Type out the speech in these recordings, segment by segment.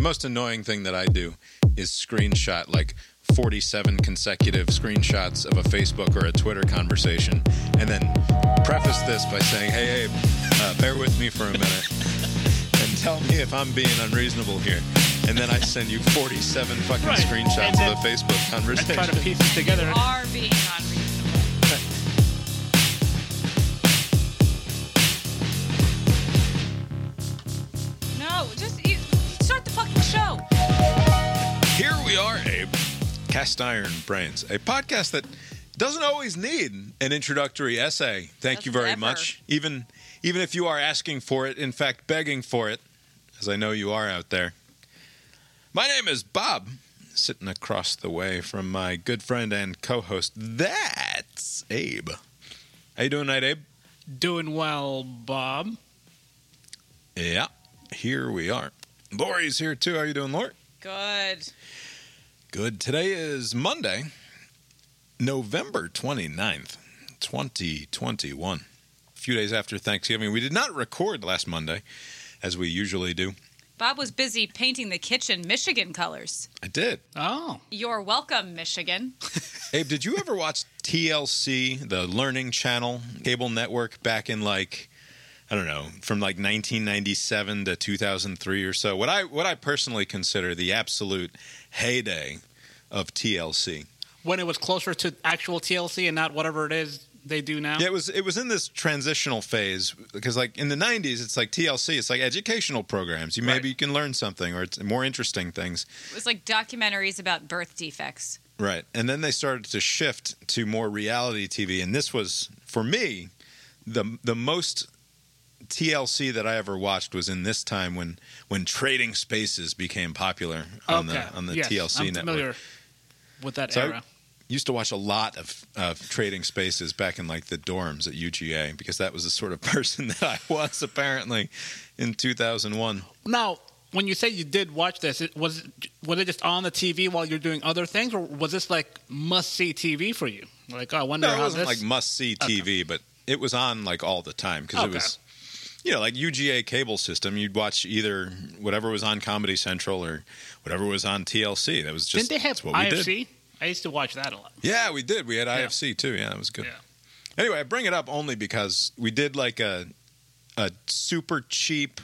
The most annoying thing that I do is screenshot like 47 consecutive screenshots of a Facebook or a Twitter conversation and then preface this by saying, hey, Abe, uh, bear with me for a minute and tell me if I'm being unreasonable here. And then I send you 47 fucking Right. screenshots And then of a Facebook I conversation. try to piece it together. are being Cast Iron Brains, a podcast that doesn't always need an introductory essay. Thank you Doesn't very ever. much. Even even if you are asking for it, in fact begging for it, as I know you are out there. My name is Bob, sitting across the way from my good friend and co-host. That's Abe. How you doing tonight, Abe? Doing well, Bob. Yeah, here we are. Lori's here too. How you doing, Lori? Good. Good. Today is Monday, November 29th, 2021. A few days after Thanksgiving. We did not record last Monday, as we usually do. Bob was busy painting the kitchen Michigan colors. I did. Oh, You're welcome, Michigan. Abe, did you ever watch TLC, the Learning Channel cable network, back in like, I don't know, from like 1997 to 2003 or so? What I what I personally consider the absolute heyday of TLC. when it was closer to actual TLC and not whatever it is they do now. Yeah, it was it was in this transitional phase because like in the 90s it's like TLC, it's like educational programs. You maybe Right. you can learn something or it's more interesting things. It was like documentaries about birth defects. Right. And then they started to shift to more reality TV and this was for me the the most TLC that I ever watched was in this time when when Trading Spaces became popular on okay. the on the Yes, TLC I'm network. familiar with that So I- used to watch a lot of, of trading spaces back in like the dorms at UGA because that was the sort of person that I was apparently in 2001. Now, when you say you did watch this, it, was was it just on the TV while you're doing other things, or was this like must see TV for you? Like, oh, I wonder No, it how wasn't this. like must see TV, but it was on like all the time because it was, you know, like UGA cable system. You'd watch either whatever was on Comedy Central or whatever was on TLC. That was just Didn't they have that's what we did. I used to watch that a lot. Yeah, we did. We had IFC too. Yeah, that was good. Yeah. Anyway, I bring it up only because we did like a a super cheap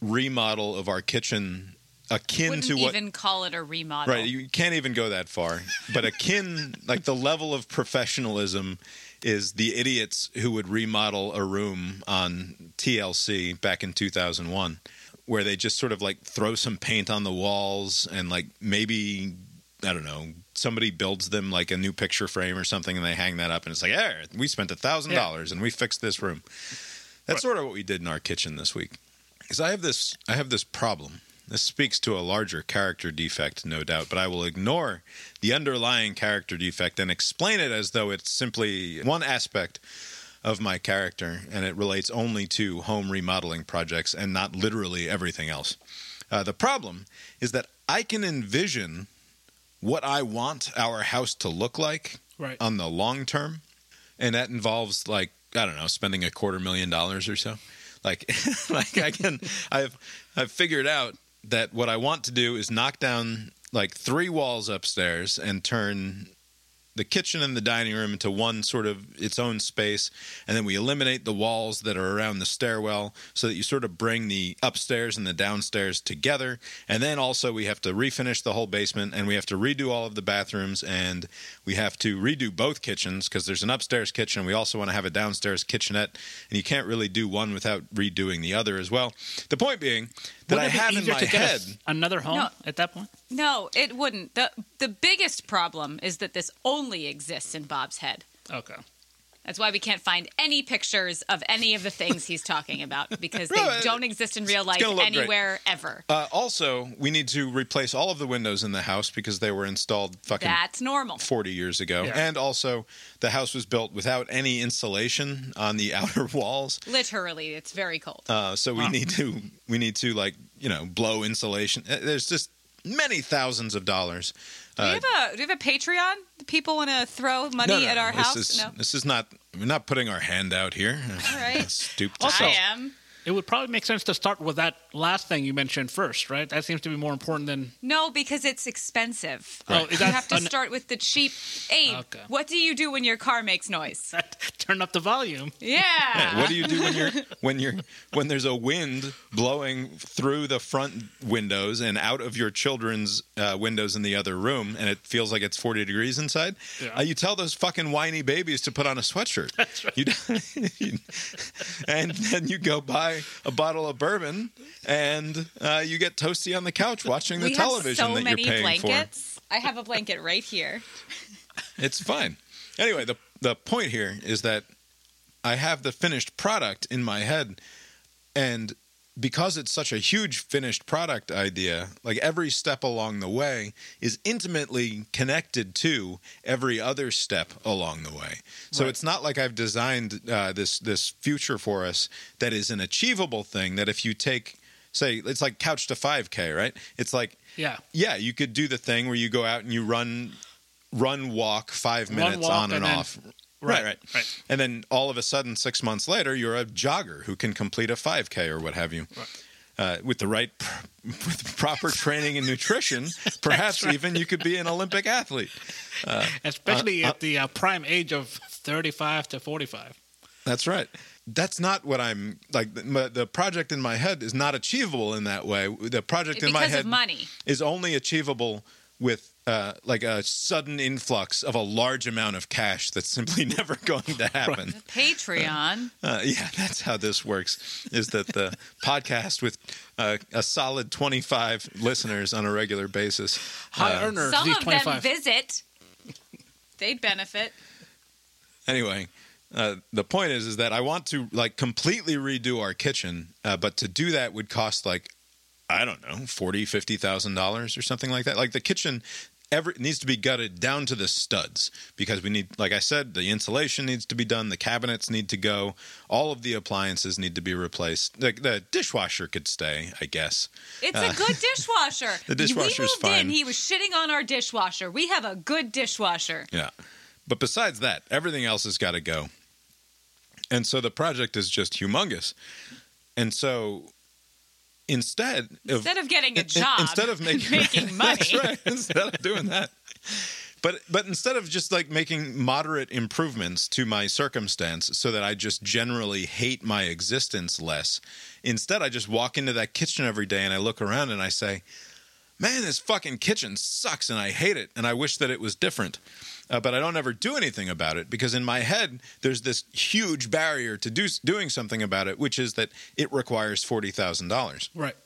remodel of our kitchen akin Wouldn't to what even call it a remodel. Right, you can't even go that far. But akin like the level of professionalism is the idiots who would remodel a room on TLC back in 2001 where they just sort of like throw some paint on the walls and like maybe I don't know, somebody builds them like a new picture frame or something and they hang that up and it's like, "There, we spent a $1000 and we fixed this room." That's Right. sort of what we did in our kitchen this week. Cuz I have this I have this problem. This speaks to a larger character defect, no doubt, but I will ignore the underlying character defect and explain it as though it's simply one aspect of my character and it relates only to home remodeling projects and not literally everything else. Uh, the problem is that I can envision what I want our house to look like Right. on the long term, and that involves like I don't know, spending a quarter million dollars or so. Like, like I can, I've I've figured out that what I want to do is knock down like three walls upstairs and turn the kitchen and the dining room into one sort of its own space. And then we eliminate the walls that are around the stairwell so that you sort of bring the upstairs and the downstairs together. And then also we have to refinish the whole basement and we have to redo all of the bathrooms and we have to redo both kitchens because there's an upstairs kitchen. We also want to have a downstairs kitchenette and you can't really do one without redoing the other as well. The point being that Wouldn't i it be have in easier my to get head another home No. at that point? No, it wouldn't. the The biggest problem is that this only exists in Bob's head. Okay. That's why we can't find any pictures of any of the things he's talking about because they No, don't exist in real life gonna great. anywhere ever. uh, also we need to replace all of the windows in the house because they were installed fucking That's normal. 40 years ago. Yeah. And also, the house was built without any insulation on the outer walls. Literally, it's very cold. Uh, so we Wow. need to we need to like you know blow insulation. Uh, There's just many thousands of dollars. Do, we Uh, have a, do we have a Patreon? Do people want to throw money no, no, at our this house? Is, no. This is not. We're not putting our hand out here. All right. Stoop to I such- am. It would probably make sense to start with that last thing you mentioned first, right? That seems to be more important than. No, because it's expensive. Oh, is You have to an- start with the cheap. Abe, Okay. what do you do when your car makes noise? turn up the volume. Yeah. What do you do when you're when you're when there's a wind blowing through the front windows and out of your children's uh, windows in the other room, and it feels like it's 40 degrees inside? Yeah. Uh, you tell those fucking whiny babies to put on a sweatshirt. That's right. You, and then you go buy a bottle of bourbon, and uh, you get toasty on the couch watching the we television have so that many you're paying for. blankets. I have a blanket right here. It's fine. Anyway, the the point here is that I have the finished product in my head, and because it's such a huge finished product idea, like every step along the way is intimately connected to every other step along the way. So Right. it's not like I've designed uh, this this future for us that is an achievable thing. That if you take, say, it's like couch to five k, right? It's like Yeah. yeah, you could do the thing where you go out and you run, run, walk five Run, minutes walk, on and, and off. Right, Right, right, right. And then all of a sudden, six months later, you're a jogger who can complete a 5K or what have you. Uh, with the right, pr- with proper training and nutrition, perhaps right. even you could be an Olympic athlete. Especially Uh, uh, at the uh, prime age of 35 to 45. That's right. That's not what I'm like. The, the project in my head is not achievable in that way. The project in my head of money. is only achievable with uh, like a sudden influx of a large amount of cash that's simply never going to happen. Patreon. Uh, yeah, that's how this works. Is that the podcast with uh, a solid twenty five listeners on a regular basis? High Uh, earners, Some these of them visit. They'd benefit. anyway uh, the point is is that i want to like completely redo our kitchen uh, but to do that would cost like i don't know 40 50 thousand dollars or something like that like the kitchen every needs to be gutted down to the studs because we need like i said the insulation needs to be done the cabinets need to go all of the appliances need to be replaced like the dishwasher could stay i guess It's a good dishwasher. Uh, the dishwasher's we moved fine. in. He was shitting on our dishwasher. We have a good dishwasher. Yeah. But besides that, everything else has got to go. And so the project is just humongous. And so instead of Instead of getting a in- in- job, instead of making, making money, right. Instead of doing that. But but instead of just like making moderate improvements to my circumstance so that I just generally hate my existence less, instead I just walk into that kitchen every day and I look around and I say, "Man, this fucking kitchen sucks and I hate it and I wish that it was different." Uh, but I don't ever do anything about it because in my head there's this huge barrier to do doing something about it, which is that it requires forty thousand dollars. Right.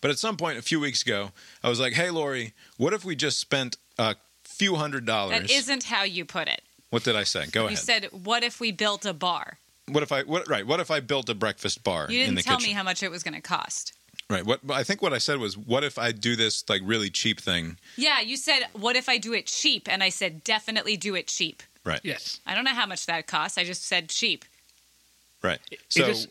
But at some point a few weeks ago, I was like, "Hey, Lori, what if we just spent a few hundred dollars?" that isn't how you put it. what did I say? Go You ahead. You said, "What if we built a bar?" what if I? What, right. What if I built a breakfast bar You in the didn't tell kitchen? me how much it was going to cost. Right. What I think what I said was, "What if I do this like really cheap thing?" Yeah, you said, "What if I do it cheap?" And I said, "Definitely do it cheap." Right. Yes. I don't know how much that costs. I just said cheap. Right. It So. is-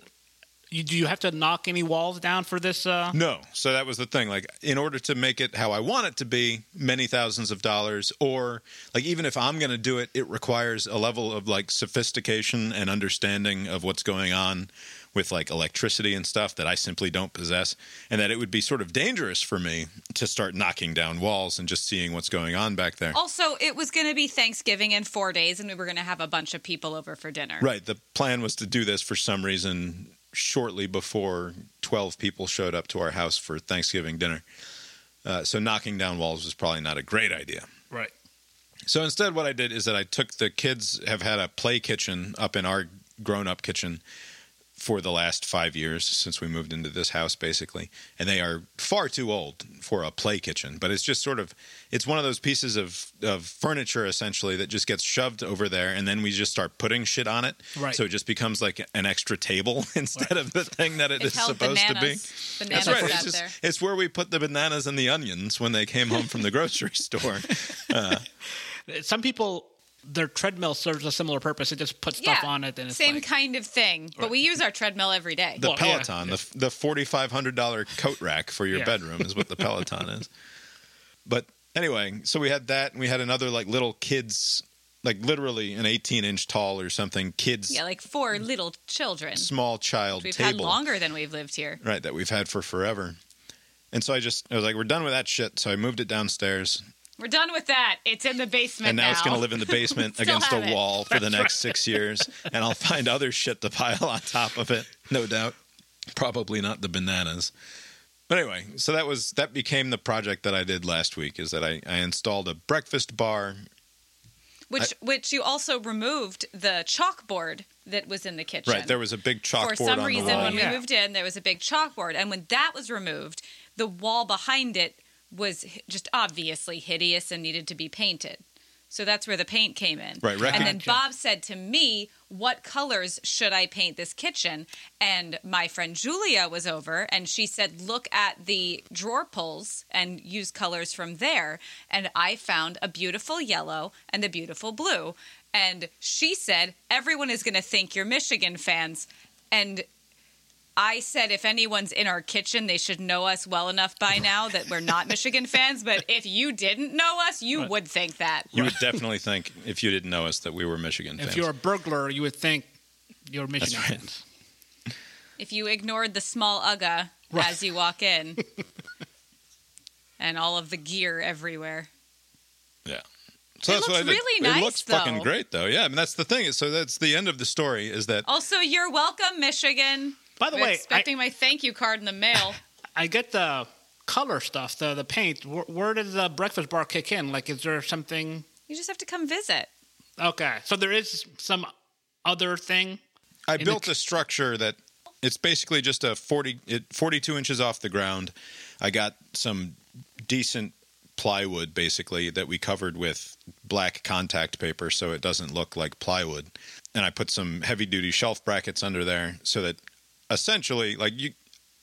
you, do you have to knock any walls down for this? Uh, No. So that was the thing. Like, in order to make it how I want it to be, many thousands of dollars, or like even if I'm going to do it, it requires a level of like sophistication and understanding of what's going on with like electricity and stuff that I simply don't possess, and that it would be sort of dangerous for me to start knocking down walls and just seeing what's going on back there. Also, it was going to be Thanksgiving in four days, and we were going to have a bunch of people over for dinner. Right. The plan was to do this for some reason shortly before 12 people showed up to our house for Thanksgiving dinner. Uh, so knocking down walls was probably not a great idea. right. So instead, what I did is that I took the kids have had a play kitchen up in our grown up kitchen for the last five years since we moved into this house, basically, and they are far too old for a play kitchen. But it's just sort of it's one of those pieces of of furniture essentially that just gets shoved over there, and then we just start putting shit on it. Right. So it just becomes like an extra table instead of the thing that it It is held supposed to be. bananas. Bananas That's right. It's, just, there. it's where we put the bananas and the onions when they came home from the grocery store. Uh, Some people, their treadmill serves a similar purpose. It just puts stuff on it, and it's same like, kind of thing. But we use our treadmill every day. The Well, yeah, Peloton, the the forty five hundred dollar coat rack for your Yeah. bedroom is what the Peloton is. But anyway, so we had that, and we had another like little kids like literally an 18 inch tall or something kids Yeah, like four little children. small child We've had longer than we've lived here. right that we've had for forever and so i just i was like we're done with that shit so i moved it downstairs We're done with that. It's in the basement and now, it's going to live in the basement against a have it. wall for the next six years and i'll find other shit to pile on top of it no doubt probably not the bananas but anyway so that was that became the project that i did last week is that i, I installed a breakfast bar which which you also removed the chalkboard that was in the kitchen. right there was a big chalkboard For some on reason, the wall when Yeah. we moved in, there was a big chalkboard, and when that was removed, the wall behind it was just obviously hideous and needed to be painted. So that's where the paint came in. Right, rec- And then Bob said to me, What colors should I paint this kitchen? And my friend Julia was over and she said, Look at the drawer pulls and use colors from there. And I found a beautiful yellow and a beautiful blue. And she said, Everyone is going to think you're Michigan fans. And I said, if anyone's in our kitchen, they should know us well enough by now that we're not Michigan fans. But if you didn't know us, you Right. would think that. you would definitely think if you didn't know us that we were michigan fans If you're a burglar, you would think you're Michigan right. fans. If you ignored the small UGA Right. as you walk in and all of the gear everywhere. Yeah. It looks what I did. really It nice, looks fucking great, though. Yeah, I mean that's the thing. So that's the end of the story. Is that Also, you're welcome, Michigan. By the I'm way, I, expecting my thank you card in the mail. I get the color stuff, the the paint. Where, where does the breakfast bar kick in? Like, is there something? You just have to come visit. Okay, so there is some other thing. I in the built c- a structure that it's basically just a 40, it, 42 inches off the ground. I got some decent plywood basically that we covered with black contact paper so it doesn't look like plywood. And I put some heavy duty shelf brackets under there so that essentially like you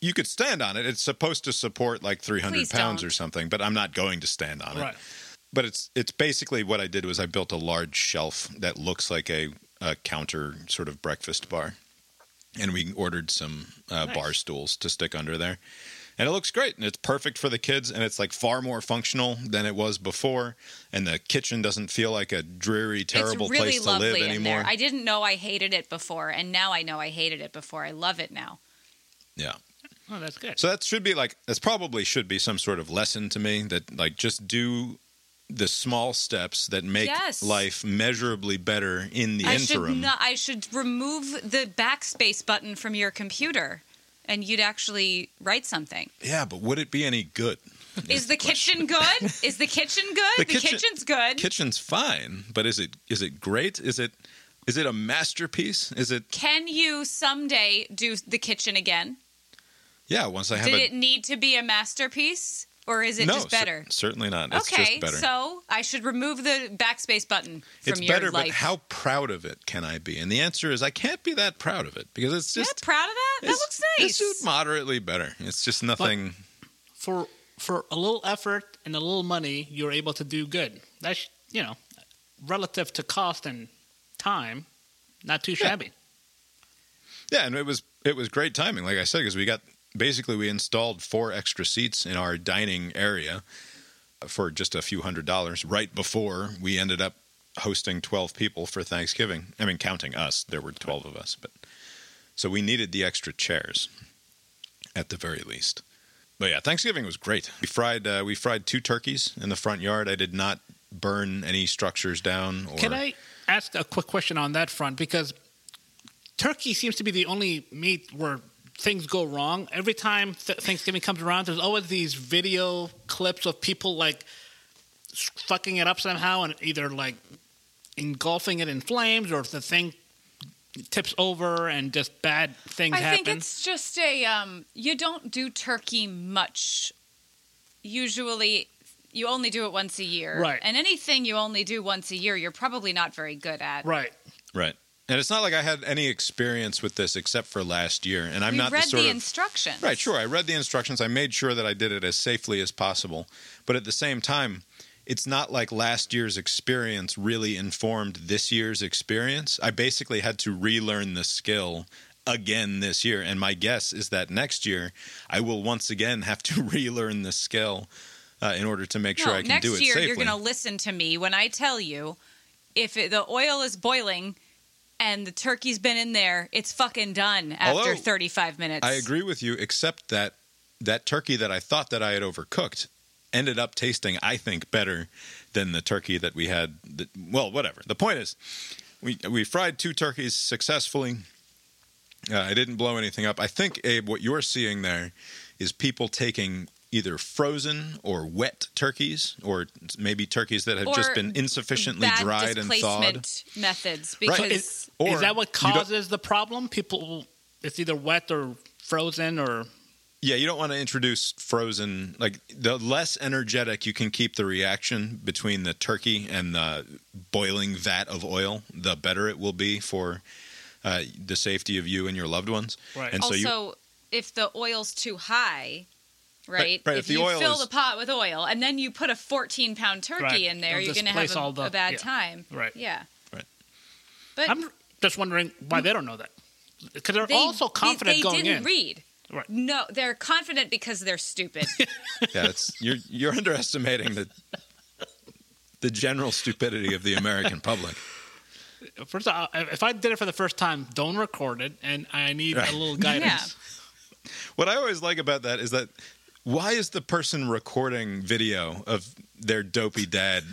you could stand on it. It's supposed to support like 300 Please pounds don't. or something, but I'm not going to stand on it. Right. but it's it's basically what I did was I built a large shelf that looks like a, a counter sort of breakfast bar, and we ordered some uh, Nice. bar stools to stick under there, and it looks great and it's perfect for the kids and it's like far more functional than it was before, and the kitchen doesn't feel like a dreary, terrible really place to live anymore. there. I didn't know I hated it before, and now I know I hated it before. I love it now. yeah. Oh, that's good. So that should be like that's probably should be some sort of lesson to me that like just do the small steps that make Yes. life measurably better in the I interim. should not, I should remove the backspace button from your computer, and you'd actually write something. Yeah, but would it be any good? Is the kitchen good? Is the kitchen good? The The, kitchen- kitchen's good. Kitchen's fine, but is it is it great? Is it is it a masterpiece? Is it Can you someday do the kitchen again? yeah? Once I have Did a it need to be a masterpiece, or is it no, just cer- better? certainly not. It's okay, just better. so I should remove the backspace button from it's your better, life. but how proud of it can I be? And the answer is I can't be that proud of it because it's You're just not proud of that? That looks nice. It's moderately better. It's just nothing. for for a little effort and a little money, you're able to do good. That's you know, relative to cost and time, not too shabby. Yeah, and it was it was great timing, like I said, because we got basically we installed four extra seats in our dining area for just a few hundred dollars right before we ended up hosting 12 people for Thanksgiving. I mean counting us, there were 12 of us, but so we needed the extra chairs at the very least. But yeah, Thanksgiving was great. We fried uh, we fried two turkeys in the front yard. I did not burn any structures down or Can I ask a quick question on that front? Because turkey seems to be the only meat where things go wrong. Every time th- Thanksgiving comes around, there's always these video clips of people like fucking it up somehow and either like engulfing it in flames or if the thing tips over and just bad things I happen. think it's just a um, you don't do turkey much. Usually, you only do it once a year, Right. And anything you only do once a year, you're probably not very good at. right. Right. And it's not like I had any experience with this except for last year. And I'm we not read the sort the of instructions, Right, sure. I read the instructions. I made sure that I did it as safely as possible. But at the same time, it's not like last year's experience really informed this year's experience. I basically had to relearn the skill again this year. And my guess is that next year I will once again have to relearn the skill uh, in order to make sure I can next do it year safely. you're going to listen to me when I tell you if it, the oil is boiling and the turkey's been in there, it's fucking done after Although, 35 minutes. I agree with you, except that that turkey that I thought that I had overcooked ended up tasting, I think, better than the turkey that we had. That, well, whatever. The point is, we we fried two turkeys successfully. Uh, I didn't blow anything up. I think Abe, what you're seeing there is people taking either frozen or wet turkeys, or maybe turkeys that have just been insufficiently Bad dried and thawed. displacement methods Right. because Is, Or is that what causes the problem? People, it's either wet or frozen or Yeah, you don't want to introduce frozen. Like the less energetic you can keep the reaction between the turkey and the boiling vat of oil, the better it will be for uh, the safety of you and your loved ones. Right. And so also you, if the oil's too high right, right, if, if you oil fill is- the pot with oil and then you put a 14 pound turkey Right. in there It'll you're going to have a, all the- a bad yeah. time Right. yeah Right. but I'm just wondering why they don't know that. Because they're they, all so confident they, they going didn't in. read Right. no they're confident because they're stupid yeah, it's, you're you're underestimating the the general stupidity of the American public. First, of all, if I did it for the first time, don't record it, and I need Right. a little guidance. What I always like about that is that why is the person recording video of their dopey dad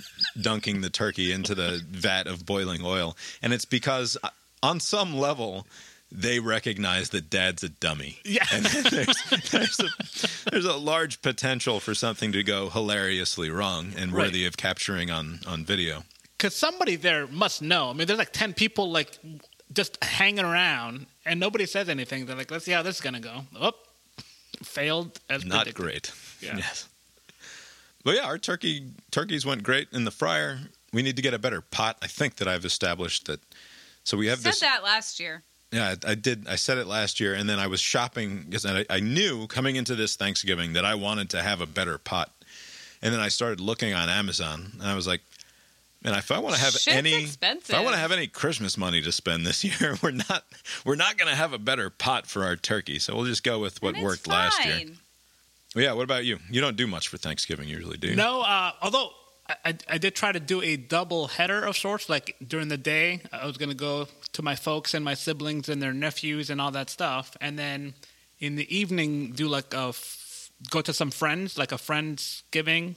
dunking the turkey into the vat of boiling oil? And it's because uh, on some level they recognize that dad's a dummy. Yeah. And there's, there's, a, there's a large potential for something to go hilariously wrong and Right. worthy of capturing on, on video. Because somebody there must know. I mean, there's like ten people like just hanging around, and nobody says anything. They're like, "Let's see how this is gonna go." Oh, failed as Not predicted. great. Yeah. Yes. But yeah, our turkey turkeys went great in the fryer. We need to get a better pot. I think that I've established that. So we have said this. that last year Yeah, I I did. I said it last year, and then I was shopping because I, I knew coming into this Thanksgiving that I wanted to have a better pot, and then I started looking on Amazon, and I was like, "Man, if I want to have Shit's any, expensive. if I want to have any Christmas money to spend this year, we're not, we're not going to have a better pot for our turkey. So we'll just go with what And it's worked last year. Well, yeah. What about you? You don't do much for Thanksgiving usually, do you? No, uh, although I, I, I did try to do a double header of sorts. Like during the day, I was going to go to my folks and my siblings and their nephews and all that stuff, and then in the evening do like a f- go to some friends, like a friendsgiving.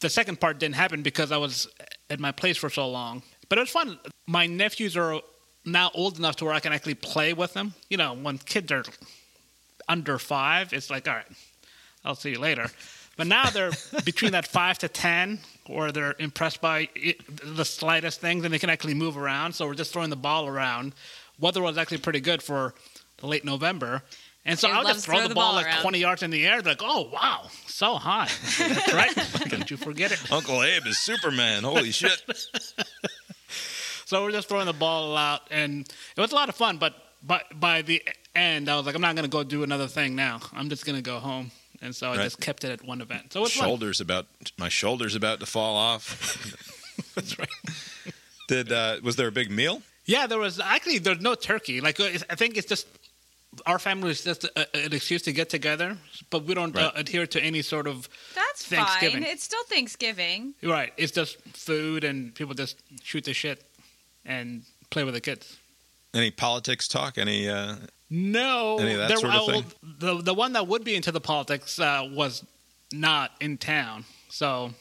The second part didn't happen because I was at my place for so long, but it was fun. My nephews are now old enough to where I can actually play with them. You know, when kids are under five, it's like, all right, I'll see you later. But now they're between that five to ten, or they're impressed by it, the slightest things, and they can actually move around. So we're just throwing the ball around. Weather was actually pretty good for late November, and so I'll just throw throw the the ball ball like around. twenty yards in the air. They're like, "Oh wow, so high!" That's right. Don't you forget it. Uncle Abe is Superman. Holy shit! So we're just throwing the ball out, and it was a lot of fun. But by by the end, I was like, I'm not going to go do another thing now. I'm just going to go home, and so I Right. just kept it at one event. So it's fun. shoulders about my shoulders about to fall off. That's right. Did uh, was there a big meal? Yeah, there was actually there's no turkey. Like uh, I think it's just our family is just a, an excuse to get together, but we don't uh, adhere to any sort of That's Thanksgiving. fine. It's still Thanksgiving. right. It's just food and people just shoot the shit and play with the kids. Any politics talk? Any? Uh, No, Any of that there- sort of uh, thing? The the one that would be into the politics uh, was not in town, so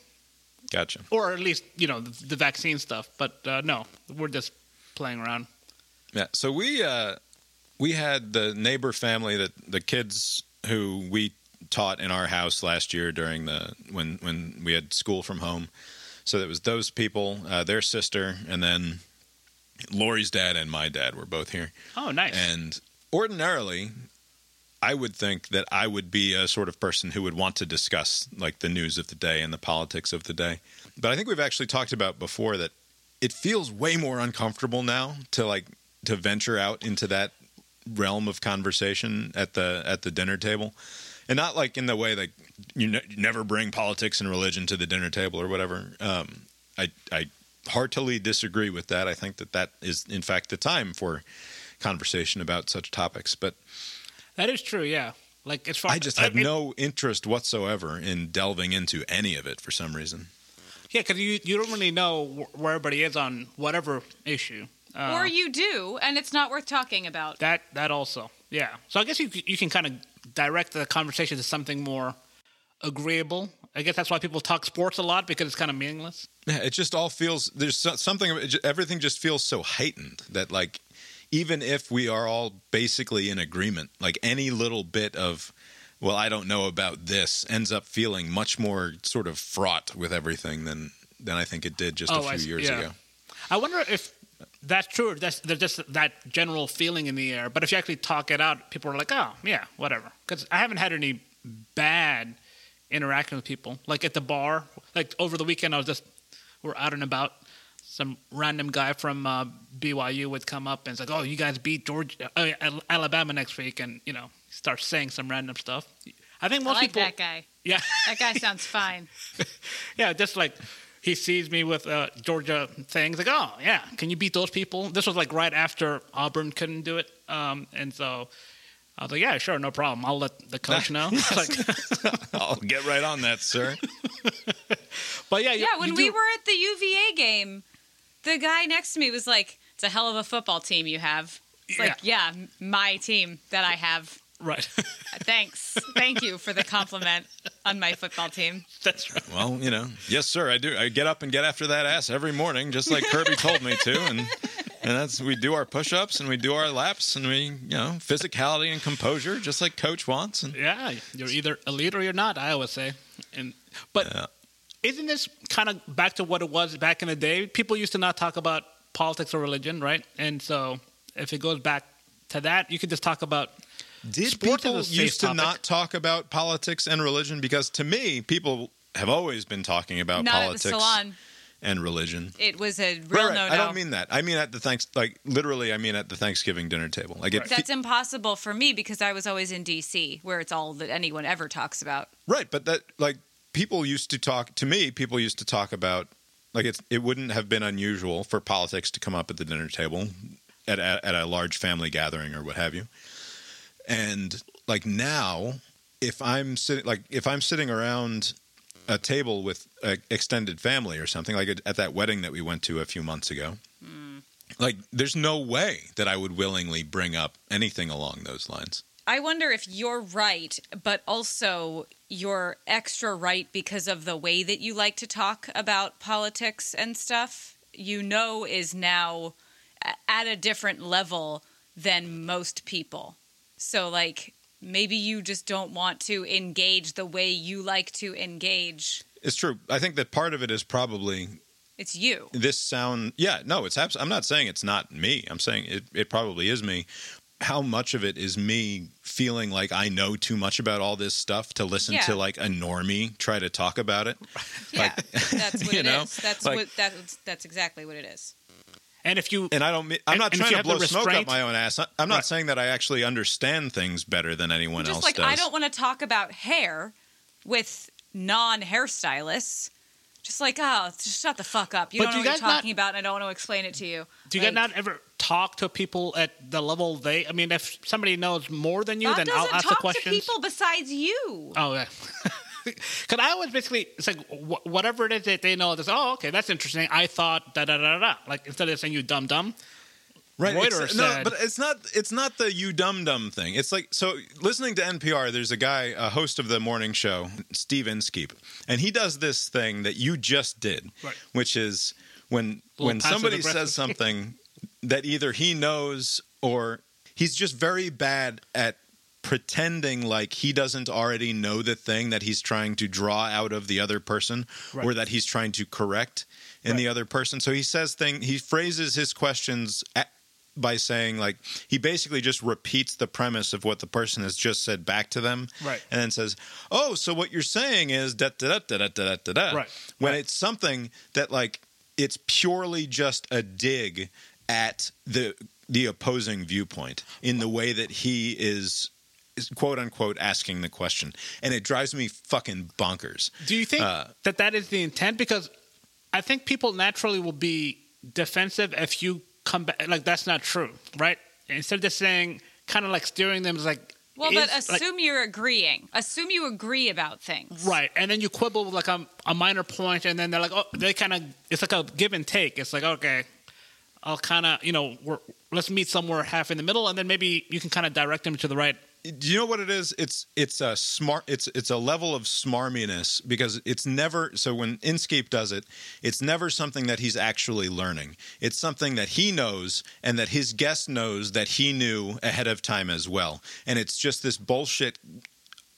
gotcha. or at least you know the, the vaccine stuff. But uh, no, we're just playing around. Yeah. So we uh, we had the neighbor family that the kids who we taught in our house last year during the when when we had school from home. So it was those people, uh, their sister, and then Lori's dad and my dad were both here. Oh, nice. And ordinarily, I would think that I would be a sort of person who would want to discuss like the news of the day and the politics of the day. But I think we've actually talked about before that it feels way more uncomfortable now to like to venture out into that realm of conversation at the at the dinner table. And not like in the way that you, ne- you never bring politics and religion to the dinner table or whatever. Um, I I heartily disagree with that. I think that that is in fact the time for conversation about such topics. But that is true. Yeah. Like as far I just have it- no interest whatsoever in delving into any of it for some reason. Yeah, because you you don't really know where everybody is on whatever issue. Uh, or you do, and it's not worth talking about. that that also, yeah. So I guess you you can kind of direct the conversation to something more agreeable. I guess that's why people talk sports a lot because it's kind of meaningless. Yeah, it just all feels there's something. it Everything just feels so heightened that like even if we are all basically in agreement, like any little bit of well, I don't know about this ends up feeling much more sort of fraught with everything than than I think it did just a Oh, few I years yeah. ago. I wonder if that's true. That's, there's just that general feeling in the air. But if you actually talk it out, people are like, oh, yeah, whatever. Because I haven't had any bad interaction with people. Like at the bar, like over the weekend, I was just, we're out and about. Some random guy from uh, BYU would come up and it's like, oh, you guys beat Georgia, uh, Alabama next week. And, you know, start saying some random stuff. I think I most like people. that guy. Yeah. That guy sounds fine. Yeah, just like he sees me with uh, Georgia things, like, oh yeah, can you beat those people? This was like right after Auburn couldn't do it, um, and so I was like, yeah, sure, no problem. I'll let the coach know. Like, I'll get right on that, sir. but yeah, you- Yeah, when you we do- were at the UVA game, the guy next to me was like, "It's a hell of a football team you have." It's like, yeah, my team that I have. Right, Thanks, thank you for the compliment on my football team. that's right. Well, you know, yes, sir. I do. I get up and get after that ass every morning, just like Kirby told me to, and and that's we do our push-ups and we do our laps and we, you know, physicality and composure, just like Coach wants. And Yeah, you're either a leader or you're not. I always say, and but Yeah. isn't this kind of back to what it was back in the day? People used to not talk about politics or religion, right? And so if it goes back to that, you could just talk about did Sports people used to topic. not talk about politics and religion? Because to me, people have always been talking about Not at the politics salon. and religion. It was a real right. no no. I don't mean that. I mean at the thanks, like literally. I mean at the Thanksgiving dinner table. Like it, That's impossible for me because I was always in DC, where it's all that anyone ever talks about. Right, but that like people used to talk to me. People used to talk about like it's it wouldn't have been unusual for politics to come up at the dinner table at a, at a large family gathering or what have you. And like now, if I'm sitting like if I'm sitting around a table with a extended family or something like at that wedding that we went to a few months ago. Hmm. Like, there's no way that I would willingly bring up anything along those lines. I wonder if you're right, but also you're extra right because of the way that you like to talk about politics and stuff. You know, is now at a different level than most people. So, like, maybe you just don't want to engage the way you like to engage. It's true. I think that part of it is probably It's you. this sound yeah no it's abs- i'm not saying it's not me i'm saying it, it probably is me how much of it is me feeling like i know too much about all this stuff to listen Yeah. to like a normie try to talk about it Yeah, that's what it is. know, That's like- what that's that's exactly what it is. And if you and i don't i'm And- not and trying you to blow smoke up my own ass I- i'm not Right. saying that i actually understand things better than anyone Just else like does I don't want to talk about hair with non hairstylists. Just like, oh, just shut the fuck up. You But don't do know you what guys you're not- talking about, and I don't want to explain it to you. do you Like, guys not ever talk to people at the level they? I mean, if somebody knows more than you, Bob then doesn't I'll ask talk the questions. to people besides you. Oh yeah. Because I was basically it's like wh- whatever it is that they know. This oh okay that's interesting. I thought da da da da. Like instead of saying you dumb dumb. Right. Reuters it's, no, but it's not. It's not the you dumb dumb thing. It's like so. Listening to NPR, there's a guy, a host of the morning show, Steve Inskeep, and he does this thing that you just did, Right. which is when when somebody says something that either he knows or he's just very bad at pretending like he doesn't already know the thing that he's trying to draw out of the other person right. or that he's trying to correct in right. the other person. So he says thing he phrases his questions at, by saying like he basically just repeats the premise of what the person has just said back to them, right? And then says, "Oh, so what you're saying is da da da da da da da." Right. When right. it's something that like it's purely just a dig at the the opposing viewpoint in the way that he is quote unquote asking the question, and it drives me fucking bonkers. Do you think Uh, that that is the intent? Because I think people naturally will be defensive if you come back like that's not true, right? Instead of just saying kind of like steering them is like Well, but is, like- assume you're agreeing. Assume you agree about things. Right, and then you quibble with like a, a minor point, and then they're like, oh, they kind of, it's like a give and take. It's like, okay, I'll kind of, you know, we're, let's meet somewhere half in the middle, and then maybe you can kind of direct them to the right. Do you know what it is? It's it's a smart. It's it's a level of smarminess because it's never. So when Inskeep does it, it's never something that he's actually learning. It's something that he knows and that his guest knows that he knew ahead of time as well. And it's just this bullshit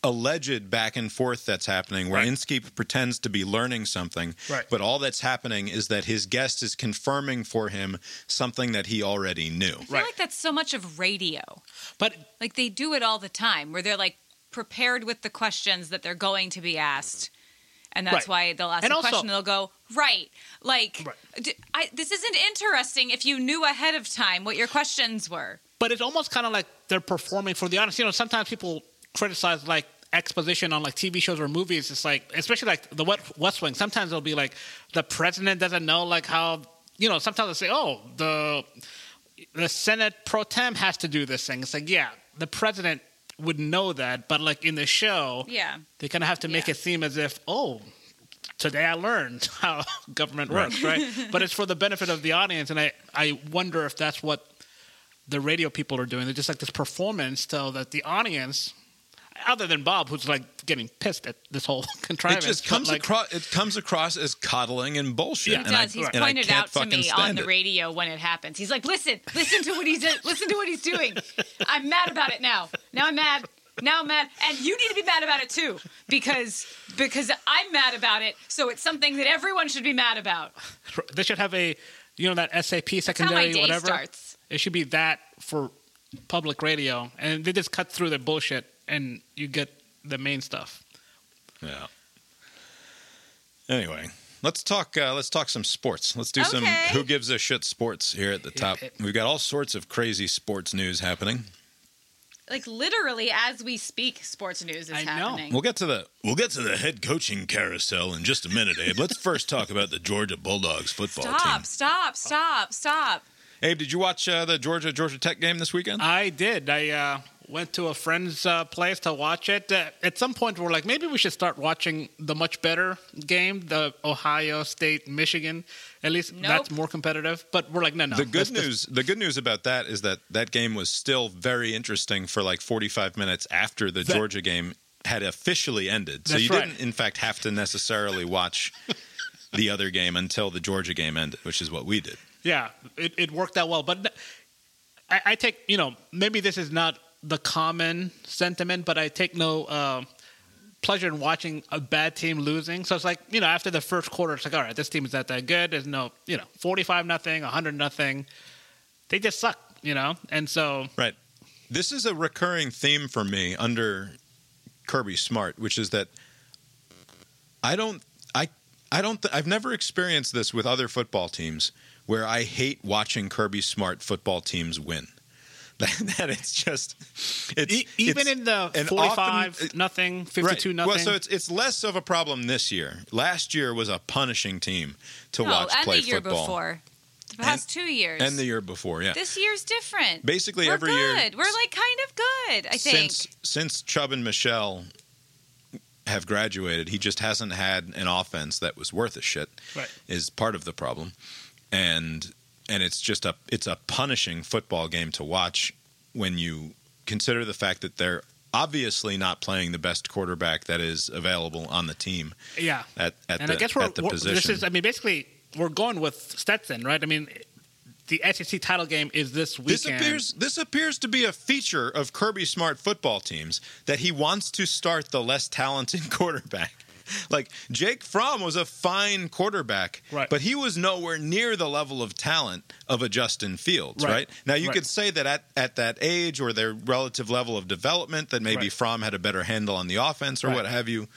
alleged back and forth that's happening where Right. Inskeep pretends to be learning something, Right. but all that's happening is that his guest is confirming for him something that he already knew. I feel Right. like that's so much of radio. But Like they do it all the time where they're like prepared with the questions that they're going to be asked. And that's Right. why they'll ask And a also- question and they'll go, right. Like, Right. d I this isn't interesting if you knew ahead of time what your questions were. but it's almost kind of like they're performing for the audience. You know, sometimes people criticize like exposition on like TV shows or movies. It's like, especially like the West West Wing. Sometimes it'll be like the president doesn't know like how you know. Sometimes they say, oh, the the Senate pro tem has to do this thing. It's like, yeah, the president would know that, but like in the show, Yeah. they kind of have to make Yeah. it seem as if, oh, today I learned how government Right. works, right? but it's for the benefit of the audience, and I, I wonder if that's what the radio people are doing. They're just like this performance so that the audience, other than Bob, who's like getting pissed at this whole contrivance. It just comes like, across. It comes across as coddling and bullshit. Yeah. He and I- He's and pointed can't out to fucking me on stand the it. radio when it happens. He's like, "Listen, listen to what he's listen to what he's doing. I'm mad about it now. Now I'm mad. Now I'm mad, and you need to be mad about it too because because I'm mad about it. So it's something that everyone should be mad about. they should have a, you know, that SAP That's how secondary, my day whatever. starts. It should be that for public radio, and they just cut through the bullshit, and you get the main stuff. Yeah. Anyway, let's talk. Uh, let's talk some sports. Let's do some who gives a shit sports here at the top. We've got all sorts of crazy sports news happening. Like literally, as we speak, sports news is I know. happening. We'll get to the we'll get to the head coaching carousel in just a minute, Abe. Let's first talk about the Georgia Bulldogs football Stop! team. Stop! Stop! Stop! Stop! Abe, did you watch uh, the Georgia Georgia Tech game this weekend? I did. I uh, went to a friend's uh, place to watch it. Uh, at some point, we're like, maybe we should start watching the much better game, the Ohio State Michigan. At least Nope. that's more competitive. But we're like, no, no. the good let's just- news the good news about that is that that game was still very interesting for like 45 minutes after the That- Georgia game had officially ended. So you right. didn't in fact have to necessarily watch the other game until the Georgia game ended, which is what we did. Yeah, it, it worked out well. But I, I take, you know, maybe this is not the common sentiment, but I take no uh, pleasure in watching a bad team losing. So it's like, you know, after the first quarter, it's like, all right, this team is not that good. There's no, you know, 45 nothing, 100 nothing. They just suck, you know? And so, Right. This is a recurring theme for me under Kirby Smart, which is that I don't I I don't th- I've never experienced this with other football teams where I hate watching Kirby Smart football teams win. That, that it's just it's e- even it's- in the and 45 often- nothing, 52 Right. nothing. Well, so it's it's less of a problem this year. Last year was a punishing team to No, watch and play the year football, before, the past two years, and the year before. Yeah, this year's different. Basically We're every year- good. We're like kind of good. I think. since since Chubb and Michel have graduated, he just hasn't had an offense that was worth a shit. Right. Is part of the problem, and and it's just a it's a punishing football game to watch when you consider the fact that they're obviously not playing the best quarterback that is available on the team yeah. at at and the I guess we're, at the we're- position. this is, I mean, basically, we're going with Stetson, right? I mean, the SEC title game is this weekend. This appears this appears to be a feature of Kirby Smart football teams that he wants to start the less talented quarterback. Like Jake Fromm was a fine quarterback, Right. but he was nowhere near the level of talent of a Justin Fields, right? Right. Now you Right. could say that at, at that age or their relative level of development that maybe Right. Fromm had a better handle on the offense or what have you.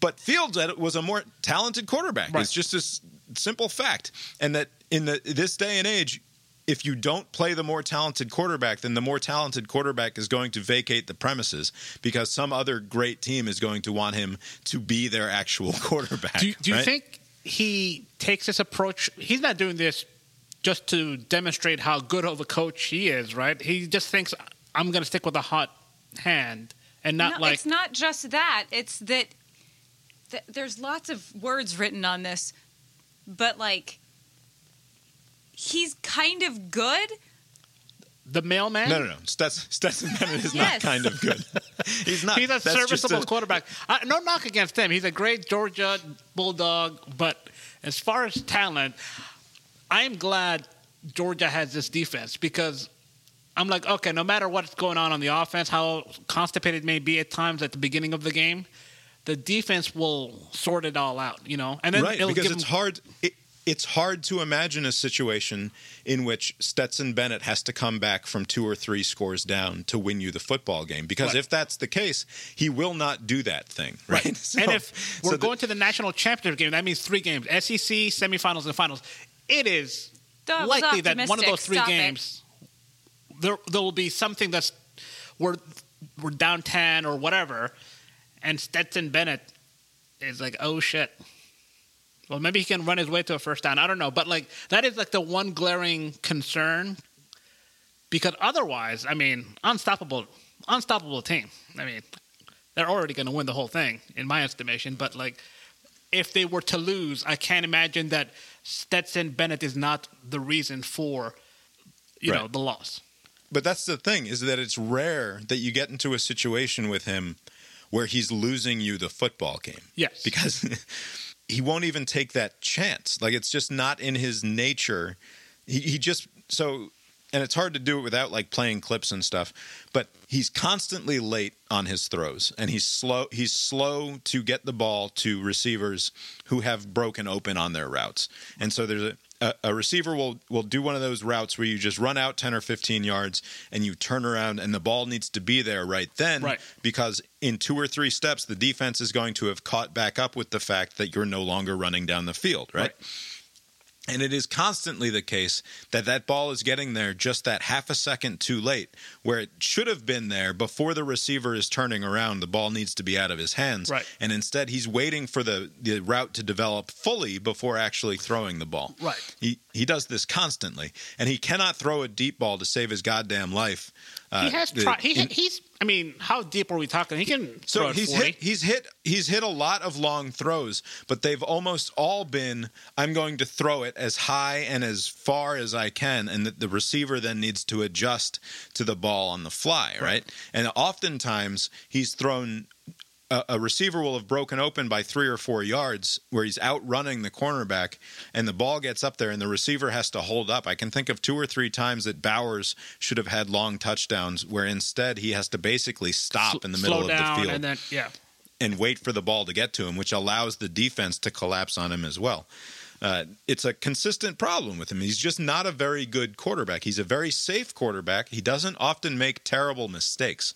But Fields was a more talented quarterback. It's just a s- simple fact. And that in the this day and age, if you don't play the more talented quarterback, then the more talented quarterback is going to vacate the premises because some other great team is going to want him to be their actual quarterback. Do, you- do you right? think he takes this approach? He's not doing this just to demonstrate how good of a coach he is, right? He just thinks I'm going to stick with a hot hand and not no, like it's not just that. It's that th- there's lots of words written on this, but like he's kind of good. the mailman. No, no, no. Stetson, Stetson Bennett is Yes. not kind of good. He's not. He's a That's just serviceable a- quarterback. I, no knock against him. He's a great Georgia Bulldog, but as far as talent, I'm glad Georgia has this defense because I'm like, okay, no matter what's going on on the offense, how constipated it may be at times at the beginning of the game, the defense will sort it all out, you know, and then right it'll because give it's hard it, it's hard to imagine a situation in which Stetson Bennett has to come back from two or three scores down to win you the football game because Right. if that's the case he will not do that thing right, So- and if we're so the- going to the national championship game, that means three games: SEC semifinals and finals. It is That likely that one of those three Stop it. games there there will be something that's we're we're down ten or whatever, and Stetson Bennett is like, oh shit. Well, maybe he can run his way to a first down. I don't know, but like that is like the one glaring concern because otherwise, I mean, unstoppable, unstoppable team. I mean, they're already going to win the whole thing in my estimation. But like, if they were to lose, I can't imagine that Stetson Bennett is not the reason for, you know, the loss. But that's the thing is that it's rare that you get into a situation with him where he's losing you the football game. Yes. Because he won't even take that chance. Like it's just not in his nature. He, he just so and it's hard to do it without like playing clips and stuff, but he's constantly late on his throws and he's slow he's slow to get the ball to receivers who have broken open on their routes. And so there's a a, a receiver will will do one of those routes where you just run out 10 or 15 yards and you turn around and the ball needs to be there right then Right. because in two or three steps the defense is going to have caught back up with the fact that you're no longer running down the field right, Right. And it is constantly the case that that ball is getting there just that half a second too late where it should have been there before the receiver is turning around the ball needs to be out of his hands Right. and instead he's waiting for the the route to develop fully before actually throwing the ball Right. he he does this constantly and he cannot throw a deep ball to save his goddamn life uh, he has the- tried. He, in- he's. I mean, how deep are we talking? He can throw so he's 40. hit he's hit he's hit a lot of long throws, but they've almost all been I'm going to throw it as high and as far as I can, and that the receiver then needs to adjust to the ball on the fly, right? And oftentimes he's thrown a, a receiver will have broken open by three or four yards where he's outrunning the cornerback and the ball gets up there and the receiver has to hold up. I can think of two or three times that Bowers should have had long touchdowns where instead he has to basically stop in the middle slow of the field and then yeah. and wait for the ball to get to him, which allows the defense to collapse on him as well. Uh, it's a consistent problem with him. He's just not a very good quarterback. He's a very safe quarterback. He doesn't often make terrible mistakes.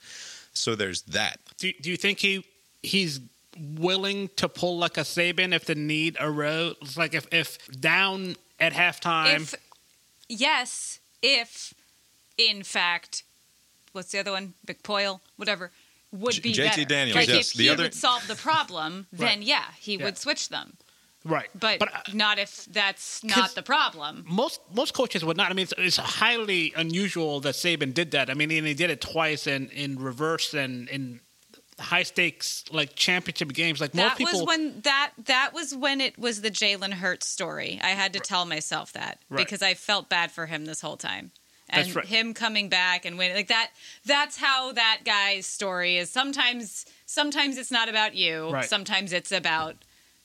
So there's that. Do, do you think he he's willing to pull like a Saban if the need arose? Like if if down at halftime, If yes, if in fact, what's the other one? McPoyle, whatever, would J- be JT better. Daniels, Like yes. if The he other- would solve the problem, then yeah, he Yeah. would switch them. right? But, uh, not if that's not the problem. most most coaches would not. I mean, it's, it's highly unusual that Saban did that. I mean, and he did it twice in in reverse and in high stakes like championship games. Like most That people, was when that that was when it was the Jalen Hurts story. I had to tell myself that Right. because I felt bad for him this whole time. And That's right. him coming back and winning like that that's how that guy's story is. Sometimes sometimes it's not about you. Right. Sometimes it's about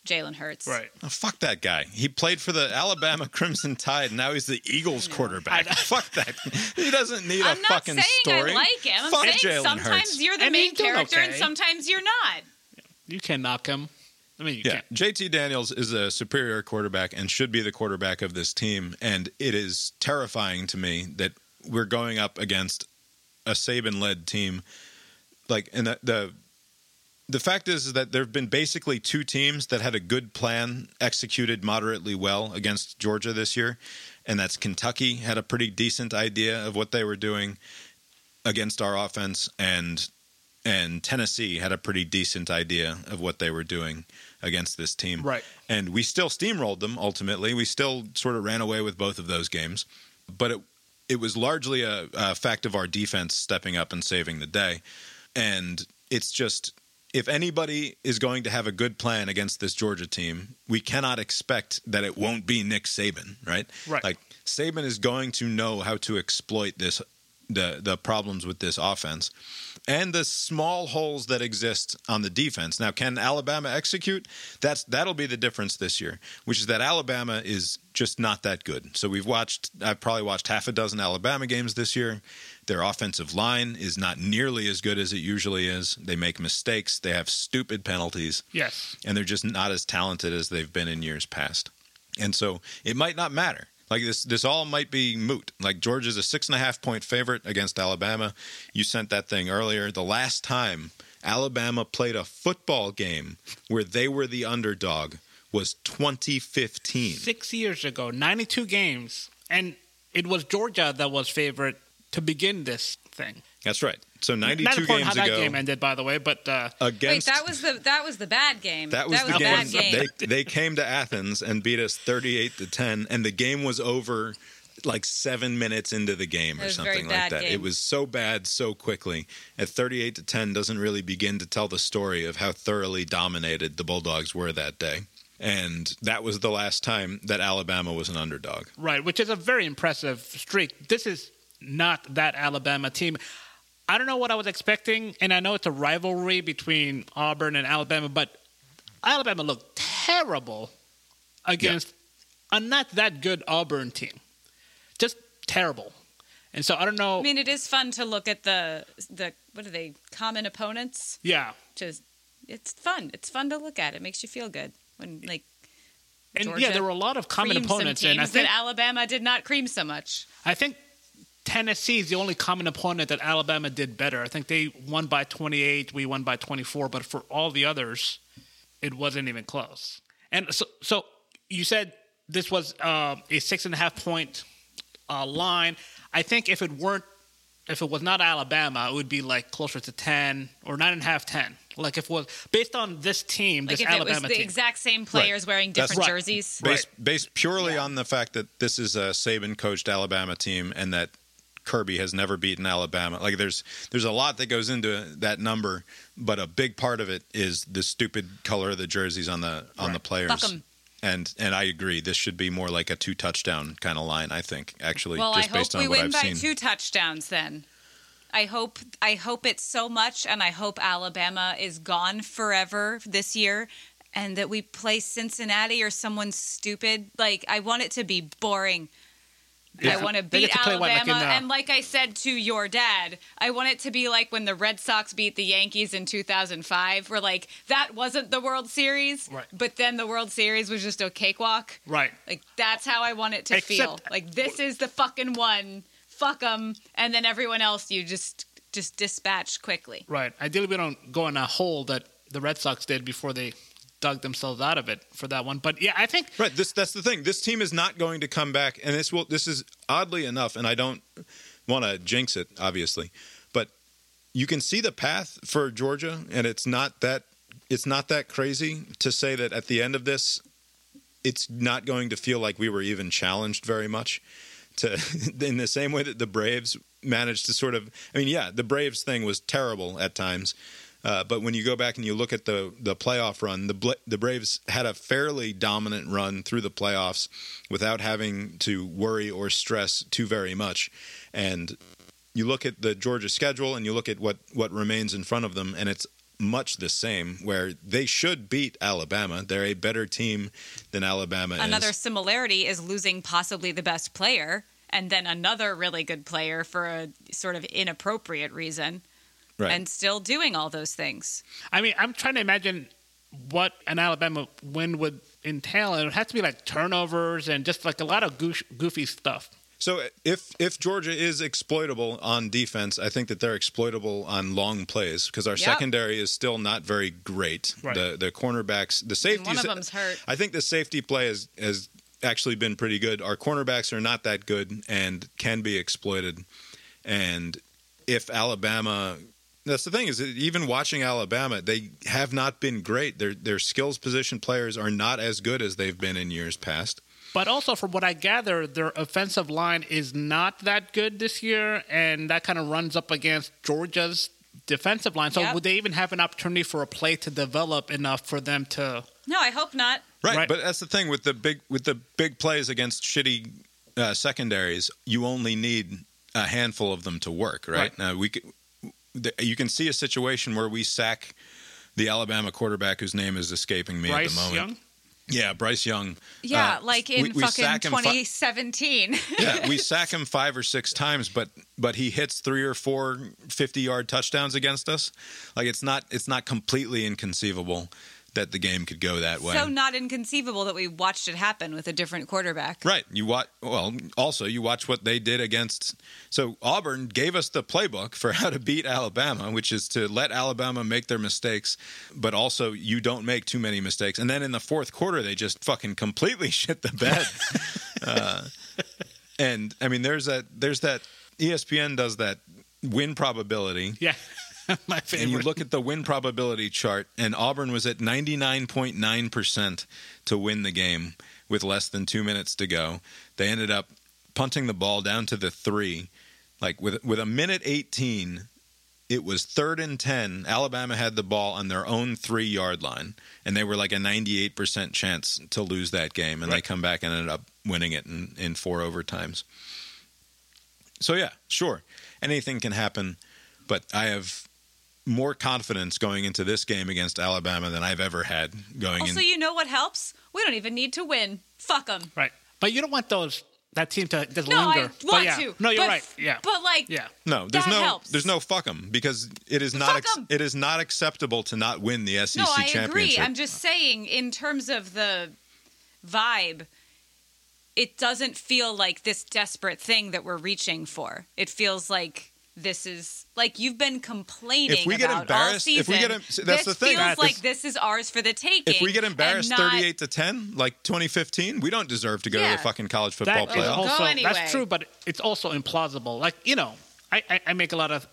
Jalen Hurts. right. Oh, fuck that guy. He played for the Alabama Crimson Tide. And Now he's the Eagles quarterback. fuck that. He doesn't need I'm a fucking story. I like him. I'm Fuck saying Jalen sometimes Hurts. you're the And main he's doing character and sometimes you're not. You can knock him. I mean, you Yeah, can't. JT Daniels is a superior quarterback and should be the quarterback of this team. And it is terrifying to me that we're going up against a Saban-led team. Like, and the the, the fact is, is that there have been basically two teams that had a good plan executed moderately well against Georgia this year, and that's Kentucky had a pretty decent idea of what they were doing against our offense, and and Tennessee had a pretty decent idea of what they were doing against this team. Right. And we still steamrolled them ultimately. We still sort of ran away with both of those games. But it it was largely a, a fact of our defense stepping up and saving the day. and it's just if anybody is going to have a good plan against this Georgia team, we cannot expect that it won't be Nick Saban, right? Right. Like Saban is going to know how to exploit this the the problems with this offense and the small holes that exist on the defense. Now, can Alabama execute? That's that'll be the difference this year, which is that Alabama is just not that good. So we've watched I've probably watched half a dozen Alabama games this year. Their offensive line is not nearly as good as it usually is. They make mistakes, they have stupid penalties, Yes. and they're just not as talented as they've been in years past. And so it might not matter. Like this, this all might be moot. Like Georgia's a six and a half point favorite against Alabama. You sent that thing earlier. The last time Alabama played a football game where they were the underdog was 2015. Six years ago, 92 games, and it was Georgia that was favorite to begin this thing. That's right. So 92 Not important games how ago that game ended, by the way, but uh, Wait, against that was the that was the bad game. That was, the a game. bad game. They they came to Athens and beat us thirty eight to ten, and the game was over like seven minutes into the game or was a very something like that. game. It was so bad so quickly. At thirty eight to ten doesn't really begin to tell the story of how thoroughly dominated the Bulldogs were that day. And that was the last time that Alabama was an underdog. right, which is a very impressive streak. This is not that Alabama team. I don't know what I was expecting, and I know it's a rivalry between Auburn and Alabama, but Alabama looked terrible against a not that good Auburn team. Just terrible. And so I don't know. I mean, it is fun to look at the the what are they common opponents? yeah. Just it's fun. It's fun to look at. It makes you feel good when like And Georgia yeah, there were a lot of common opponents, and I that think Alabama did not cream so much. I think Tennessee is the only common opponent that Alabama did better. I think they won by 28, we won by 24, but for all the others, it wasn't even close. And so, so you said this was uh, a six and a half point uh, line. I think if it weren't, if it was not Alabama, it would be like closer to 10 or nine and a half, 10. Like if it was based on this team, Like this if it was Alabama the team. exact same players wearing That's different right. jerseys. Based, based purely on the fact that this is a Saban coached Alabama team and that Kirby has never beaten Alabama. Like there's there's a lot that goes into that number, but a big part of it is the stupid color of the jerseys on the on the players. And and I agree. This should be more like a two touchdown kind of line. I think actually, Well, I just hope based on we what win I've by seen. two touchdowns then. I hope I hope it's so much and I hope Alabama is gone forever this year and that we play Cincinnati or someone stupid. Like I want it to be boring. I want to beat get to play, what, like Alabama in, uh, and like I said to your dad, I want it to be like when the Red Sox beat the Yankees in 2005 We're like that wasn't the World Series, Right. but then the World Series was just a cakewalk. right. Like that's how I want it to Except- feel. Like this is the fucking one. Fuck them, and then everyone else you just just dispatch quickly. Right. Ideally, we don't go in a hole that the Red Sox did before they dug themselves out of it for that one. But yeah, I think Right. This that's the thing. This team is not going to come back, and this will. This is oddly enough, and I don't want to jinx it, obviously, but you can see the path for Georgia, and it's not that it's not that crazy to say that at the end of this, it's not going to feel like we were even challenged very much. To in the same way that the Braves managed to sort of, I mean, yeah, the Braves thing was terrible at times. Uh, but when you go back and you look at the the playoff run, the the Braves had a fairly dominant run through the playoffs without having to worry or stress too very much. And you look at the Georgia schedule and you look at what what remains in front of them, and it's much the same. Where they should beat Alabama. They're a better team than Alabama Another is. similarity is losing possibly the best player, and then another really good player for a sort of inappropriate reason, Right. and still doing all those things. I mean, I'm trying to imagine what an Alabama win would entail. And it would have to be like turnovers and just like a lot of goof, goofy stuff. So if if Georgia is exploitable on defense, I think that they're exploitable on long plays because our Yep. secondary is still not very great. Right. The the cornerbacks, the And safeties. one of them's hurt. I think the safety play has has actually been pretty good. Our cornerbacks are not that good and can be exploited. And if Alabama that's the thing is that even watching Alabama, they have not been great. Their their skills position players are not as good as they've been in years past. But also, from what I gather, their offensive line is not that good this year, and that kind of runs up against Georgia's defensive line. So Yep. would they even have an opportunity for a play to develop enough for them to? No, I hope not. Right, Right. but that's the thing with the big with the big plays against shitty uh, secondaries. You only need a handful of them to work. Right, Right. now, we c- th- you can see a situation where we sack the Alabama quarterback whose name is escaping me at the moment. Young. Yeah, Bryce Young. Yeah, Uh, like in we- we fucking sack him fi- 2017. yeah, we sack him five or six times, but but he hits three or four 50 yard touchdowns against us. Like it's not it's not completely inconceivable that the game could go that way. so not inconceivable that we watched it happen with a different quarterback. Right. You watch. Well, also you watch what they did against. So Auburn gave us the playbook for how to beat Alabama, which is to let Alabama make their mistakes, but also you don't make too many mistakes. And then in the fourth quarter, they just fucking completely shit the bed. uh, and I mean, there's that. There's that. ESPN does that win probability. Yeah, my favorite. And you look at the win probability chart, and Auburn was at 99.9% to win the game with less than two minutes to go. They ended up punting the ball down to the three. Like with, with a minute 18, it was third and 10. Alabama had the ball on their own three yard line, and they were like a 98% chance to lose that game. And they come back and ended up winning it in, in four overtimes. So, yeah, sure. Anything can happen, but I have more confidence going into this game against Alabama than I've ever had going Also, in. you know what helps? We don't even need to win. Fuck them. right, but you don't want those that team to just No, linger. I But want yeah. to. No, you're but- right. Yeah, But like, yeah. No, there's That no helps. there's no fuck 'em because it is not ex- it is not acceptable to not win the SEC no, I championship. agree. I'm just saying, in terms of the vibe, it doesn't feel like this desperate thing that we're reaching for. It feels like this is like you've been complaining If we get about all embarrassed- season. if we get that's this the thing. feels Right. like If- this is ours for the taking. if we get embarrassed not- 38 to 10 like 2015, we don't deserve to go to the fucking college football That is playoff. playoff. also anyway. that's true, but it's also implausible. Like you know, I, I, I make a lot of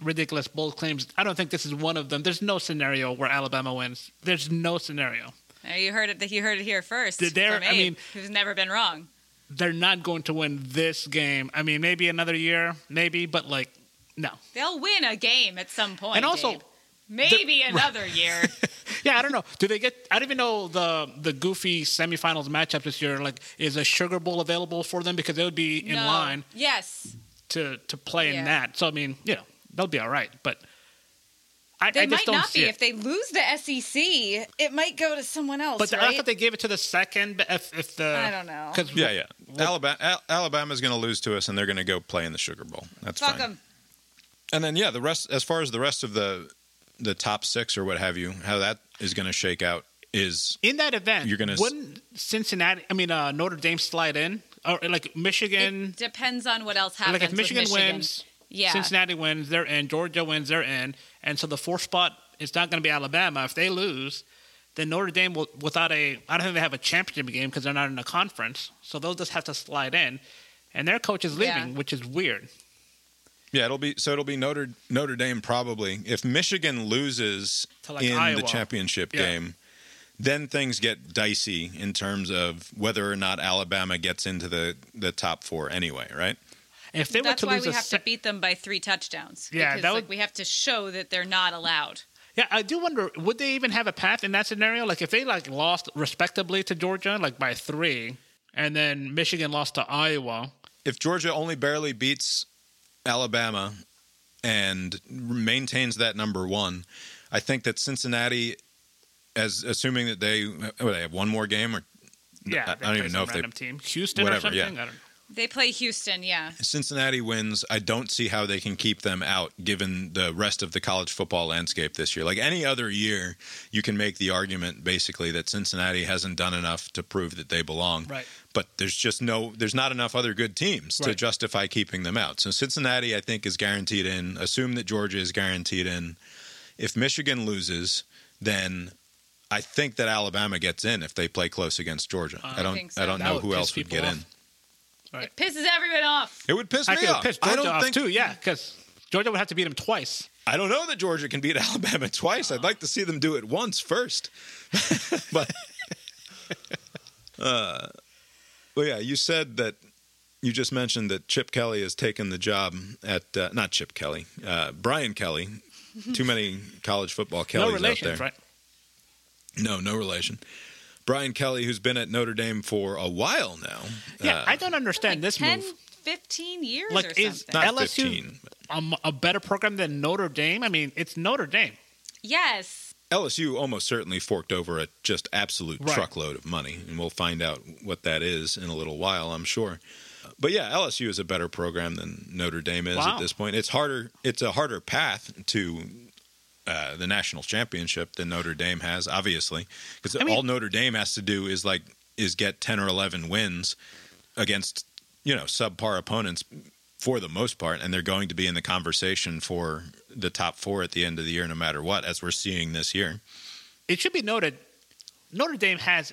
ridiculous bold claims. I don't think this is one of them. There's no scenario where Alabama wins. There's no scenario. You heard it. You heard it here first. Did there- from I mean- who's never been wrong. They're not going to win this game. I mean, maybe another year, maybe, but like, no. They'll win a game at some point. And also, Abe. maybe another year. Yeah, I don't know. Do they get? I don't even know the the goofy semifinals matchup this year. Like, is a Sugar Bowl available for them because they would be in No. line Yes, to to play Yeah. in that. So I mean, you know, they'll be all right. But I, they I just might don't not see be. it. If they lose the SEC, it might go to someone else. But I right? thought they gave it to the second. If, if the I don't know. Cause Yeah, yeah. Alabama Al- Alabama's going to lose to us and they're going to go play in the Sugar Bowl. That's Fuck fine. them. And then yeah, the rest as far as the rest of the the top 6 or what have you, how that is going to shake out is in that event, You're gonna wouldn't Cincinnati? I mean, uh, Notre Dame slide in, or like Michigan? It depends on what else happens. like if Michigan, Michigan wins, Yeah. Cincinnati wins, they're in. Georgia wins, they're in. And so the fourth spot is not going to be Alabama. If they lose, then Notre Dame will, without a, I don't think they have a championship game because they're not in a conference. So they'll just have to slide in, and their coach is leaving, Yeah. which is weird. Yeah, it'll be so it'll be Notre Notre Dame probably. If Michigan loses like, in Iowa. the championship Yeah. game, then things get dicey in terms of whether or not Alabama gets into the the top 4 anyway, right? If they That's were to why lose we have se- to beat them by three touchdowns. Yeah, because that like, we have to show that they're not allowed. Yeah, I do wonder would they even have a path in that scenario? Like if they like lost respectably to Georgia, like by three, and then Michigan lost to Iowa. If Georgia only barely beats Alabama and maintains that number 1, I think that Cincinnati as assuming that they what, they have one more game or Yeah, I- don't even know if they random team, Houston whatever, or yeah. I don't know. They play Houston, yeah. Cincinnati wins, I don't see how they can keep them out given the rest of the college football landscape this year. Like any other year, you can make the argument basically that Cincinnati hasn't done enough to prove that they belong. Right. But there's just no there's not enough other good teams to justify keeping them out. So Cincinnati I think is guaranteed in. Assume that Georgia is guaranteed in. If Michigan loses, then I think that Alabama gets in if they play close against Georgia. I don't think so. I don't That know who else would get off. in. Right. It pisses everyone off. It would piss I me could off. piss I don't off think too. Yeah, because Georgia would have to beat them twice. I don't know that Georgia can beat Alabama twice. I'd like to see them do it once first. but, uh, well, yeah, you said that you just mentioned that Chip Kelly has taken the job at uh, not Chip Kelly, uh, Brian Kelly too many college football Kellys no out there. right? No, no relation. Brian Kelly, who's been at Notre Dame for a while now. Yeah, uh, I don't understand this 10, move. 15 years Like, or is something. not LSU 15. um, a better program than Notre Dame? I mean, it's Notre Dame. yes. LSU almost certainly forked over a just absolute Right. truckload of money, and we'll find out what that is in a little while, I'm sure. But yeah, LSU is a better program than Notre Dame is Wow. at this point. It's harder. It's a harder path to uh, the national championship than Notre Dame has, obviously, because I mean- all Notre Dame has to do is like is get ten or eleven wins against you know subpar opponents for the most part, and they're going to be in the conversation for the top four at the end of the year, no matter what, as we're seeing this year. It should be noted, Notre Dame has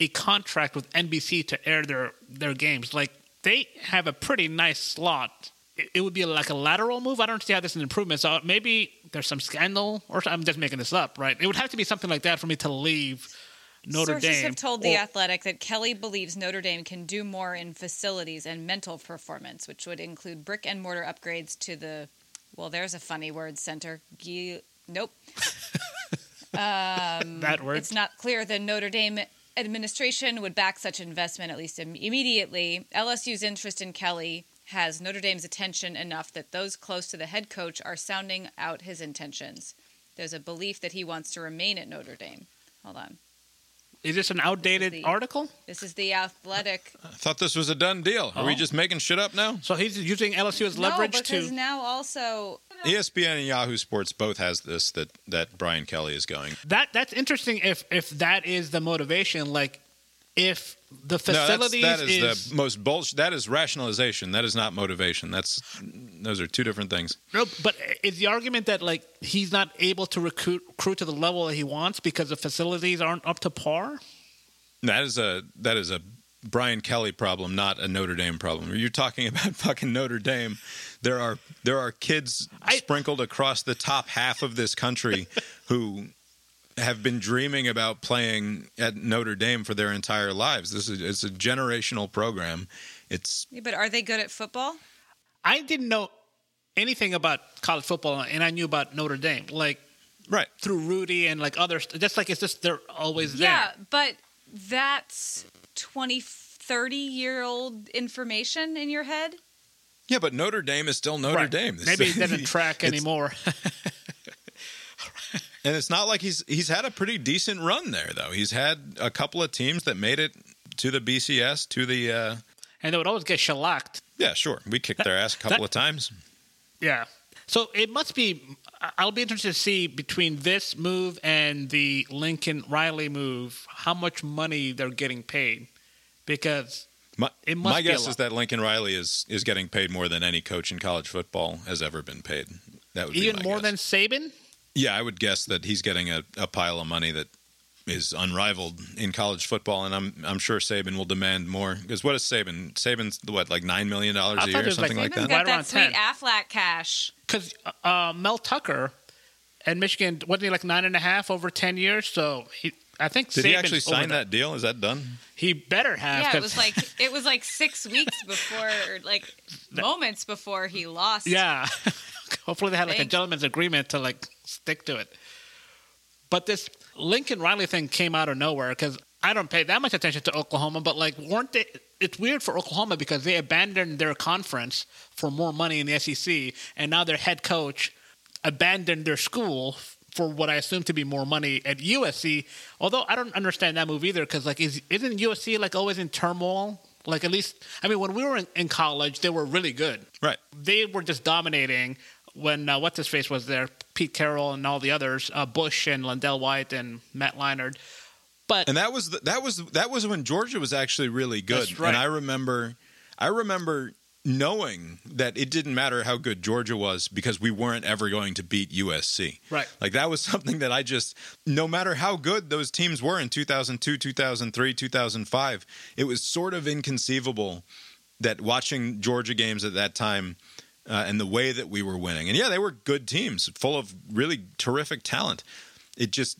a contract with NBC to air their their games. Like they have a pretty nice slot. It, it would be like a lateral move. I don't see how this is an improvement. So maybe there's some scandal, or I'm just making this up, right? It would have to be something like that for me to leave Notre Sources Dame. have told The Athletic that Kelly believes Notre Dame can do more in facilities and mental performance, which would include brick and mortar upgrades to the, well, there's a funny word, center. Gu- nope. Um, that word. It's not clear the Notre Dame administration would back such investment, at least im- immediately. LSU's interest in Kelly has Notre Dame's attention enough that those close to the head coach are sounding out his intentions. There's a belief that he wants to remain at Notre Dame. Hold on. Is this an outdated the- article? This is the athletic. I thought this was a done deal. Are we Oh. just making shit up now? So he's using LSU as leverage no, because to. now also ESPN and Yahoo Sports both has this that that Brian Kelly is going. That that's interesting. If if that is the motivation, like if the No, facilities that is, is, the most bullshit. That is rationalization. That is not motivation. That's those are two different things. no, but is the argument that like he's not able to recruit recruit to the level that he wants because the facilities aren't up to par? That is a that is a Brian Kelly problem, not a Notre Dame problem. You're talking about fucking Notre Dame. There are there are kids I- sprinkled across the top half of this country who have been dreaming about playing at Notre Dame for their entire lives. This is it's a generational program. It's Yeah, but are they good at football? I didn't know anything about college football, and I knew about Notre Dame, like right. through Rudy and like others. Just like it's just they're always there. Yeah, but that's 20, 30 year old information in your head. Yeah, but Notre Dame is still Notre Right. Dame. Maybe he doesn't track it's- anymore. And it's not like he's he's had a pretty decent run there though. He's had a couple of teams that made it to the BCS, to the uh and they would always get shellacked. yeah, sure. We kicked their ass a couple that- of times. Yeah. So it must be. I'll be interested to see between this move and the Lincoln Riley move how much money they're getting paid, because My, It must my be a guess is that Lincoln Riley is is getting paid more than any coach in college football has ever been paid. That would be even more guess. than Saban. Yeah, I would guess that he's getting a, a pile of money that is unrivaled in college football, and I'm I'm sure Saban will demand more. Because what is Saban? Saban's what like nine million dollars a year, or was like something like, that. Right got around that sweet 10. Aflac cash. Because uh, Mel Tucker at Michigan wasn't he like nine and a half over ten years? So he, I think Did Saban's he actually over sign that deal? Is that done? He better have. Yeah, it 'cause- was like it was like six weeks before, or like moments before he lost. Yeah. Hopefully they had like a gentleman's agreement to like stick to it. But this Lincoln Riley thing came out of nowhere because I don't pay that much attention to Oklahoma, but like weren't they? It's weird for Oklahoma because they abandoned their conference for more money in the SEC, and now their head coach abandoned their school for what I assume to be more money at USC. Although I don't understand that move either because like is isn't USC like always in turmoil? Like at least I mean when we were in, in college they were really good Right. they were just dominating when uh, what's his face was there, Pete Carroll and all the others, uh, Bush and LenDale White and Matt Leinart. But And that was the, that was that was when Georgia was actually really good. Right. And I remember I remember knowing that it didn't matter how good Georgia was because we weren't ever going to beat USC. Right. Like that was something that I just no matter how good those teams were in 2002, 2003, 2005, it was sort of inconceivable that watching Georgia games at that time uh, and the way that we were winning. And yeah, they were good teams, full of really terrific talent. It just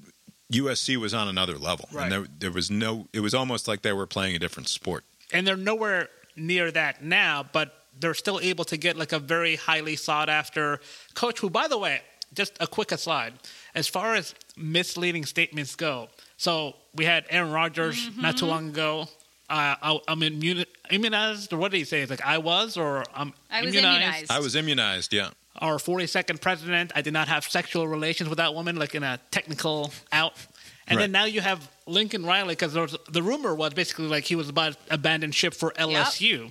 USC was on another level, Right. and there there was no. It was almost like they were playing a different sport. and they're nowhere near that now, but they're still able to get like a very highly sought after coach who by the way, just a quick aside. As far as misleading statements go, so we had Aaron Rodgers not too long ago. Uh, I, I'm immuni- immunized, or what did he say? It's like I was, or I'm I was immunized. I was immunized. Yeah. Our 42nd president, I did not have sexual relations with that woman, like in a technical out. And then now you have Lincoln Riley, because the rumor was basically like he was about to abandon ship for LSU.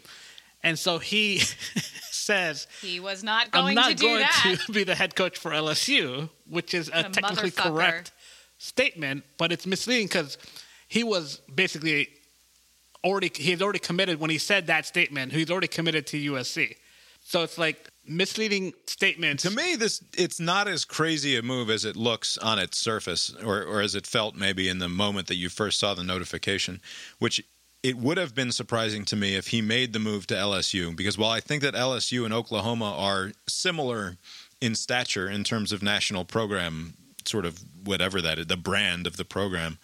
And so he says, He was not I'm going not to do going that. to be the head coach for LSU, which is a The technically correct statement, but it's misleading because he was basically already he had already committed when he said that statement. He's already committed to USC, so it's like misleading statements. To me, this it's not as crazy a move as it looks on its surface, or, or as it felt maybe in the moment that you first saw the notification. Which it would have been surprising to me if he made the move to LSU, because while I think that LSU and Oklahoma are similar in stature in terms of national program, sort of whatever that is, the brand of the program.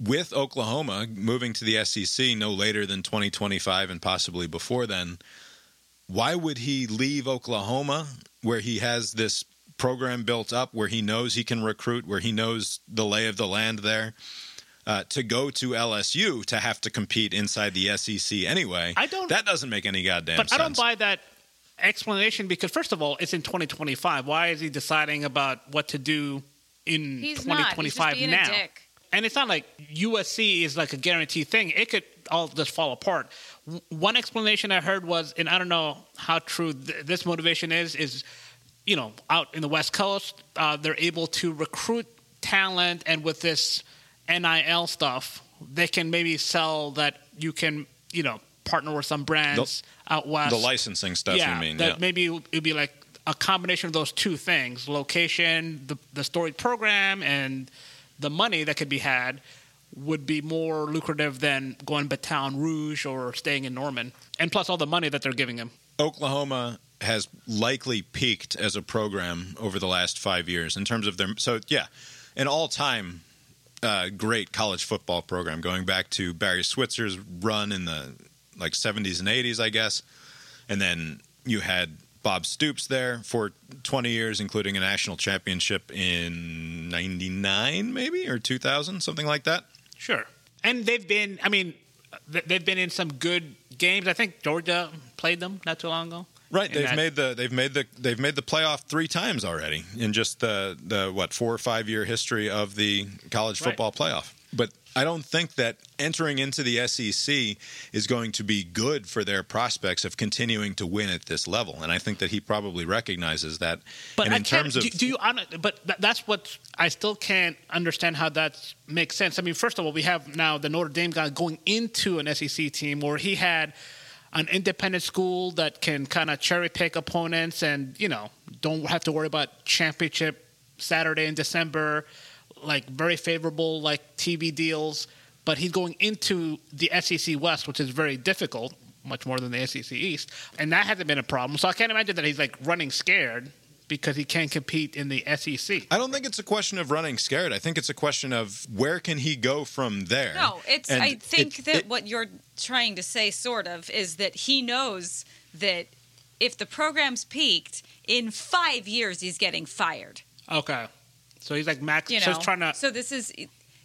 With Oklahoma moving to the SEC no later than 2025 and possibly before then, why would he leave Oklahoma where he has this program built up, where he knows he can recruit, where he knows the lay of the land there, uh, to go to LSU to have to compete inside the SEC anyway? I don't- That doesn't make any goddamn but sense. I don't buy that explanation because first of all, it's in 2025. Why is he deciding about what to do in He's not. He's just 2025 being now? a dick. And it's not like USC is like a guaranteed thing. It could all just fall apart. One explanation I heard was, and I don't know how true th- this motivation is, is you know, out in the West Coast, uh, they're able to recruit talent, and with this NIL stuff, they can maybe sell that you can, you know, partner with some brands out west. the licensing stuff, yeah, you mean? that yeah. maybe it would be like a combination of those two things: location, the the storied program, and the money that could be had would be more lucrative than going to Baton Rouge or staying in Norman, and plus all the money that they're giving him. Oklahoma has likely peaked as a program over the last five years in terms of their. So yeah, an all-time uh, great college football program going back to Barry Switzer's run in the like 70s and 80s, I guess, and then you had Bob Stoops there for 20 years, including a national championship in '99, maybe or 2000, something like that. Sure, and they've been. I mean, they've been in some good games. I think Georgia played them not too long ago. Right, they've that- made the they've made the they've made the playoff three times already in just the the what four or five year history of the college Right. football playoff. But I don't think that entering into the SEC is going to be good for their prospects of continuing to win at this level. And I think that he probably recognizes that. But and in terms of do, do you? But that's what I still can't understand how that makes sense. I mean, first of all, we have now the Notre Dame guy going into an SEC team where he had an independent school that can kind of cherry pick opponents, and you know, don't have to worry about championship Saturday in December, like very favorable like TV deals. But he's going into the SEC West, which is very difficult, much more than the SEC East, and that hasn't been a problem. So I can't imagine that he's like running scared because he can't compete in the SEC. I don't think it's a question of running scared. I think it's a question of where can he go from there. No, it's. And I think it- that it- what you're trying to say, sort of, is that he knows that if the program's peaked in five years, he's getting fired. Okay, so he's like max. You know, so he's trying to So this is,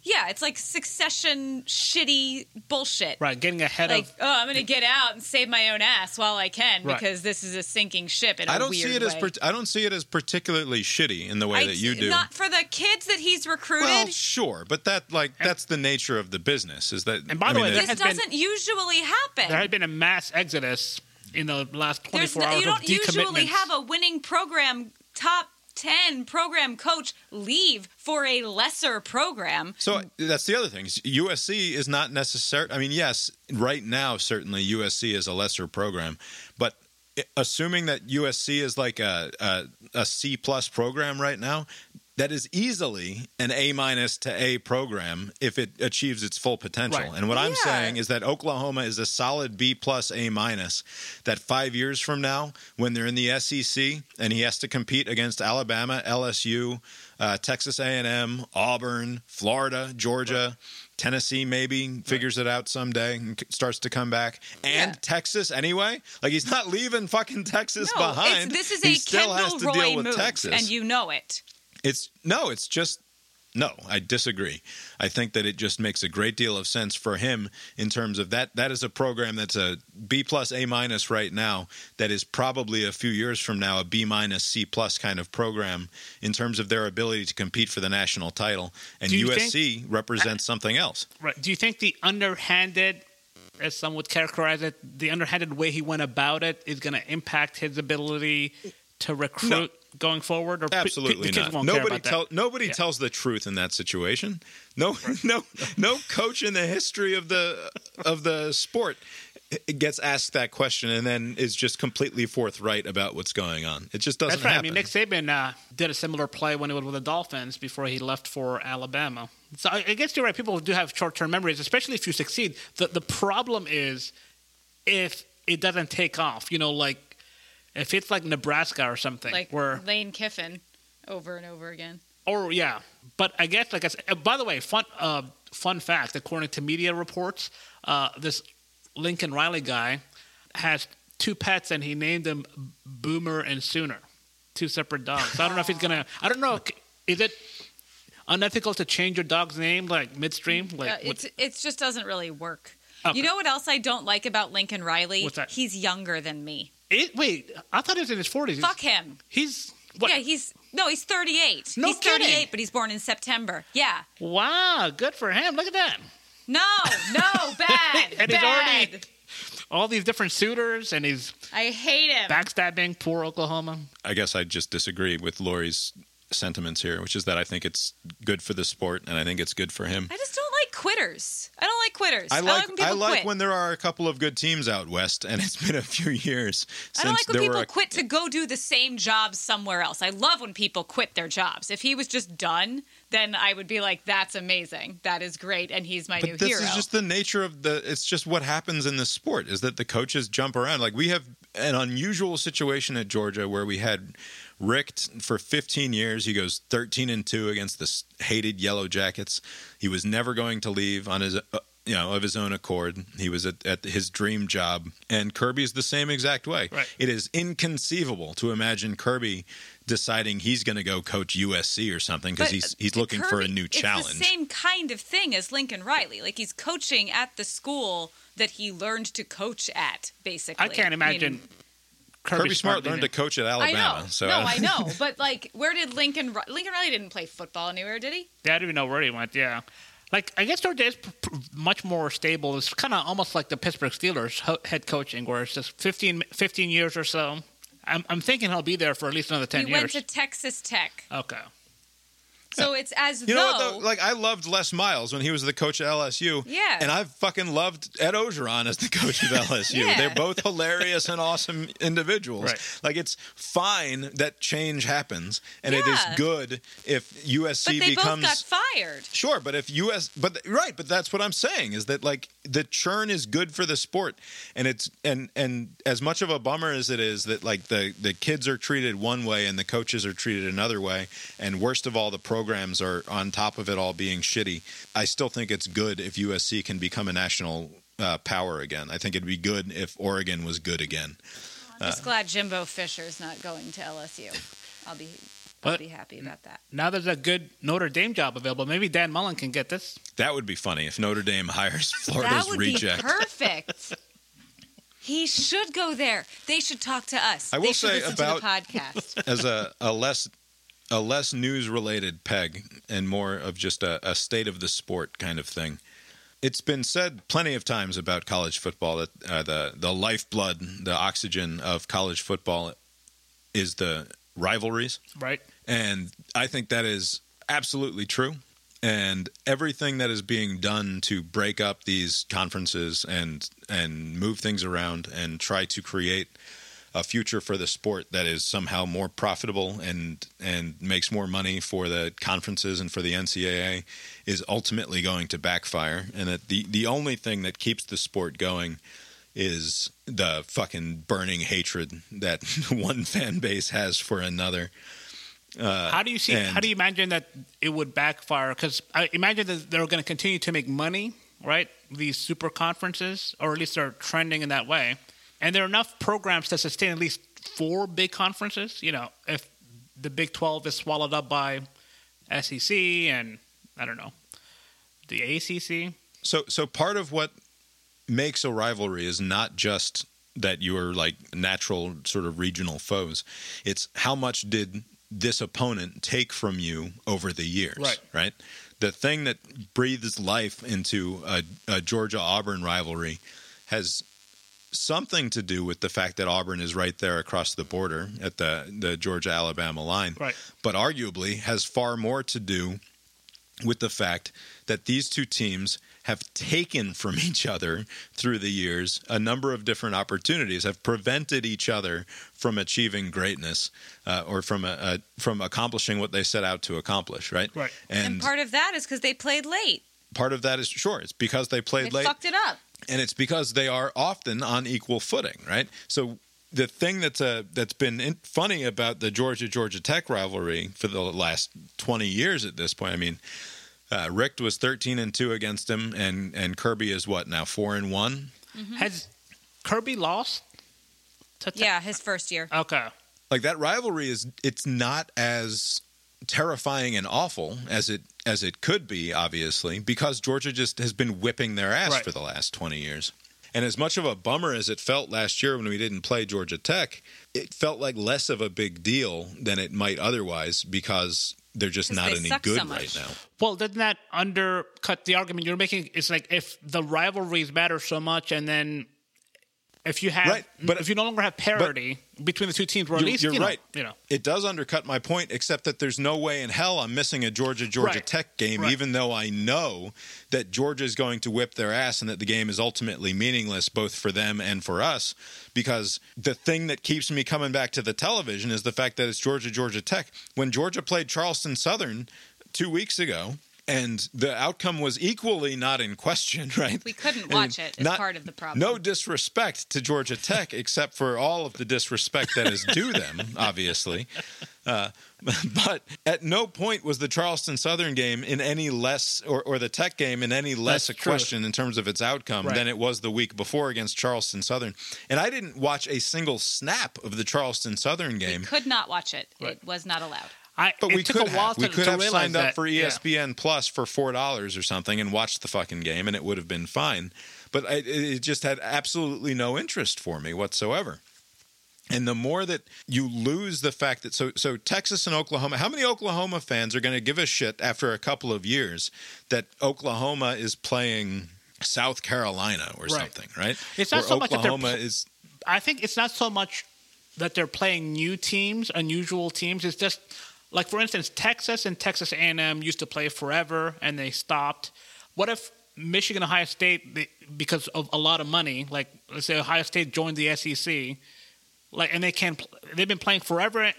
yeah, it's like succession shitty bullshit. right getting ahead Like, of. oh, I'm going to get out and save my own ass while I can Right. because this is a sinking ship in a I don't weird see it as way. part- I don't see it as particularly shitty in the way I- that you do. Not for the kids that he's recruited. Well, sure, but that like that's the nature of the business. Is that? And by I the mean, way, this doesn't usually happen. There had been a mass exodus in the last There's 24 no, hours you don't usually have a winning program top 10 program coach leave for a lesser program. so that's the other thing. USC is not necessary. I mean, yes, right now certainly USC is a lesser program, but assuming that USC is like a a, a C plus program right now. That is easily an A minus to A program if it achieves its full potential. Right. And what I'm saying is that Oklahoma is a solid B plus A minus. That five years from now, when they're in the SEC and he has to compete against Alabama, LSU, uh, Texas A&M, Auburn, Florida, Georgia, Tennessee maybe figures it out someday and starts to come back, and Yeah. Texas anyway. Like he's not leaving fucking Texas No, behind. this is he a still has Kendall to Roy deal with move, Texas. and you know it. It's no, it's just no. I disagree. I think that it just makes a great deal of sense for him in terms of that. That is a program that's a B plus A minus right now. That is probably a few years from now a B minus C plus kind of program in terms of their ability to compete for the national title. And USC represents something else. Right. Do you think the underhanded, as some would characterize it, the underhanded way he went about it is going to impact his ability to recruit going forward? Or p- p- Absolutely kids not. Nobody tell nobody Yeah. tells the truth in that situation. No, no, no coach in the history of the of the sport gets asked that question and then is just completely forthright about what's going on. It just doesn't That's right. happen. I mean, Nick Saban uh, did a similar play when he was with the Dolphins before he left for Alabama. So I, guess you're right. People do have short-term memories, especially if you succeed. The the problem is if it doesn't take off. You know, like if it's like Nebraska or something, Like where Lane Kiffin over and over again. or yeah. But I guess like I said. uh, By the way, fun uh, fun fact. According to media reports, uh, this Lincoln Riley guy has two pets, and he named them Boomer and Sooner, two separate dogs. So I don't know if he's gonna. I don't know. Is it unethical to change your dog's name like midstream? Like Uh, it just doesn't really work. Okay. You know what else I don't like about Lincoln Riley? What's that? He's younger than me. It- wait, I thought he was in his forties. Fuck him. He's what? Yeah, he's no, he's 38. No he's 38, but he's born in September. Yeah. wow, good for him. Look at that. No, no, bad, And he's already- All these different suitors, and he's I hate him. backstabbing poor Oklahoma. I guess I just disagree with Lori's sentiments here, which is that I think it's good for the sport and I think it's good for him. I just don't like quitters. I don't like quitters. I like when I like quit. when there are a couple of good teams out west, and it's been a few years since I don't like when people. A, quit to go do the same job somewhere else. I love when people quit their jobs. If he was just done, then I would be like, "That's amazing. That is great," and he's my new but this hero. is just the nature of the. It's just what happens in the sport is that the coaches jump around. Like we have an unusual situation at Georgia where we had Richt for 15 years. He goes 13 and two against the hated Yellow Jackets. He was never going to leave on his. Uh, you know, of his own accord, he was at, at his dream job, and Kirby's the same exact way. Right. It is inconceivable to imagine Kirby deciding he's going to go coach USC or something because he's he's to looking for a new challenge. It's the same kind of thing as Lincoln Riley. Like he's coaching at the school that he learned to coach at. Basically, I can't imagine mean, Kirby, Kirby Smart being learned to coach at Alabama. I Alabama. know. So no, I I know. But like, where did Lincoln? Lincoln Riley didn't play football anywhere, did he? Yeah, I don't even know where he went. Yeah, like I guess Georgia is p- p- much more stable. It's kind of almost like the Pittsburgh Steelers ho- head coaching, where it's just 15, 15 years or so. I'm, I'm thinking he'll be there for at least another ten he years. went to Texas Tech, okay, so it's as You know what? Though? Like I loved Les Miles when he was the coach at LSU. Yeah. And I've fucking loved Ed Orgeron as the coach of LSU. Yeah. They're both hilarious and awesome individuals. Right. Like it's fine that change happens, and it is good if USC but they becomes. both got fired. Sure, but if US, but right, but that's what I'm saying is that like the churn is good for the sport, and it's and and as much of a bummer as it is that like the the kids are treated one way and the coaches are treated another way, and worst of all, the programs are on top of it all being shitty. I still think it's good if USC can become a national uh, power again. I think it'd be good if Oregon was good again. I'm just glad Jimbo Fisher's not going to LSU. I'll be, I'll be happy about that. now there's a good Notre Dame job available. Maybe Dan Mullen can get this. That would be funny if Notre Dame hires Florida's that would reject. be perfect. He should go there. They should talk to us. I They will should say listen about- to the podcast. as a, a less a less news related peg and more of just a, a state of the sport kind of thing. It's been said plenty of times about college football that uh, the the lifeblood, the oxygen of college football is the rivalries, Right. and I think that is absolutely true. And everything that is being done to break up these conferences and and move things around and try to create a future for the sport that is somehow more profitable and and makes more money for the conferences and for the NCAA is ultimately going to backfire and that the the only thing that keeps the sport going is the fucking burning hatred that one fan base has for another uh, how do you see? and- How do you imagine that it would backfire? Because I imagine that they're going to continue to make money, right? These super conferences, or at least they're trending in that way. And there are enough programs to sustain at least four big conferences. You know, if the Big Twelve is swallowed up by SEC and I don't know the ACC. So so part of what makes a rivalry is not just that you're like natural sort of regional foes. It's how much did this opponent take from you over the years, Right. right? The thing that breathes life into a, a Georgia Auburn rivalry has something to do with the fact that Auburn is right there across the border at the the Georgia Alabama line, Right. but arguably has far more to do with the fact that these two teams have taken from each other through the years a number of different opportunities, have prevented each other from achieving greatness uh, or from a, a, from accomplishing what they set out to accomplish, right? Right. And, And part of that is because they played late. part of that is sure it's because they They played late fucked it up. And it's because they are often on equal footing, right? So the thing that's uh, that's been in, funny about the Georgia Georgia Tech rivalry for the last twenty years at this point, I mean, uh, Richt was thirteen and two against him, and and Kirby is what now four and one. Has Kirby lost? To Tech? Yeah, his first year. Okay. Like that rivalry is it's not as terrifying and awful as it as it could be, obviously, because Georgia just has been whipping their ass Right. for the last twenty years. And as much of a bummer as it felt last year when we didn't play Georgia Tech, it felt like less of a big deal than it might otherwise because they're just not they any good so right now. Well, doesn't that undercut the argument you're making? It's like if the rivalries matter so much, and then if you have, Right, but- if you no longer have parity between the two teams, or at You're- least you're you know, right. You know, It does undercut my point, except that there's no way in hell I'm missing a Georgia Georgia Right. Tech game, Right. even though I know that Georgia is going to whip their ass and that the game is ultimately meaningless both for them and for us. Because the thing that keeps me coming back to the television is the fact that it's Georgia Georgia Tech. When Georgia played Charleston Southern two weeks ago. And the outcome was equally not in question, right? We couldn't I mean, watch it. It's part of the problem. No disrespect to Georgia Tech, except for all of the disrespect that is due them, obviously. Uh, but at no point was the Charleston Southern game in any less, or, or the Tech game in any less That's a true. question in terms of its outcome Right. than it was the week before against Charleston Southern. And I didn't watch a single snap of the Charleston Southern game. Could not watch it. Right. It was not allowed. I, But we could have. to, we could to have signed up for E yeah. ESPN Plus for four dollars or something and watched the fucking game, and it would have been fine. But I, it just had absolutely no interest for me whatsoever. And the more that you lose the fact that so so Texas and Oklahoma, how many Oklahoma fans are going to give a shit after a couple of years that Oklahoma is playing South Carolina or Right. something, right? It's not Or so much that Oklahoma is I think it's not so much that they're playing new teams, unusual teams. It's just like, for instance, Texas and Texas A&M used to play forever, and they stopped. What if Michigan, Ohio State, they, because of a lot of money, like let's say Ohio State joined the SEC, like, and they can, pl- they've been playing forever.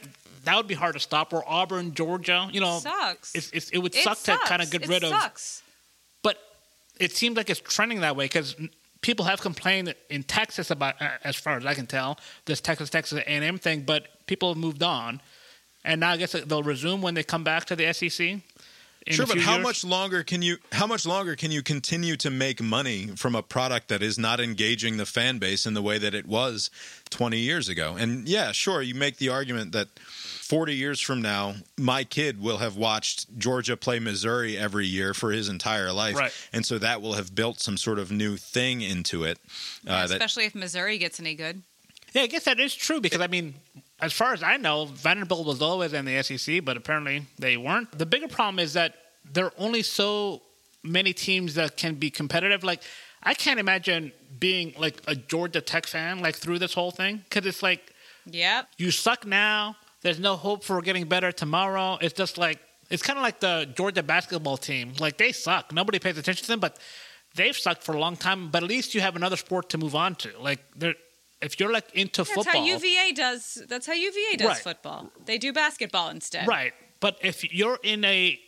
That would be hard to stop. Or Auburn, Georgia, you know, Sucks. It's, it's, it would It suck to kind of get it rid of. sucks. But it seems like it's trending that way because people have complained in Texas about, uh, as far as I can tell, this Texas Texas A&M thing. But people have moved on, and now I guess they'll resume when they come back to the SEC. in Sure, but how years. much longer can you how much longer can you continue to make money from a product that is not engaging the fan base in the way that it was 20 years ago? And yeah, sure, you make the argument that 40 years from now, my kid will have watched Georgia play Missouri every year for his entire life, Right. and so that will have built some sort of new thing into it. Uh, that Especially if Missouri gets any good. Yeah, I guess that is true because I mean, as far as I know, Vanderbilt was always in the SEC, but apparently they weren't. The bigger problem is that there are only so many teams that can be competitive. Like, I can't imagine being like a Georgia Tech fan like through this whole thing because it's like Yep. you suck now. There's no hope for getting better tomorrow. It's just like it's kind of like the Georgia basketball team. Like they suck. Nobody pays attention to them, but they've sucked for a long time. But at least you have another sport to move on to. Like they're if you're like into That's football, how UVA does. That's how UVA does Right. football. They do basketball instead. right? But if you're in a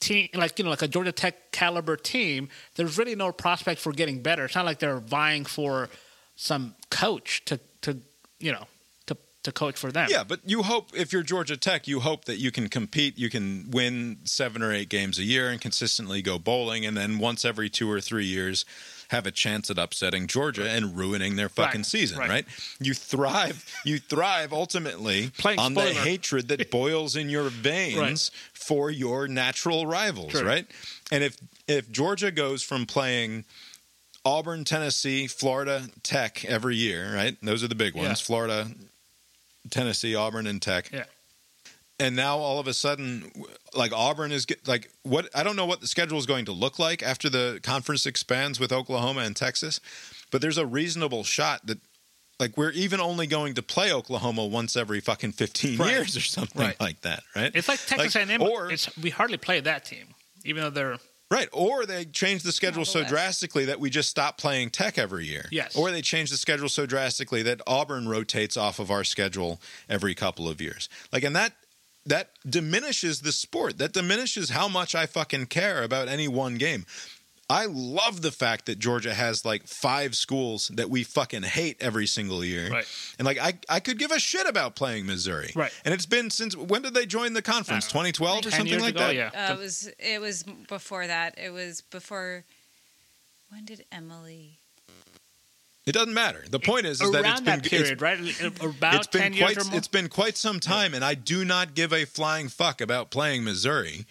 team like you know like a Georgia Tech caliber team, there's really no prospect for getting better. It's not like they're vying for some coach to to you know to to coach for them. Yeah, but you hope if you're Georgia Tech, you hope that you can compete, you can win seven or eight games a year and consistently go bowling, and then once every two or three years have a chance at upsetting Georgia and ruining their fucking Right, season, right. right. You thrive, you thrive ultimately Playing on the hatred that boils in your veins Right. for your natural rivals, True. right? And if if Georgia goes from playing Auburn, Tennessee, Florida, Tech every year, right? Those are the big ones. Yeah. Florida, Tennessee, Auburn, and Tech. Yeah. And now all of a sudden, like Auburn is get, like what I don't know what the schedule is going to look like after the conference expands with Oklahoma and Texas, but there's a reasonable shot that like we're even only going to play Oklahoma once every fucking 15 Right. years or something Right. like that, right? It's like Texas Like, A&M. or- it's, we hardly play that team, even though they're Right. Or they change the schedule so West. drastically that we just stop playing tech every year. Yes. Or they change the schedule so drastically that Auburn rotates off of our schedule every couple of years. Like, and that that diminishes the sport. That diminishes how much I fucking care about any one game. I love the fact that Georgia has like five schools that we fucking hate every single year. Right. And like I, I could give a shit about playing Missouri. Right. And it's been since when did they join the conference? I don't 2012 or something like ago, that? yeah. Uh, it was it was before that. It was before. When did Emily? It doesn't matter. The point is, is that it's been that it's- right? About it's been 10 quite years or more. it's been quite some time, and I do not give a flying fuck about playing Missouri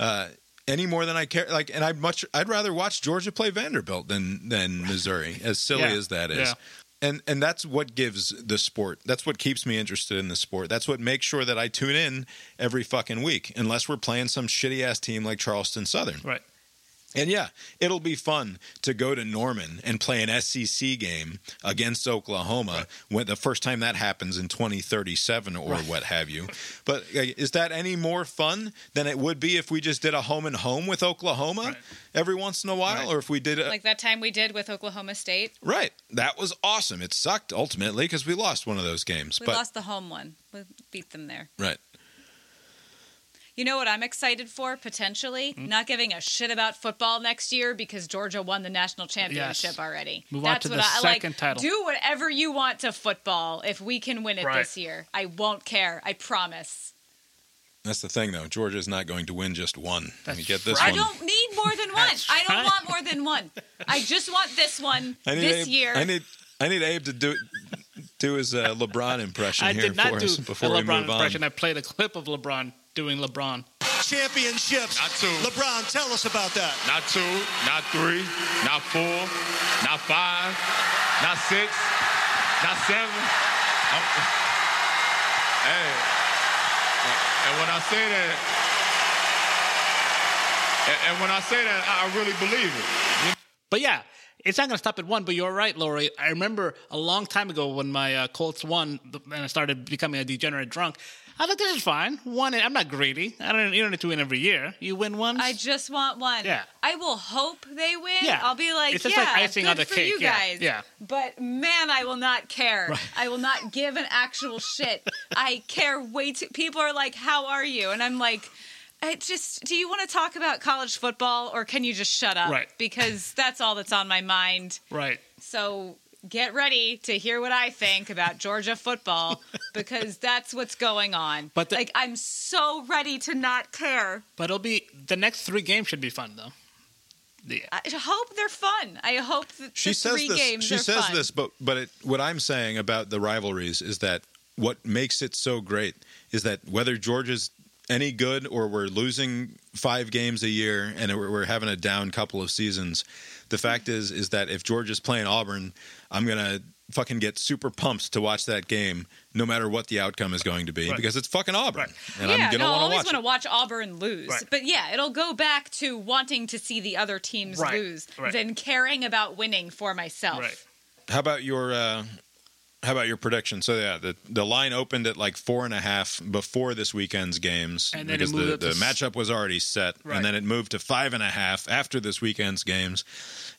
uh, any more than I care. Like, and I would much I'd rather watch Georgia play Vanderbilt than than Missouri, as silly Yeah, as that is. yeah. And and that's what gives the sport. That's what keeps me interested in the sport. That's what makes sure that I tune in every fucking week, unless we're playing some shitty ass team like Charleston Southern. right. And yeah, it'll be fun to go to Norman and play an SEC game against Oklahoma when the first time that happens in 2037 or what have you. But uh, is that any more fun than it would be if we just did a home and home with Oklahoma Right. every once in a while, Right. or if we did a Like that time we did with Oklahoma State. right? That was awesome. It sucked ultimately because we lost one of those games, We but lost the home one. We beat them there. right. You know what I'm excited for potentially? Hmm? Not giving a shit about football next year because Georgia won the national championship Yes. already. Move on That's to what the I second like. title. Do whatever you want to football if we can win it Right. this year. I won't care. I promise. That's the thing, though. Georgia's not going to win just one. Let me get this right. I don't need more than one. I don't right. want more than one. I just want this one I need this Abe, year. I need I need Abe to do do his uh, LeBron impression I here did not for do us a before we LeBron move impression. on. I played a clip of LeBron doing LeBron. championships. Not two. LeBron, tell us about that. Not two, not three, not four, not five, not six, not seven. I'm- hey, and when I say that, and- and when I say that, I really believe it. But yeah, it's not going to stop at one. But you're right, Lori. I remember a long time ago when my uh, Colts won and I started becoming a degenerate drunk. I thought this is fine. One, I'm not greedy. I don't. You don't need to win every year. You win once. I just want one. Yeah. I will hope they win. Yeah. I'll be like, It's just yeah, like icing good on the for cake. you Yeah. guys. Yeah. But man, I will not care. I will not give an actual shit. I care way too. People are like, "How are you?" And I'm like. I just do you want to talk about college football or can you just shut up? Right. Because that's all that's on my mind. right. So get ready to hear what I think about Georgia football because that's what's going on. But the- like I'm so ready to not care. But it'll be the next three games should be fun though. Yeah. I hope they're fun. I hope that She the says three this. games She are says fun. this, but but it, what I'm saying about the rivalries is that what makes it so great is that whether Georgia's any good or we're losing five games a year and we're, we're having a down couple of seasons, the fact is is that if Georgia's playing Auburn, I'm gonna fucking get super pumped to watch that game, no matter what the outcome is going to be, Right. because it's fucking Auburn, Right. and yeah, I'm gonna no, I want to always watch want to watch Auburn lose. Right. But yeah, it'll go back to wanting to see the other teams Right, lose right. than caring about winning for myself. Right. How about your uh, how about your prediction? So yeah, the the line opened at like four and a half before this weekend's games And then because the, the s- matchup was already set, Right. and then it moved to five and a half after this weekend's games,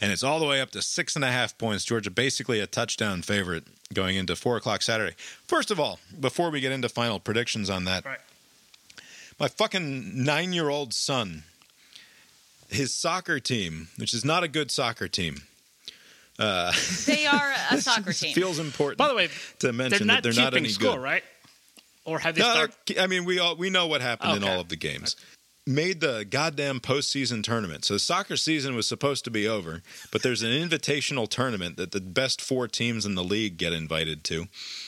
and it's all the way up to six and a half points. Georgia basically a touchdown favorite going into four o'clock Saturday. First of all, before we get into final predictions on that, Right. my fucking nine year old son, his soccer team, which is not a good soccer team, Uh, they are a soccer team. feels important. By the way, to mention they're that they're not any score, good. right? Or have they No, started? I mean, we all we know what happened in all of the games. Made the goddamn postseason tournament. So the soccer season was supposed to be over, but there's an invitational tournament that the best four teams in the league get invited to,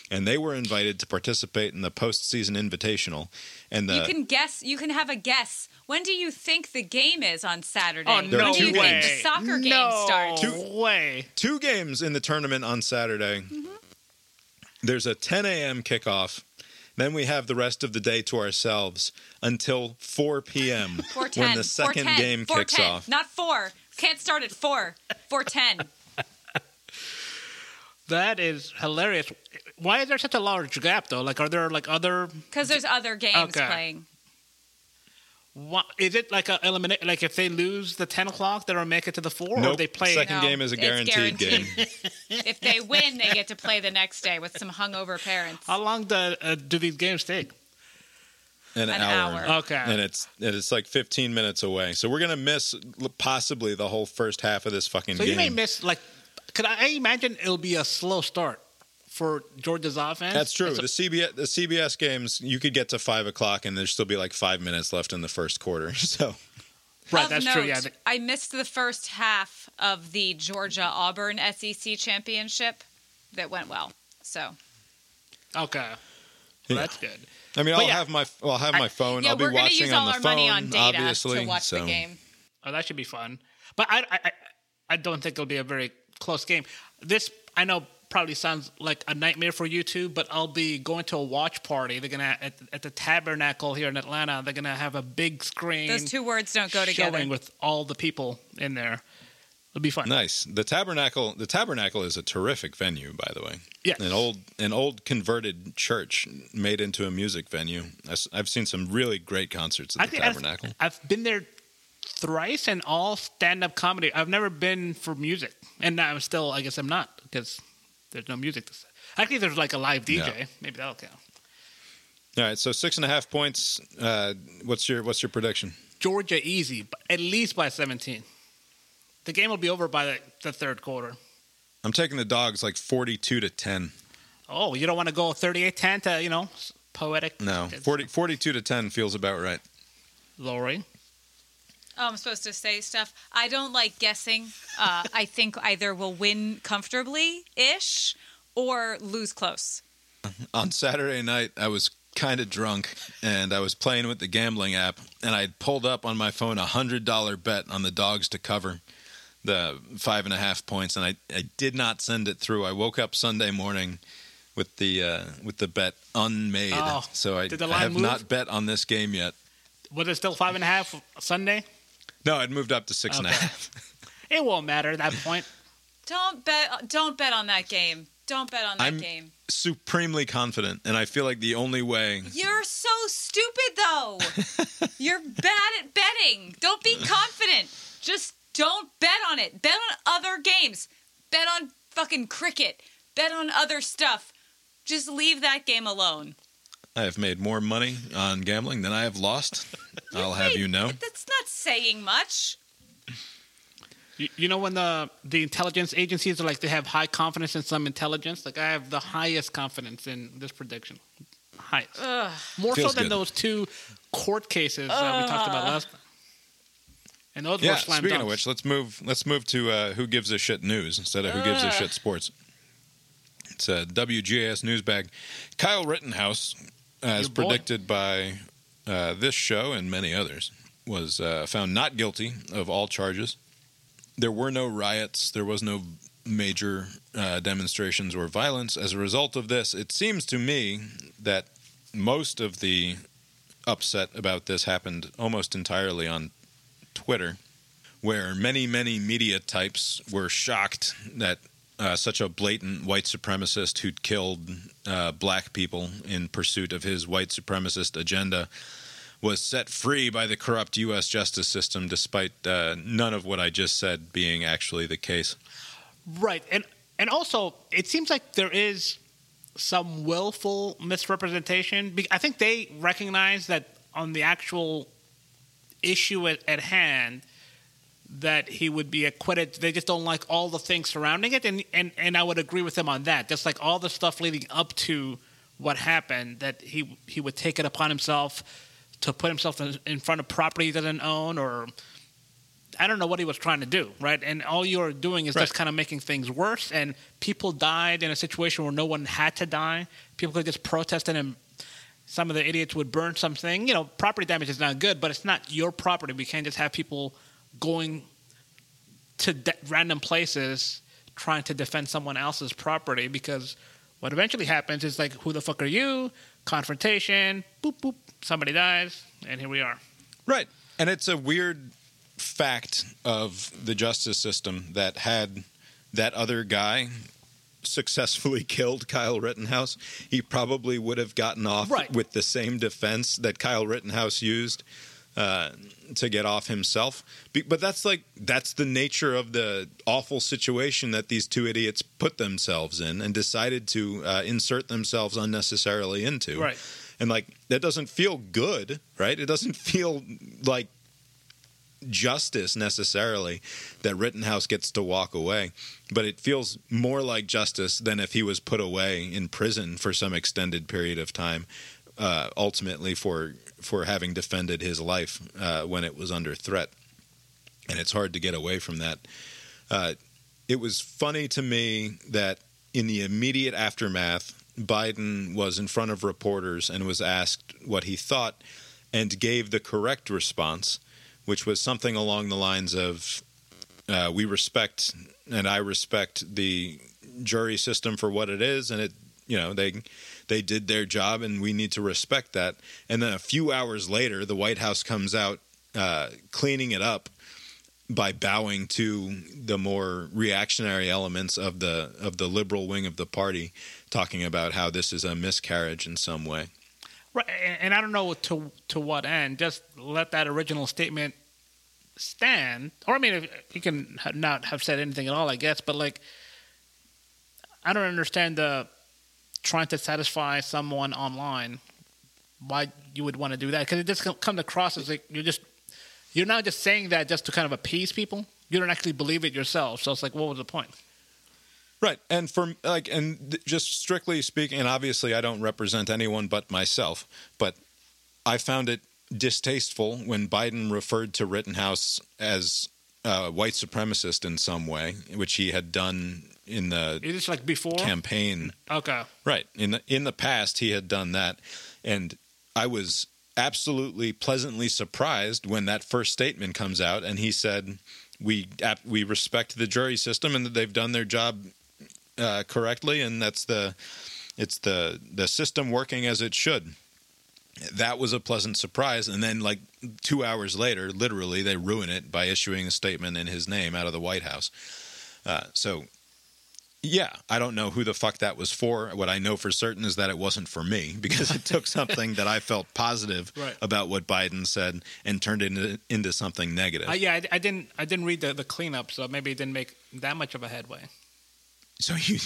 and they were invited to participate in the postseason invitational. And the you can guess. You can have a guess. When do you think the game is on Saturday? Oh, when no do you way. think the soccer game no starts? way. two games in the tournament on Saturday. Mm-hmm. There's a 10 a.m. kickoff. Then we have the rest of the day to ourselves until 4 p.m. 410. when the second 410, game kicks 410, off. Not four. Can't start at four. 410. That is hilarious. Why is there such a large gap though? Like, are there like other? Because there's other games Okay. playing. What, is it like a eliminate? Like if they lose the ten o'clock, they don't make it to the four, or Nope. they play. Second No, game is a it's guaranteed, game. if they win, they get to play the next day with some hungover parents. How long do, uh, do these games take? An, An hour. hour. Okay. And it's and it's like 15 minutes away. So we're gonna miss possibly the whole first half of this fucking So game. you may miss like. Could I imagine it'll be a slow start for Georgia's offense? That's true. A- The CBS the CBS games you could get to five o'clock and there'd still be like five minutes left in the first quarter. So right. Of That's note, true. Yeah. the- I missed the first half of the Georgia Auburn SEC championship that went well. So Okay. Well, Yeah. That's good. I mean, But I'll yeah. have my I'll have my phone. yeah, I'll be we're gonna watching use on all the our phone, money on data obviously. to watch so. the game. Oh, that should be fun. But I, I, I- I don't think it'll be a very close game. This I know probably sounds like a nightmare for you too, but I'll be going to a watch party. They're gonna at, at the Tabernacle here in Atlanta. They're gonna have a big screen. Those two words don't go together. showing with all the people in there. It'll be fun. Nice. The tabernacle. The tabernacle is a terrific venue, by the way. Yeah. An old an old converted church made into a music venue. I've seen some really great concerts at the Actually, I've- tabernacle. I've, been there thrice and all stand up comedy. I've never been for music, and I'm still. I guess I'm not because there's no music. To say. Actually, there's like a live DJ. Yeah. Maybe that'll count. All right, so six and a half points. Uh, what's your what's your prediction? Georgia easy, at least by 17. The game will be over by the, the third quarter. I'm taking the dogs like 42 to 10. Oh, you don't want to go 38-10 to, you know, poetic? No, 40, 42 to 10 feels about right. Lori? Oh, I'm supposed to say stuff. I don't like guessing. Uh, I think either will win comfortably ish or lose close. On Saturday night, I was kind of drunk and I was playing with the gambling app, and I pulled up on my phone a hundred dollar bet on the dogs to cover the five and a half points, and I, I did not send it through. I woke up Sunday morning with the uh, with the bet unmade, Oh, so I, did the I have move? not bet on this game yet. Was it still five and a half Sunday? No, it moved up to six and a Okay. half. It won't matter at that point. Don't bet. Don't bet on that game. Don't bet on that I'm- game. Supremely confident, and I feel like the only way You're so stupid, though. You're bad at betting. Don't be confident. Just don't bet on it. Bet on other games. Bet on fucking cricket. Bet on other stuff. Just leave that game alone. I have made more money on gambling than I have lost. I'll have you know. That's not saying much. You, you know when the the intelligence agencies are like they have high confidence in some intelligence? Like I have the highest confidence in this prediction. Highest. More Feels so than good. those two court cases that we talked about last time. And those Yeah. were slam Speaking dunks. of which, let's move. Let's move to uh, who gives a shit news instead of who gives a shit sports. It's a WGAS news bag. Kyle Rittenhouse, as Your boy. predicted by uh, this show and many others, was uh, found not guilty of all charges. There were no riots. There was no major uh, demonstrations or violence. As a result of this, it seems to me that most of the upset about this happened almost entirely on Twitter, where many, many media types were shocked that uh, such a blatant white supremacist who'd killed uh, black people in pursuit of his white supremacist agenda was set free by the corrupt U.S. justice system, despite uh, none of what I just said being actually the case. Right, and and also it seems like there is some willful misrepresentation. I think they recognize that on the actual issue at, at hand, that he would be acquitted. They just don't like all the things surrounding it, and and and I would agree with him on that. Just like all the stuff leading up to what happened, that he he would take it upon himself to put himself in, in front of property he doesn't own, or I don't know what he was trying to do, right? And all you're doing is Right. just kind of making things worse. And people died in a situation where no one had to die. People could just protest and some of the idiots would burn something. You know, property damage is not good, but it's not your property. We can't just have people going to de- random places trying to defend someone else's property because what eventually happens is like, who the fuck are you? Confrontation, boop, boop, somebody dies, and here we are. Right. And it's a weird fact of the justice system that had that other guy successfully killed Kyle Rittenhouse, he probably would have gotten off Right. with the same defense that Kyle Rittenhouse used uh, to get off himself. But that's like that's the nature of the awful situation that these two idiots put themselves in and decided to uh, insert themselves unnecessarily into. Right. And like that doesn't feel good, right? It doesn't feel like justice necessarily that Rittenhouse gets to walk away, but it feels more like justice than if he was put away in prison for some extended period of time, uh, ultimately for for having defended his life uh, when it was under threat. And it's hard to get away from that. Uh, it was funny to me that in the immediate aftermath, Biden was in front of reporters and was asked what he thought and gave the correct response, which was something along the lines of uh, We respect and I respect the jury system for what it is, and it, you know, they. They did their job, and we need to respect that. And then a few hours later, the White House comes out uh, cleaning it up by bowing to the more reactionary elements of the of the liberal wing of the party, talking about how this is a miscarriage in some way. Right, and I don't know to to what end. Just let that original statement stand, or I mean, you can not have said anything at all, I guess. But like, I don't understand the trying to satisfy someone online. Why you would want to do that? Because it just comes across as like you're just you're not just saying that just to kind of appease people. You don't actually believe it yourself. So it's like, what was the point? Right, and for like, and just strictly speaking, and obviously, I don't represent anyone but myself, but I found it distasteful when Biden referred to Rittenhouse as a white supremacist in some way, which he had done in the it is like before? campaign Okay. Right. In the in the past, he had done that, and I was absolutely pleasantly surprised when that first statement comes out, and he said, "We we respect the jury system and that they've done their job uh, correctly, and that's the it's the the system working as it should." That was a pleasant surprise, and then like two hours later, literally, they ruin it by issuing a statement in his name out of the White House. Uh, so yeah, I don't know who the fuck that was for. What I know for certain is that it wasn't for me because it took something that I felt positive Right. about what Biden said and turned it into, into something negative. Uh, yeah, I, I didn't. I didn't read the, the cleanup, so maybe it didn't make that much of a headway. so you,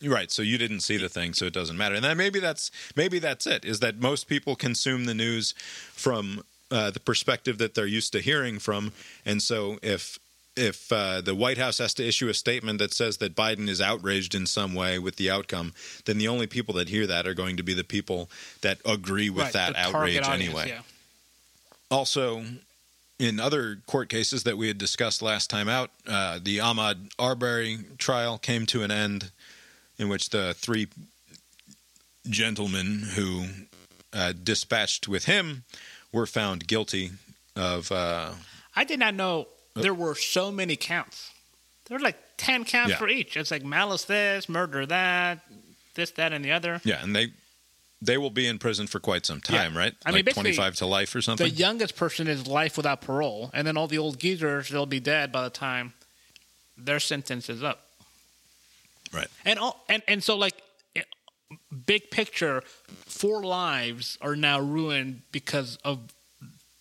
you right. So you didn't see the thing, so it doesn't matter. And then maybe that's maybe that's it. Is that most people consume the news from uh, the perspective that they're used to hearing from, and so if if uh, the White House has to issue a statement that says that Biden is outraged in some way with the outcome, then the only people that hear that are going to be the people that agree with Right, that outrage audience, anyway. Yeah. Also, in other court cases that we had discussed last time out, uh, the Ahmaud Arbery trial came to an end, in which the three gentlemen who uh, dispatched with him were found guilty of. Uh, I did not know there were so many counts. There were like ten counts Yeah. for each. It's like malice this, murder that, this, that, and the other. yeah, and they they will be in prison for quite some time, Yeah. right? I mean, like twenty five to life or something. The youngest person is life without parole, and then all the old geezers they'll be dead by the time their sentence is up. right. And all and and so like big picture, four lives are now ruined because of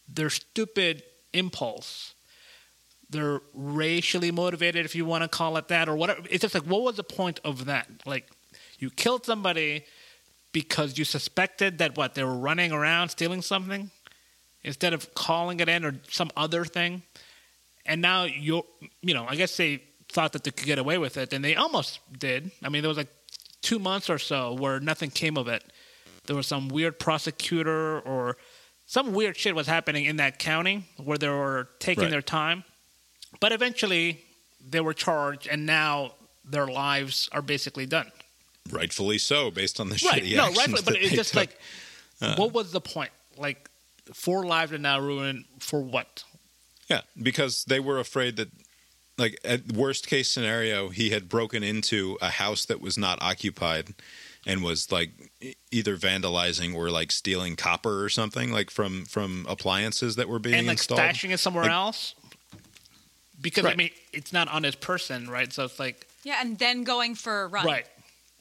their stupid impulse. They're racially motivated, if you want to call it that, or whatever. It's just like, what was the point of that? Like, you killed somebody because you suspected that what they were running around stealing something, instead of calling it in or some other thing. and now you're, you know I guess they thought that they could get away with it, and they almost did. I mean, there was like two months or so where nothing came of it. There was some weird prosecutor or some weird shit was happening in that county where they were taking Right. their time, but eventually they were charged, and now their lives are basically done. Rightfully so, based on the Right? shitty No, actions rightfully, but it's just took. like, what was the point? Like, four lives are now ruined for what? Yeah, because they were afraid that, like, at worst case scenario, he had broken into a house that was not occupied and was like either vandalizing or like stealing copper or something like from from appliances that were being and like installed. stashing it somewhere Like- else because I mean it's not on his person, right? So it's like Yeah, and then going for a run. right.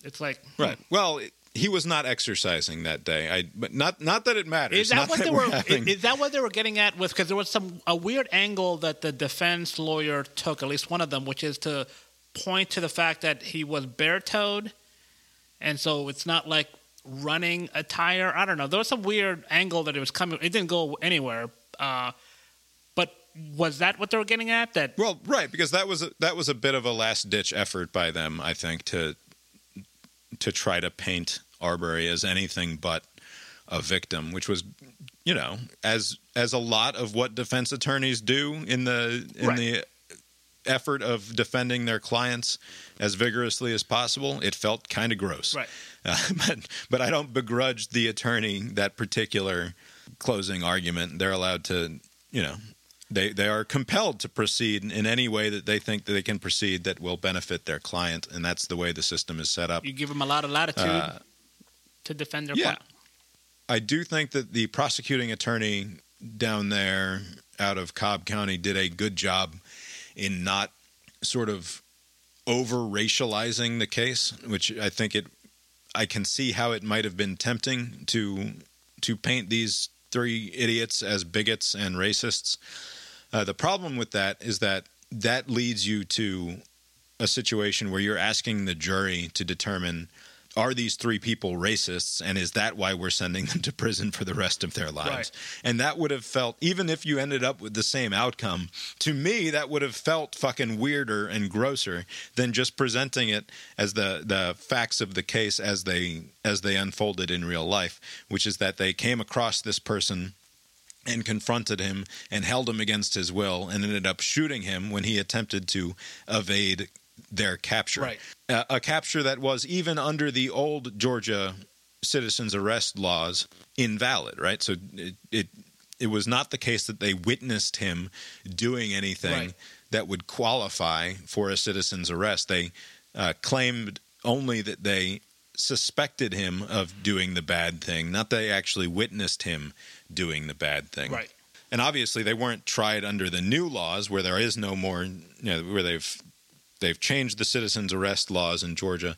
It's like Right. Well, it, he was not exercising that day. I but not not that it matters. Is that Not what they we're were? having- Is that what they were getting at with? Because there was some a weird angle that the defense lawyer took, at least one of them, which is to point to the fact that he was bare-toed, and so it's not like running a tire. I don't know. There was some weird angle that it was coming. It didn't go anywhere. Uh, but was that what they were getting at? That Well, right, because that was a, that was a bit of a last ditch effort by them, I think, to to try to paint Arbery as anything but a victim, which was, you know, as as a lot of what defense attorneys do in the in Right. the effort of defending their clients as vigorously as possible, it felt kind of gross. Right. Uh, but but I don't begrudge the attorney that particular closing argument. They're allowed to, you know, they they are compelled to proceed in any way that they think that they can proceed that will benefit their client, and that's the way the system is set up. you give them a lot of latitude Uh, to defend their yeah. I do think that the prosecuting attorney down there out of Cobb County did a good job in not sort of over racializing the case, which I think it I can see how it might have been tempting to to paint these three idiots as bigots and racists. Uh, the problem with that is that that leads you to a situation where you're asking the jury to determine are these three people racists and is that why we're sending them to prison for the rest of their lives Right. and that would have felt even if you ended up with the same outcome to me that would have felt fucking weirder and grosser than just presenting it as the the facts of the case as they as they unfolded in real life which is that they came across this person and confronted him and held him against his will and ended up shooting him when he attempted to evade their capture. Right. Uh, a capture that was even under the old Georgia citizens arrest laws invalid, right? So it it, it was not the case that they witnessed him doing anything Right. that would qualify for a citizen's arrest. They uh, claimed only that they suspected him of doing the bad thing, not that they actually witnessed him doing the bad thing. Right. And obviously, they weren't tried under the new laws where there is no more, you know, where they've they've changed the citizens arrest laws in Georgia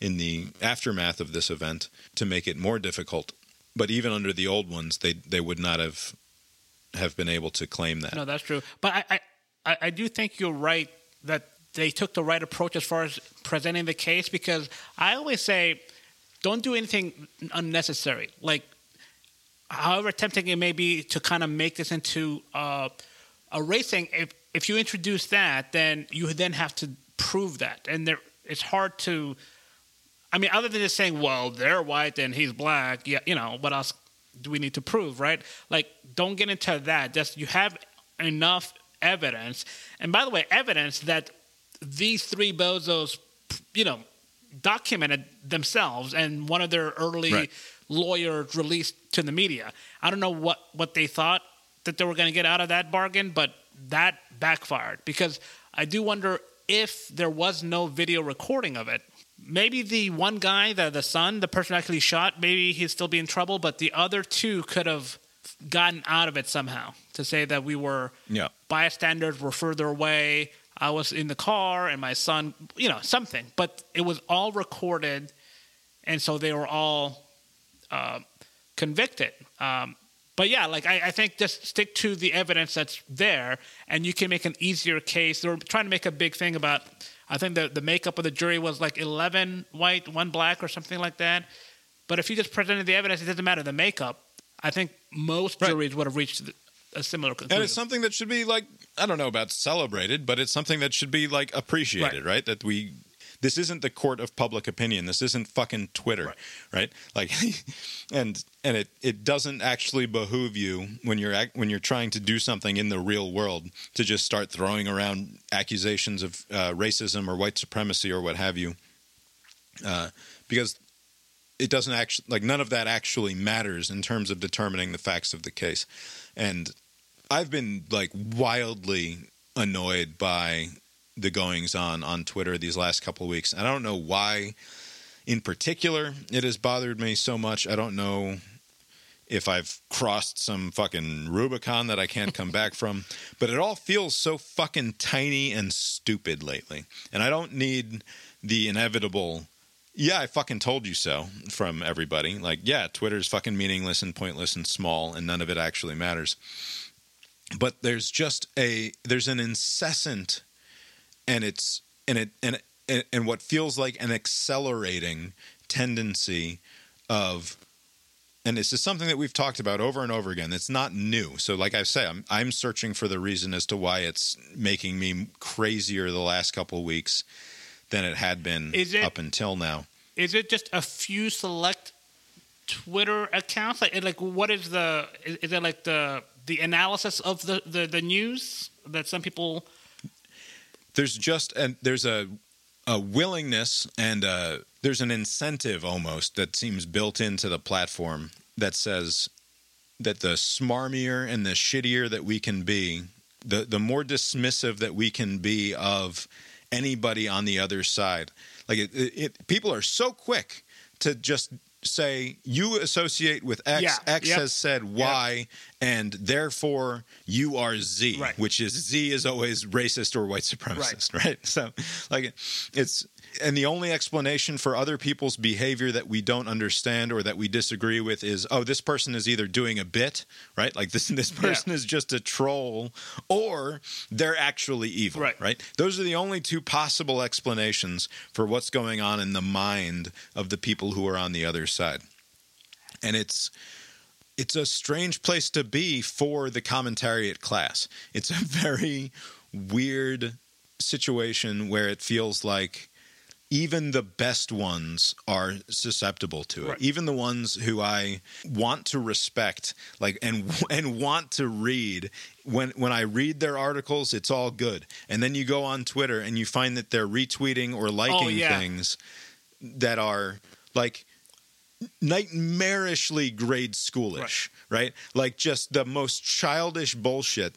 in the aftermath of this event to make it more difficult. But even under the old ones, they they would not have have been able to claim that. No, that's true. But I, I, I- I do think you're right that they took the right approach as far as presenting the case because I always say, don't do anything unnecessary. Like, however tempting it may be to kind of make this into uh, a racing, if if you introduce that, then you then have to prove that, and there it's hard to. I mean, other than just saying, "Well, they're white and he's black," yeah, you know, what else do we need to prove, right? Like, don't get into that. Just you have enough evidence, and by the way, evidence that these three bozos, you know, documented themselves, and one of their early Right. lawyers released to the media. I don't know what what they thought that they were going to get out of that bargain, but that backfired because I do wonder if there was no video recording of it. Maybe the one guy, the the son, the person actually shot, maybe he'd still be in trouble, but the other two could have gotten out of it somehow to say that we were Yeah. bystanders were further away. I was in the car and my son, you know, something. But it was all recorded, and so they were all uh, convicted. Um, but yeah, like I, I think just stick to the evidence that's there, and you can make an easier case. They were trying to make a big thing about. I think the the makeup of the jury was like eleven white, one black, or something like that. But if you just presented the evidence, it doesn't matter the makeup. I think most Right. juries would have reached a similar conclusion. and it's something that should be like I don't know about celebrated, but it's something that should be like appreciated, right? That we this isn't the court of public opinion. This isn't fucking Twitter, right? Like, and and it it doesn't actually behoove you when you're ac- when you're trying to do something in the real world to just start throwing around accusations of uh, racism or white supremacy or what have you, uh, because it doesn't actually like none of that actually matters in terms of determining the facts of the case and i've been like wildly annoyed by the goings on on twitter these last couple of weeks and i don't know why in particular it has bothered me so much i don't know if i've crossed some fucking rubicon that i can't come back from but it all feels so fucking tiny and stupid lately and i don't need the inevitable yeah, I fucking told you so from everybody. Like, yeah, Twitter's fucking meaningless and pointless and small and none of it actually matters. But there's just a there's an incessant and it's and it and and, and what feels like an accelerating tendency of and this is something that we've talked about over and over again. It's not new. So, like I say, I'm I'm searching for the reason as to why it's making me crazier the last couple of weeks than it had been Is it- up until now. is it just a few select Twitter accounts? Like, like what is the? Is, is it like the the analysis of the, the the news that some people? there's just and there's a a willingness and uh there's an incentive almost that seems built into the platform that says that the smarmier and the shittier that we can be, the the more dismissive that we can be of anybody on the other side. Like it, it people are so quick to just say you associate with X, Yeah, X yep. has said Y, and therefore you are Z, Right. which is Z is always racist or white supremacist, right? So, like, it's and the only explanation for other people's behavior that we don't understand or that we disagree with is, oh, this person is either doing a bit, right? Like this this person is just a troll, or they're actually evil, Right. right? Those are the only two possible explanations for what's going on in the mind of the people who are on the other side, and it's it's a strange place to be for the commentariat class. It's a very weird situation where it feels like even the best ones are susceptible to it. Right. Even the ones who I want to respect, like and and want to read. When when I read their articles, it's all good. And then you go on Twitter and you find that they're retweeting or oh, liking Oh, yeah. things that are like nightmarishly grade schoolish, right. Like just the most childish bullshit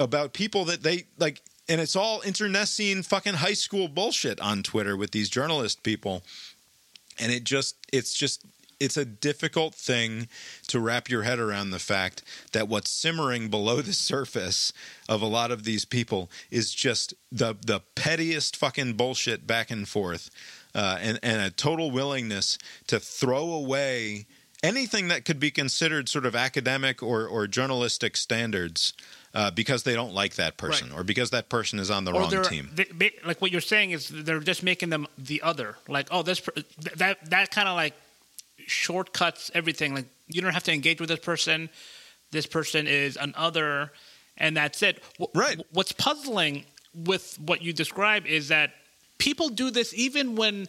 about people that they like and it's all internecine fucking high school bullshit on Twitter with these journalist people. And it just it's just it's a difficult thing to wrap your head around the fact that what's simmering below the surface of a lot of these people is just the the pettiest fucking bullshit back and forth, uh, and and a total willingness to throw away anything that could be considered sort of academic or or journalistic standards. Uh, because they don't like that person, Right. or because that person is on the Or wrong team. they, like what you're saying is they're just making them the other. Like oh this that that kind of like shortcuts everything. Like you don't have to engage with this person. This person is an other, and that's it. Right. What's puzzling with what you describe is that people do this even when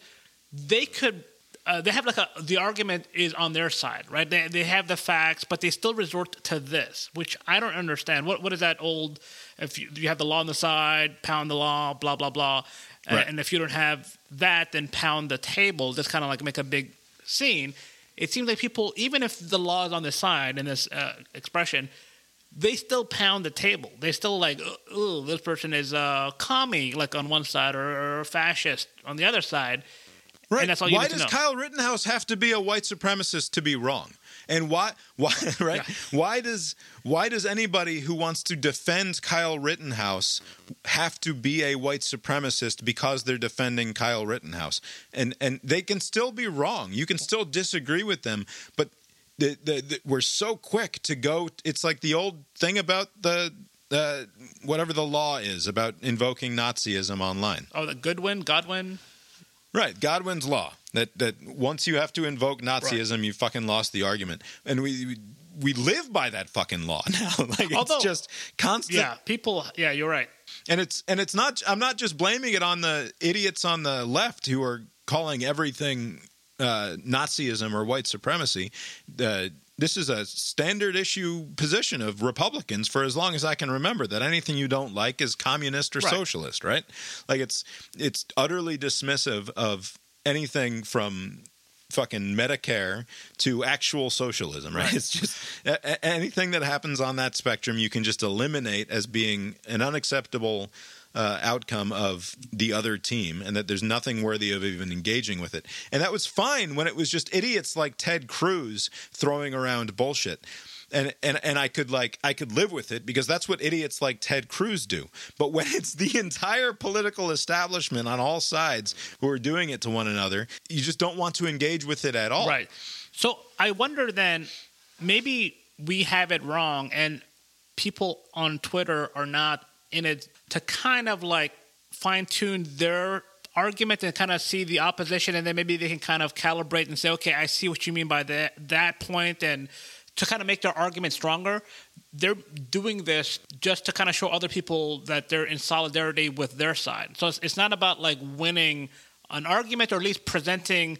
they could. Uh, they have like a the argument is on their side, right? They they have the facts, but they still resort to this, which I don't understand. What what is that old? If you, you have the law on the side, pound the law, blah blah blah, and, Right. and if you don't have that, then pound the table. Just kind of like make a big scene. It seems like people, even if the law is on their side in this uh, expression, they still pound the table. They still like, oh, this person is uh, commie, like on one side, or, or fascist on the other side. Right. And that's all you why does know. Kyle Rittenhouse have to be a white supremacist to be wrong? And why why right? Why does why does anybody who wants to defend Kyle Rittenhouse have to be a white supremacist because they're defending Kyle Rittenhouse? And and they can still be wrong. You can still disagree with them, but the, the, the, we're so quick to go it's like the old thing about the uh, whatever the law is about invoking Nazism online. Oh, the Goodwin, Godwin. Right, Godwin's law that that once you have to invoke Nazism, you fucking lost the argument. And we, we we live by that fucking law now. like Although- it's just constant Yeah, people. Yeah, you're right. and it's and it's not i'm not just blaming it on the idiots on the left who are calling everything uh, nazism or white supremacy uh, this is a standard issue position of republicans for as long as i can remember that anything you don't like is communist or Right. socialist right like it's it's utterly dismissive of anything from fucking Medicare to actual socialism, right? It's just a- anything that happens on that spectrum, you can just eliminate as being an unacceptable uh, outcome of the other team, and that there's nothing worthy of even engaging with it. And that was fine when it was just idiots like Ted Cruz throwing around bullshit. And, and and I could like I could live with it because that's what idiots like Ted Cruz do. But when it's the entire political establishment on all sides who are doing it to one another, you just don't want to engage with it at all. Right. So I wonder then, maybe we have it wrong, and people on Twitter are not in it to kind of like fine tune their argument and kind of see the opposition, and then maybe they can kind of calibrate and say, okay, I see what you mean by that that point, and to kind of make their argument stronger. They're doing this just to kind of show other people that they're in solidarity with their side. So it's, it's not about like winning an argument or at least presenting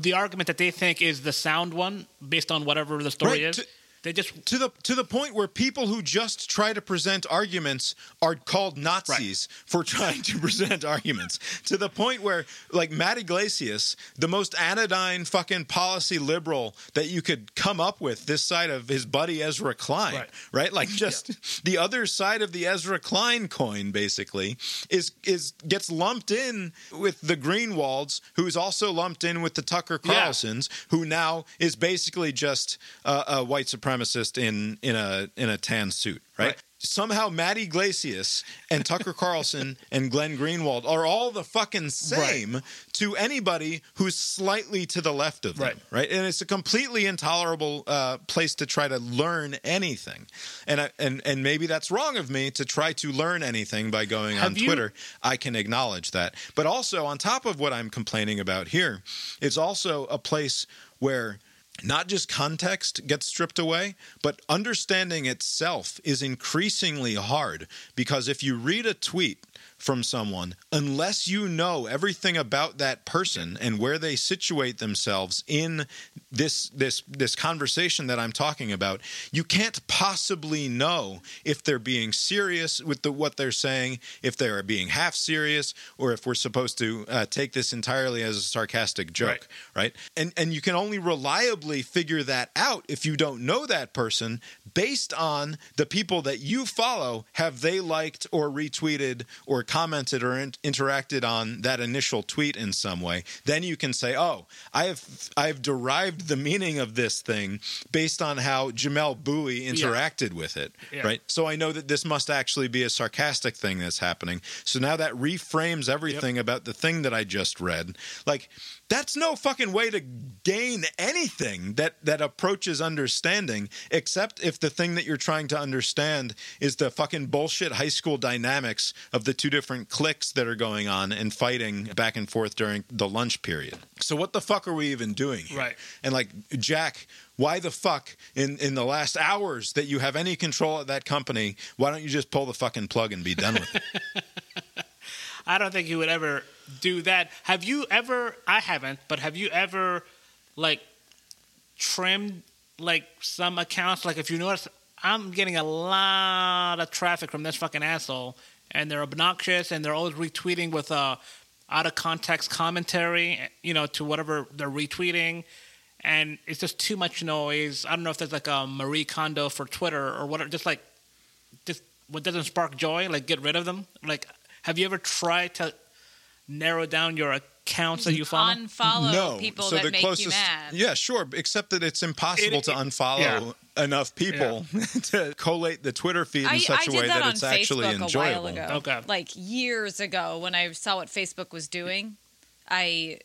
the argument that they think is the sound one based on whatever the story Right, is. To- they just to the to the point where people who just try to present arguments are called Nazis for trying to present arguments. To the point where like Matt Yglesias, the most anodyne fucking policy liberal that you could come up with this side of his buddy Ezra Klein, right? Right. Like just the other side of the Ezra Klein coin basically is is gets lumped in with the Greenwalds, who is also lumped in with the Tucker Yeah. Carlsons, who now is basically just uh, a white supremacist in in a in a tan suit, right? Right. Somehow Matt Yglesias and Tucker Carlson and Glenn Greenwald are all the fucking same to anybody who's slightly to the left of them, Right. right? And it's a completely intolerable uh, place to try to learn anything, and I, and and maybe that's wrong of me to try to learn anything by going on you- Twitter. I can acknowledge that. But also, on top of what I'm complaining about here, it's also a place where not just context gets stripped away, but understanding itself is increasingly hard because if you read a tweet from someone, unless you know everything about that person and where they situate themselves in this this this conversation that I'm talking about, you can't possibly know if they're being serious with the what they're saying, if they're being half serious, or if we're supposed to uh, take this entirely as a sarcastic joke, right? And and you can only reliably figure that out if you don't know that person based on the people that you follow. Have they liked or retweeted or commented or in- interacted on that initial tweet in some way? Then you can say, "Oh, I have I have derived the meaning of this thing based on how Jamelle Bouie interacted with it." Yeah. Right? So I know that this must actually be a sarcastic thing that's happening. So now that reframes everything about the thing that I just read. Like that's no fucking way to gain anything that that approaches understanding except if the thing that you're trying to understand is the fucking bullshit high school dynamics of the two different cliques that are going on and fighting back and forth during the lunch period. So what the fuck are we even doing here? Right. And like Jack, why the fuck in in the last hours that you have any control at that company, why don't you just pull the fucking plug and be done with it? I don't think he would ever do that. Have you ever? I haven't, but have you ever like trimmed like some accounts? Like if you notice, I'm getting a lot of traffic from this fucking asshole, and they're obnoxious, and they're always retweeting with uh, out of context commentary, you know, to whatever they're retweeting. And it's just too much noise. I don't know if there's like a Marie Kondo for Twitter or whatever. Just like, just what doesn't spark joy, like get rid of them. Like, have you ever tried to narrow down your accounts that you follow? Unfollow no, people so that the make closest, you mad. Yeah, sure. Except that it's impossible It- to it- unfollow enough people to collate the Twitter feed in I, such I a did way that, that, on it's actually Facebook enjoyable. a while ago. Okay. Like years ago when I saw what Facebook was doing, I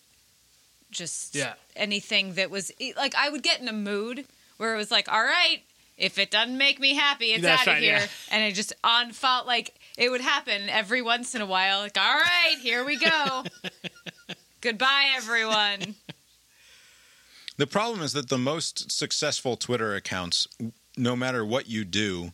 just Yeah. anything that was like I would get in a mood where it was like, all right, if it doesn't make me happy, it's That's out of right, here. yeah. And it just unfollowed like it would happen every once in a while. Like, all right, here we go. Goodbye, everyone. The problem is that the most successful Twitter accounts, no matter what you do,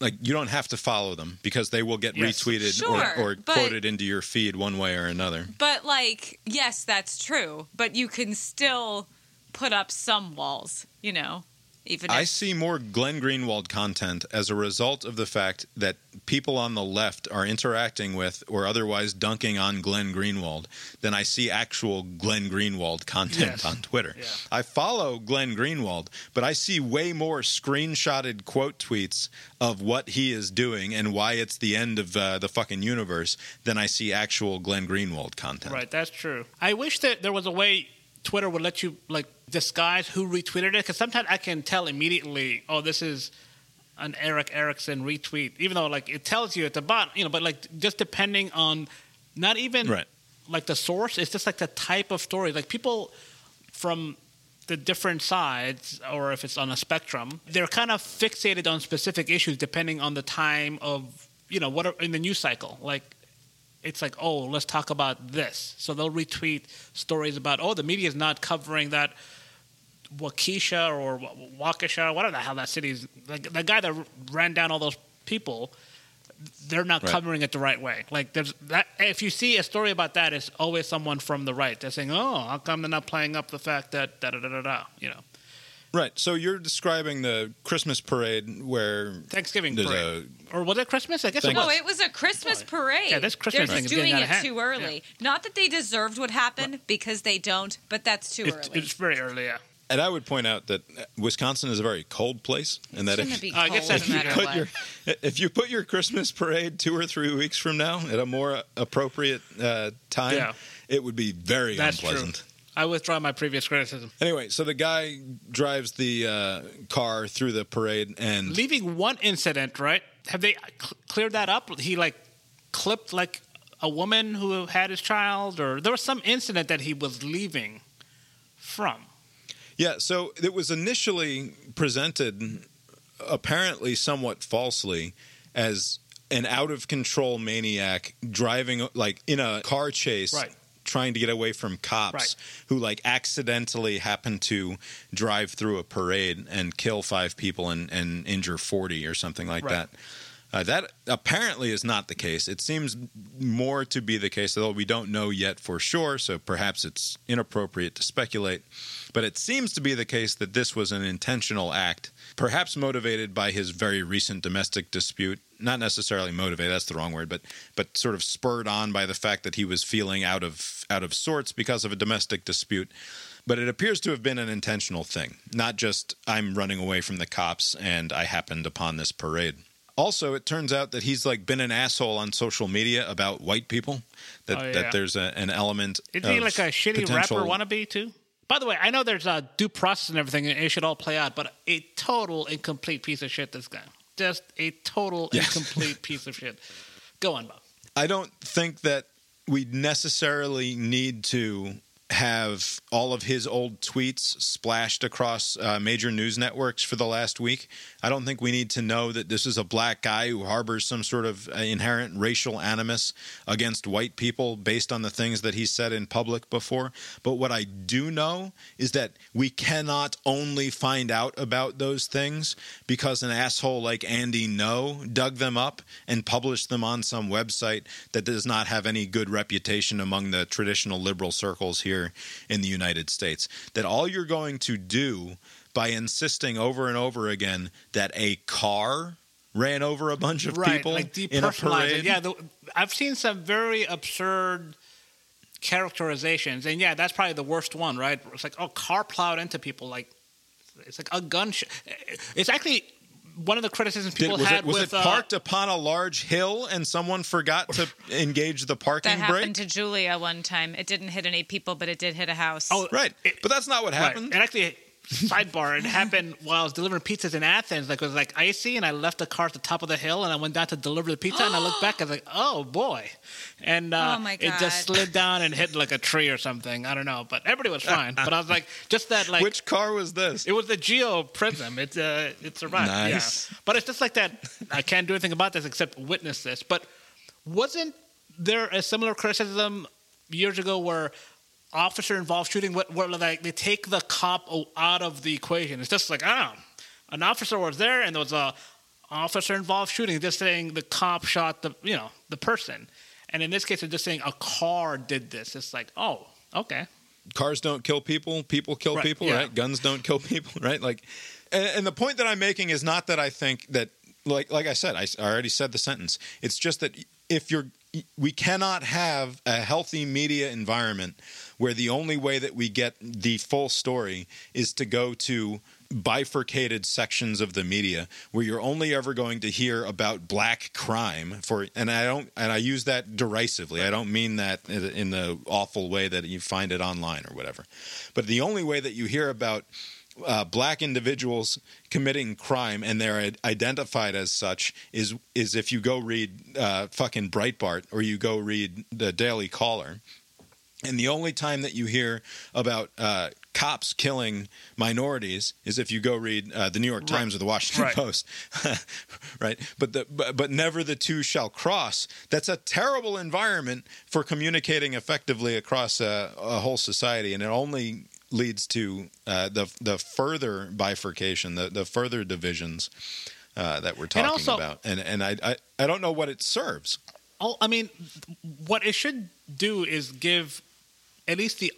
like you don't have to follow them because they will get Yes. retweeted Sure, or, or but- quoted into your feed one way or another. But like, yes, that's true. But you can still put up some walls, you know, even I see more Glenn Greenwald content as a result of the fact that people on the left are interacting with or otherwise dunking on Glenn Greenwald than I see actual Glenn Greenwald content Yes. on Twitter. Yeah. I follow Glenn Greenwald, but I see way more screenshotted quote tweets of what he is doing and why it's the end of uh, the fucking universe than I see actual Glenn Greenwald content. Right, that's true. I wish that there was a way Twitter would let you like disguise who retweeted it because sometimes I can tell immediately, oh, this is an Erick Erickson retweet, even though like it tells you at the bottom, you know, but like just depending on not even Right. like the source, it's just like the type of story. Like people from the different sides, or if it's on a spectrum, they're kind of fixated on specific issues depending on the time of you know what are, in the news cycle. Like it's like, oh, let's talk about this. So they'll retweet stories about, oh, the media is not covering that Waukesha or Wa- Waukesha, whatever the hell that city is. The, the guy that ran down all those people, they're not Right. covering it the right way. Like there's that. If you see a story about that, it's always someone from the right. They're saying, oh, how come they're not playing up the fact that da da da da da? You know, Right. So you're describing the Christmas parade where Thanksgiving there's parade, a or was it Christmas? I guess it Thank- was. No, it was a Christmas parade. Yeah, this Christmas They're thing just is doing it too early. Not that they deserved what happened because they don't, but that's too It's, early. it's very early. Yeah. And I would point out that Wisconsin is a very cold place, and that Shouldn't if, it be I guess cold that's no true. matter put what? your if you put your Christmas parade two or three weeks from now at a more appropriate uh, time, Yeah. it would be very That's unpleasant. true. I withdraw my previous criticism. Anyway, so the guy drives the uh, car through the parade, and leaving one incident, right? Have they cl- cleared that up? He like clipped like a woman who had his child, or there was some incident that he was leaving from. Yeah, so it was initially presented, apparently somewhat falsely, as an out of control maniac driving like in a car chase. Right. Trying to get away from cops Right. who like accidentally happen to drive through a parade and kill five people and, and injure 40 or something like Right. that. Uh, that apparently is not the case. It seems more to be the case, although we don't know yet for sure, so perhaps it's inappropriate to speculate. But it seems to be the case that this was an intentional act, perhaps motivated by his very recent domestic dispute. Not necessarily motivated, that's the wrong word, but but sort of spurred on by the fact that he was feeling out of out of sorts because of a domestic dispute. But it appears to have been an intentional thing, not just I'm running away from the cops and I happened upon this parade. Also, it turns out that he's like been an asshole on social media about white people. That Oh, yeah. that there's a, an element. Isn't he like a shitty potential- rapper wannabe too? By the way, I know there's a due process and everything, and it should all play out. But a total incomplete piece of shit. This guy, just a total Yes. incomplete piece of shit. Go on, Bob. I don't think that we necessarily need to have all of his old tweets splashed across uh, major news networks for the last week. I don't think we need to know that this is a black guy who harbors some sort of uh, inherent racial animus against white people based on the things that he said in public before. But what I do know is that we cannot only find out about those things because an asshole like Andy Ngo dug them up and published them on some website that does not have any good reputation among the traditional liberal circles here in the United States. That all you're going to do by insisting over and over again that a car ran over a bunch of right, people like in a parade. Yeah, the, I've seen some very absurd characterizations, and yeah, that's probably the worst one, right? It's like oh, car plowed into people, like it's like a gun. Sh- it's actually one of the criticisms Did- people was had it, was with it uh, parked upon a large hill and someone forgot to engage the parking That brake? happened to Julia one time. It didn't hit any people, but it did hit a house. Oh, right, It- but that's not what Right. happened. And actually, sidebar, it happened while I was delivering pizzas in Athens. Like it was like icy, and I left the car at the top of the hill, and I went down to deliver the pizza, and I looked back, I was like, oh boy, and uh, Oh, my it just slid down and hit like a tree or something. I don't know, but everybody was fine. but I was like, just that like. Which car was this? it was the Geo Prizm. It uh, it survived. Nice. Yeah. But it's just like that. I can't do anything about this except witness this. But wasn't there a similar criticism years ago where officer involved shooting where, where like they take the cop out of the equation. It's just like oh, an officer was there and there was a officer involved shooting. Just saying the cop shot the you know the person, and in this case, they're just saying a car did this. It's like oh okay. cars don't kill people people kill Right, people yeah. right guns don't kill people right like and, and the point that i'm making is not that i think that like like i said I already said the sentence it's just that if you're we cannot have a healthy media environment where the only way that we get the full story is to go to bifurcated sections of the media where you're only ever going to hear about black crime for and I don't and I use that derisively. I don't mean that in the- awful way that you find it online or whatever. But the only way that you hear about uh, black individuals committing crime and they're identified as such is is if you go read uh, fucking Breitbart or you go read the Daily Caller. And the only time that you hear about uh, cops killing minorities is if you go read uh, the New York Times or the Washington Right. Post, right? But the but, but never the two shall cross. That's a terrible environment for communicating effectively across a, a whole society, and it only leads to uh, the the further bifurcation, the the further divisions uh, that we're talking also- about, and and I, I I don't know what it serves. Oh, I mean, what it should do is give at least the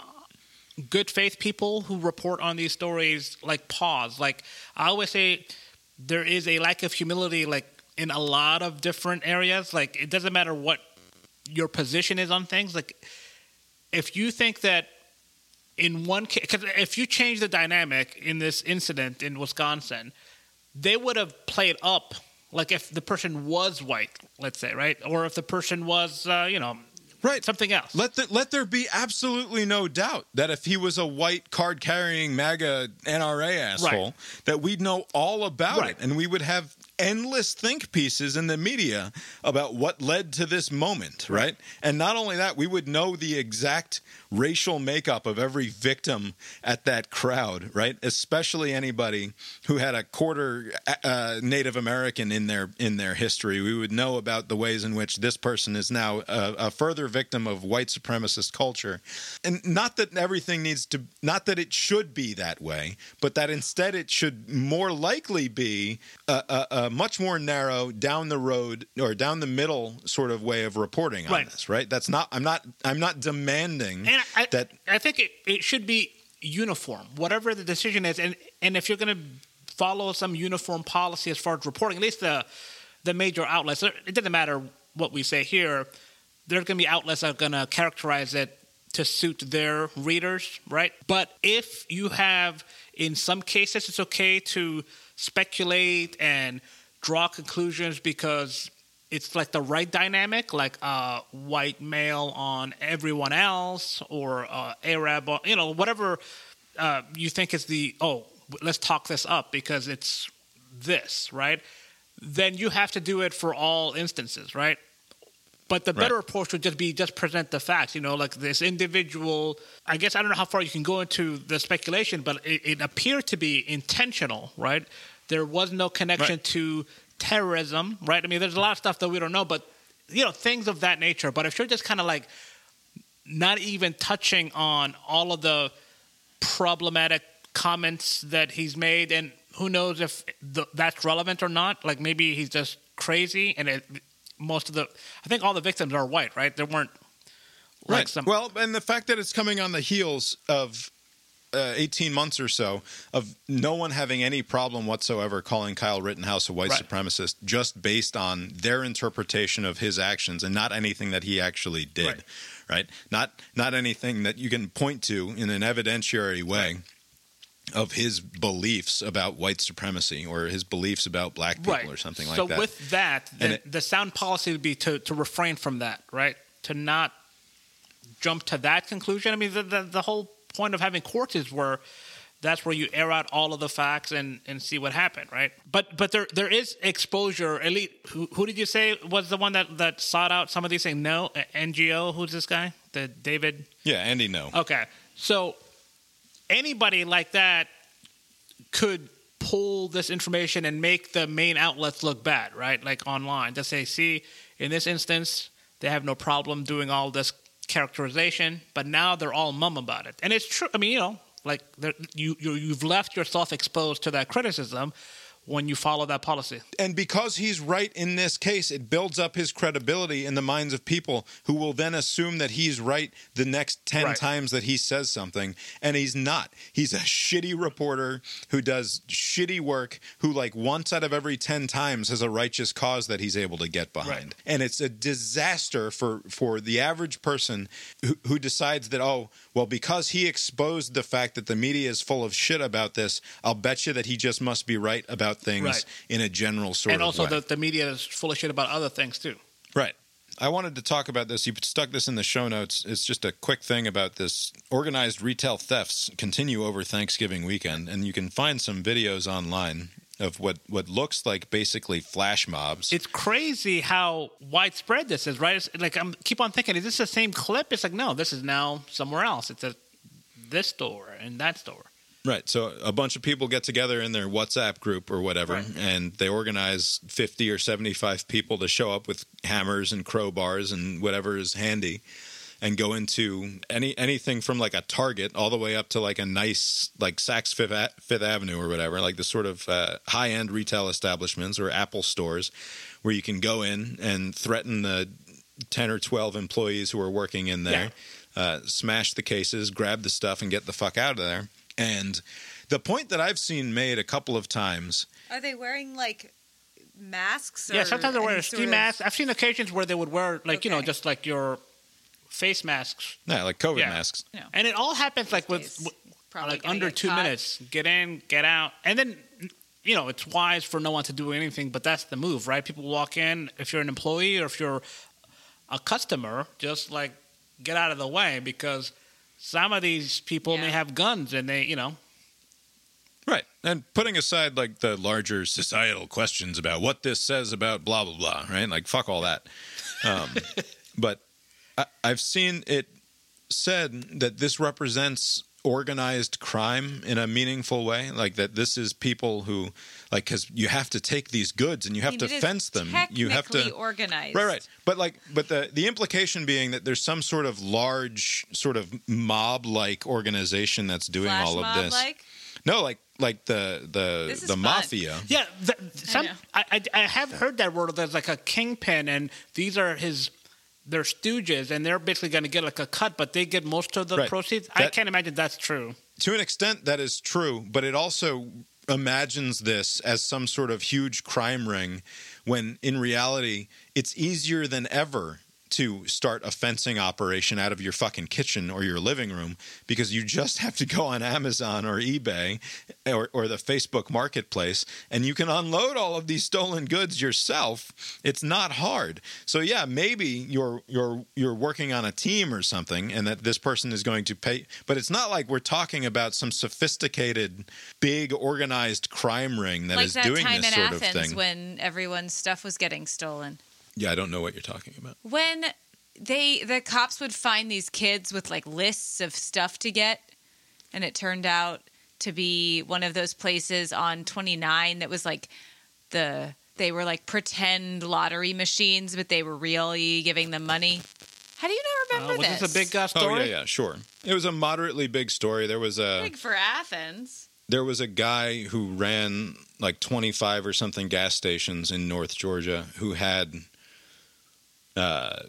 good faith people who report on these stories like pause. Like I always say, there is a lack of humility, like in a lot of different areas. Like it doesn't matter what your position is on things. Like if you think that in one case, because if you change the dynamic in this incident in Wisconsin, they would have played up like if the person was white, let's say, right, or if the person was, uh, you know, Right. something else. Let the, let there be absolutely no doubt that if he was a white card carrying MAGA NRA asshole, Right. that we'd know all about Right. it, and we would have endless think pieces in the media about what led to this moment, right? And not only that, we would know the exact racial makeup of every victim at that crowd, right? Especially anybody who had a quarter uh, Native American in their in their history. We would know about the ways in which this person is now a, a further victim of white supremacist culture, and not that everything needs to, not that it should be that way, but that instead it should more likely be a, a, a much more narrow down the road or down the middle sort of way of reporting on Right. this. Right? That's not. I'm not. I'm not demanding and I, that. I think it, it should be uniform, whatever the decision is, and and if you're going to follow some uniform policy as far as reporting, at least the the major outlets. It doesn't matter what we say here. There's going to be outlets that are going to characterize it to suit their readers, right? But if you have, in some cases, it's okay to speculate and draw conclusions because it's like the right dynamic, like a white male on everyone else, or uh, Arab, on, you know, whatever uh, you think is the oh, let's talk this up because it's this, right? Then you have to do it for all instances, right? But the better Right. approach would just be just present the facts. You know, like this individual. I guess I don't know how far you can go into the speculation, but it, it appeared to be intentional, right? There was no connection Right. to terrorism, right? I mean, there's a lot of stuff that we don't know, but you know, things of that nature. But if you're just kind of like not even touching on all of the problematic comments that he's made, and who knows if th- that's relevant or not? Like maybe he's just crazy, and it, most of the, I think all the victims are white, right? There weren't like Right. some. well, and the fact that it's coming on the heels of uh, 18 months or so of no one having any problem whatsoever calling Kyle Rittenhouse a white Right. supremacist just based on their interpretation of his actions and not anything that he actually did. Right. Right? Not not anything that you can point to in an evidentiary way. Of his beliefs about white supremacy or his beliefs about black people right. or something like that. so with that, then it- the sound policy would be to, to refrain from that, right? To not jump to that conclusion. I mean, the, the, the whole point of having courts is where that's where you air out all of the facts and, and see what happened, right? But but there there is exposure. At least, who, who did you say was the one that, that sought out some of these things? No, Ngo. Who's this guy? The David. yeah, Andy, Ngo. Okay, so anybody like that could pull this information and make the main outlets look bad, right? Like online, to say, see, in this instance, they have no problem doing all this characterization, but now they're all mum about it. And it's true. I mean, you know, like you, you you've left yourself exposed to that criticism when you follow that policy. and because he's right in this case, it builds up his credibility in the minds of people who will then assume that he's right the next 10 Right. times that he says something. And he's not. He's a shitty reporter who does shitty work, who, like, once out of every 10 times has a righteous cause that he's able to get behind. And it's a disaster for, for the average person who, who decides that, oh, well, because he exposed the fact that the media is full of shit about this, I'll bet you that he just must be right about things Right. in a general sort and of also way. And also, the, the media is full of shit about other things too. Right. I wanted to talk about this. You stuck this in the show notes. It's just a quick thing about this. Organized retail thefts continue over Thanksgiving weekend, and you can find some videos online of what, what looks like basically flash mobs. It's crazy how widespread this is, right? It's like I'm keep on thinking, is this the same clip? It's like no, this is now somewhere else. It's at this store and that store. Right. So a bunch of people get together in their WhatsApp group or whatever, Right. and they organize 50 or 75 people to show up with hammers and crowbars and whatever is handy and go into any anything from like a Target all the way up to like a nice like Saks Fifth, A- Fifth Avenue or whatever, like the sort of uh, high end retail establishments or Apple stores where you can go in and threaten the 10 or 12 employees who are working in there, uh, smash the cases, grab the stuff, and get the fuck out of there. And the point that I've seen made a couple of times Are they wearing like masks? yeah, sometimes they wear any a ski sort of- mask. I've seen occasions where they would wear like you know just like your face masks. Yeah, like COVID Yeah. masks. No. And it all happens like with, with probably like under two caught. minutes. Get in, get out, and then you know it's wise for no one to do anything. But that's the move, right? People walk in. If you're an employee or if you're a customer, just like get out of the way because some of these people may have guns and they, you know, Right. And putting aside like the larger societal questions about what this says about blah, blah, blah, right? Like, fuck all that. Um, but I, I've seen it said that this represents organized crime in a meaningful way. Like, that this is people who, like, because you have to take these goods and you have I mean, to it is fence them. You have to. organize. Right, right. But like, but the the implication being that there's some sort of large, sort of mob-like organization that's doing Flash all of this. like. No, like like the the the fun. mafia. yeah. The, some. I, I I have heard that word. There's like a kingpin, and these are his. They're stooges, and they're basically going to get like a cut, but they get most of the Right. proceeds. I can't imagine that's true. To an extent, that is true, but it also imagines this as some sort of huge crime ring, when in reality, it's easier than ever to start a fencing operation out of your fucking kitchen or your living room because you just have to go on Amazon or eBay or, or the Facebook marketplace and you can unload all of these stolen goods yourself. It's not hard. So yeah, maybe you're you're you're working on a team or something and that this person is going to pay but it's not like we're talking about some sophisticated big organized crime ring that like is that doing time this in sort of Athens thing. when everyone's stuff was getting stolen. Yeah, I don't know what you're talking about. When they the cops would find these kids with like lists of stuff to get, and it turned out to be one of those places on 29 that was like the they were like pretend lottery machines, but they were really giving them money. How do you not Uh, remember was this? this a big uh, story? Oh yeah, yeah, sure. It was a moderately big story. There was a Big for Athens. there was a guy who ran like 25 or something gas stations in North Georgia who had uh,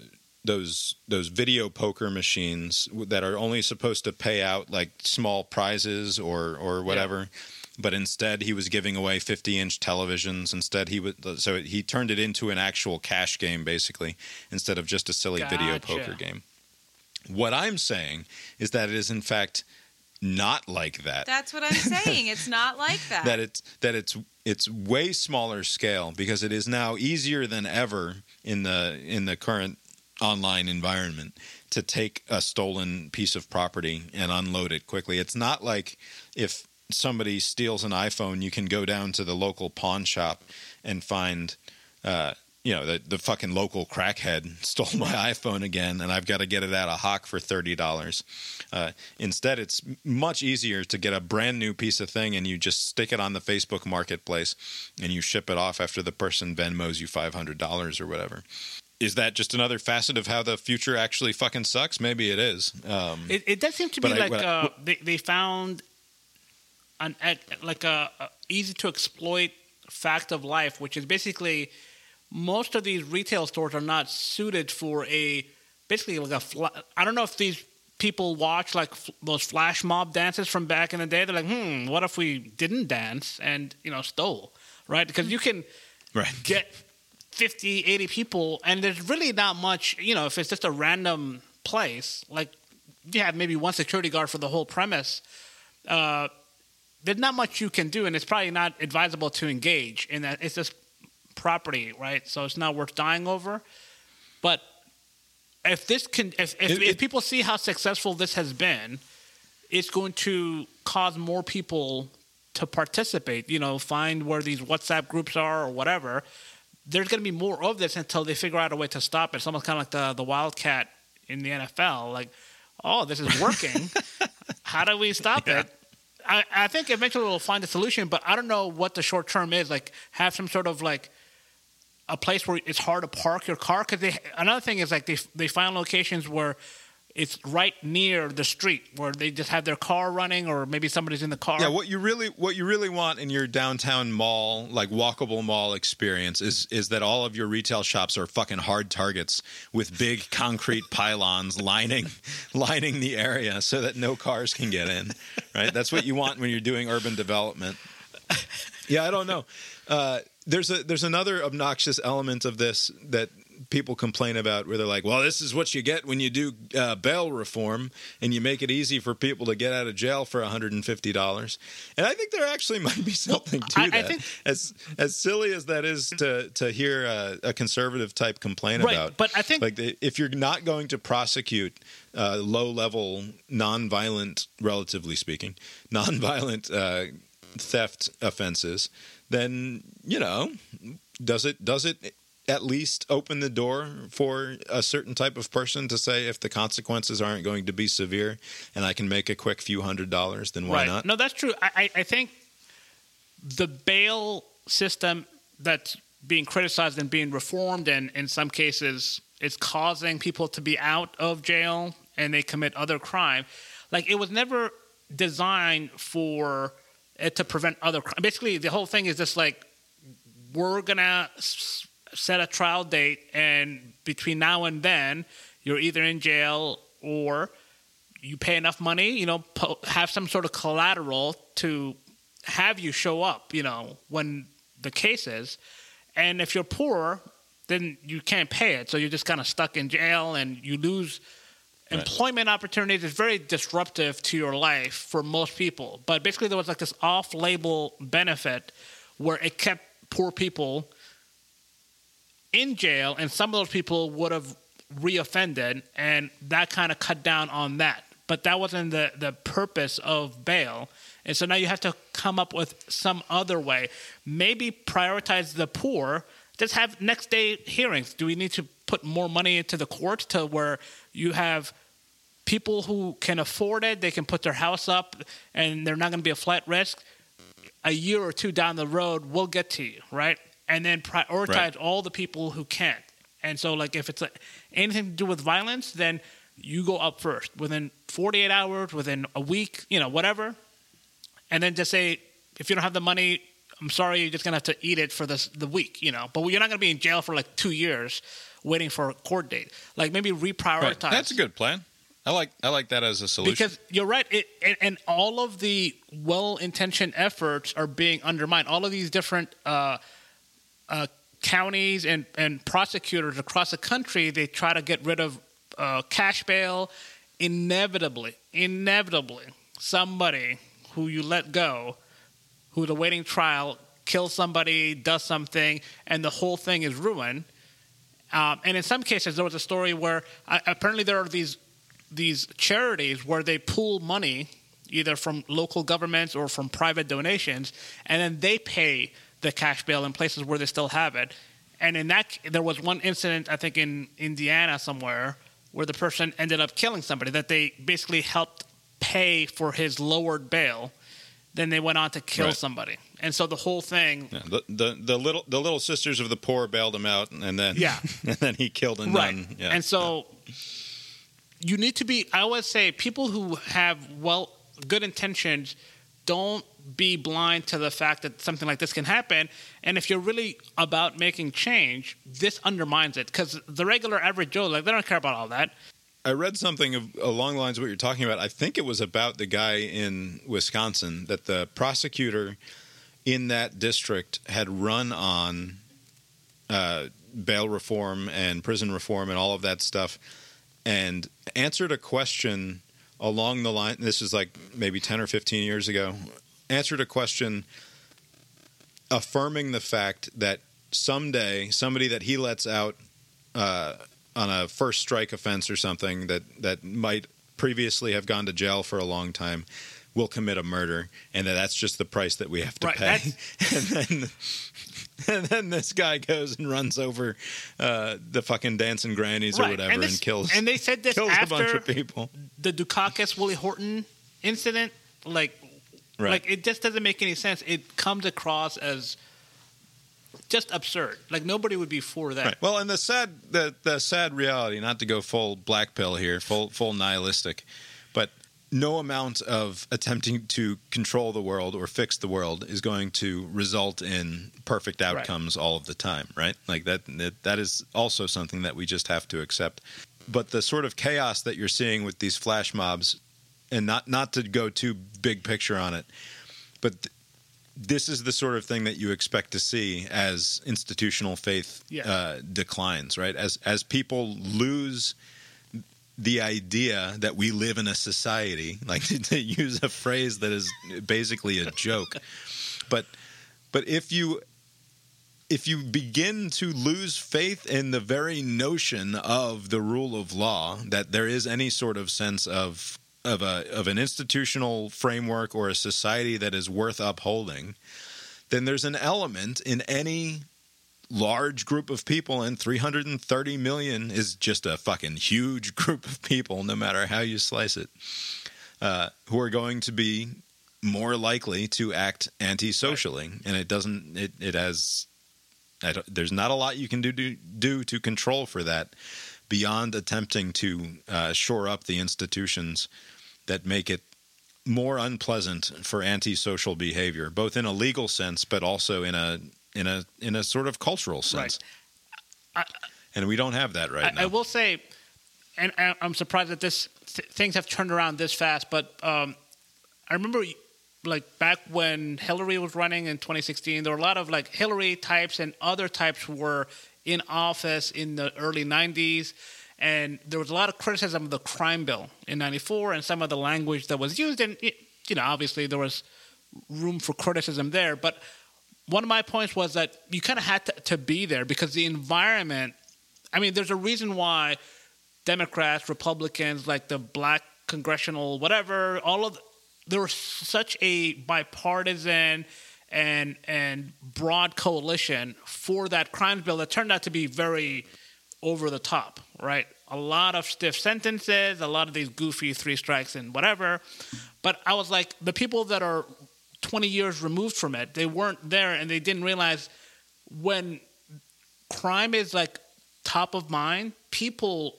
those those video poker machines that are only supposed to pay out like small prizes or or whatever. But instead, he was giving away 50 inch televisions. Instead, he would so he turned it into an actual cash game, basically, instead of just a silly video poker game. What I'm saying is that it is in fact not like that That's what I'm saying. It's not like that. that it's that it's it's way smaller scale because it is now easier than ever in the in the current online environment to take a stolen piece of property and unload it quickly. It's not like if somebody steals an iPhone, you can go down to the local pawn shop and find uh, you know, the, the fucking local crackhead stole my iPhone again, and I've got to get it out of hock for thirty dollars. Uh, instead, it's much easier to get a brand new piece of thing, and you just stick it on the Facebook Marketplace, and you ship it off after the person Venmos you five hundred dollars or whatever. is that just another facet of how the future actually fucking sucks? Maybe it is. Um, It, it does seem to be I- like I- uh, they they found an like a, a easy to exploit fact of life, which is basically most of these retail stores are not suited for a basically like a. Fla- I don't know if these people watch like f- those flash mob dances from back in the day. They're like, hmm, what if we didn't dance and you know stole, right? Because you can right. get 50 80 people and there's really not much you know if it's just a random place like you have maybe one security guard for the whole premise uh, there's not much you can do and it's probably not advisable to engage in that it's just property right so it's not worth dying over but if this can if, if, It- if people see how successful this has been it's going to cause more people to participate you know find where these whatsapp groups are or whatever there's going to be more of this until they figure out a way to stop it. It's almost kind of like the the wildcat in the NFL. Like, oh, this is working. How do we stop it? I, I think eventually we'll find a solution, but I don't know what the short term is. Like, have some sort of like a place where it's hard to park your car. Because they another thing is like they they find locations where it's right near the street where they just have their car running, or maybe somebody's in the car. Yeah, what you really what you really want in your downtown mall, like walkable mall experience is is that all of your retail shops are fucking hard targets with big concrete pylons lining lining the area so that no cars can get in. Right? That's what you want when you're doing urban development. Yeah, I don't know. Uh, there's a there's another obnoxious element of this that people complain about where they're like, well, this is what you get when you do uh, bail reform and you make it easy for people to get out of jail for $150. And I think there actually might be something to I- I that. think- as as silly as that is to to hear a, a conservative type complain Right, about. but I think- like the, if you're not going to prosecute uh, low level, non-violent, relatively speaking, non-violent uh, theft offenses, then you know, does it does it at least open the door for a certain type of person to say if the consequences aren't going to be severe and I can make a quick few hundred dollars, then why right. not? No, that's true. I, I, think the bail system that's being criticized and being reformed, and in some cases, it's causing people to be out of jail and they commit other crime. Like it was never designed for Uh, to prevent other crime. Basically, the whole thing is just like we're gonna set a trial date, and between now and then, you're either in jail or you pay enough money, you know, po- have some sort of collateral to have you show up, you know, when the case is. And if you're poor, then you can't pay it. So you're just kind of stuck in jail and you lose employment opportunities. is very disruptive to your life for most people. But basically, there was like this off label benefit where it kept poor people in jail, and some of those people would have reoffended, and that kind of cut down on that. But that wasn't the, the purpose of bail. And so now you have to come up with some other way. Maybe prioritize the poor. Just have next day hearings. Do we need to put more money into the court to where you have people who can afford it, they can put their house up, and they're not going to be a flat risk? A year or two down the road, we'll get to you, right? And then prioritize Right. all the people who can't. And so, like, if it's like anything to do with violence, then you go up first within 48 hours, within a week, you know, whatever. And then just say, if you don't have the money, I'm sorry, you're just gonna have to eat it for this the week, you know. But you're not gonna be in jail for like two years waiting for a court date. Like maybe reprioritize. Right. That's a good plan. I like I like that as a solution. Because you're right, it, and, and all of the well-intentioned efforts are being undermined. All of these different uh, uh, counties and, and prosecutors across the country, they try to get rid of uh, cash bail. Inevitably, inevitably, somebody who you let go, who's awaiting trial, kills somebody, does something, and the whole thing is ruined. Um, and in some cases, there was a story where uh, apparently there are these these charities where they pool money either from local governments or from private donations, and then they pay the cash bail in places where they still have it. And in that, there was one incident I think in Indiana somewhere where the person ended up killing somebody that they basically helped pay for his lowered bail, then they went on to kill Right. somebody. And so the whole thing, Yeah, the, the the little the little sisters of the poor bailed him out, and then Yeah. and then he killed a right? Yeah. And so you need to be. I always say people who have well good intentions don't be blind to the fact that something like this can happen. And if you're really about making change, this undermines it because the regular average Joe, like they don't care about all that. I read something of, along the lines of what you're talking about. I think it was about the guy in Wisconsin that the prosecutor in that district had run on uh, bail reform and prison reform and all of that stuff, and answered a question along the line. This is like maybe ten or fifteen years ago. Answered a question affirming the fact that someday somebody that he lets out uh, on a first strike offense or something that that might previously have gone to jail for a long time will commit a murder and that that's just the price that we have to Right, pay and then and then this guy goes and runs over uh, the fucking dancing grannies or whatever and and, this- kills and they said this kills a bunch after- of people The Dukakis Willie Horton incident, like, Right. like it just doesn't make any sense. It comes across as just absurd. Like nobody would be for that. Right. Well, and the sad the the sad reality, not to go full black pill here, full full nihilistic, no amount of attempting to control the world or fix the world is going to result in perfect outcomes all of the time, right? Like that, that that is also something that we just have to accept. But the sort of chaos that you're seeing with these flash mobs and not not to go too big picture on it, but th- this is the sort of thing that you expect to see as institutional faith Yeah. uh, declines, right? As as people lose the idea that we live in a society, like to, use a phrase that is basically a joke, but but if you if you begin to lose faith in the very notion of the rule of law, that there is any sort of sense of of a of an institutional framework or a society that is worth upholding, then there's an element in any large group of people and 330 million is just a fucking huge group of people no matter how you slice it uh, who are going to be more likely to act antisocially. And it doesn't it, it has I don't, there's not a lot you can do, do do to control for that beyond attempting to uh, shore up the institutions that make it more unpleasant for antisocial behavior, both in a legal sense, but also in a in a in a sort of cultural sense. and we don't have that right I, now. I will say, and I, I'm surprised that this th- things have turned around this fast. But um, I remember, like back when Hillary was running in 2016, there were a lot of like Hillary types and other types were in office in the early 90s. And there was a lot of criticism of the crime bill in '94 and some of the language that was used. And it, you know, obviously there was room for criticism there. But one of my points was that you kind of had to, to be there because the environment. I mean, there's a reason why Democrats, Republicans, like the black congressional, whatever, all of there was such a bipartisan and and broad coalition for that crimes bill that turned out to be very over the top, right? A lot of stiff sentences, a lot of these goofy three strikes and whatever. But I was like, the people that are 20 years removed from it, they weren't there and they didn't realize when crime is like top of mind, people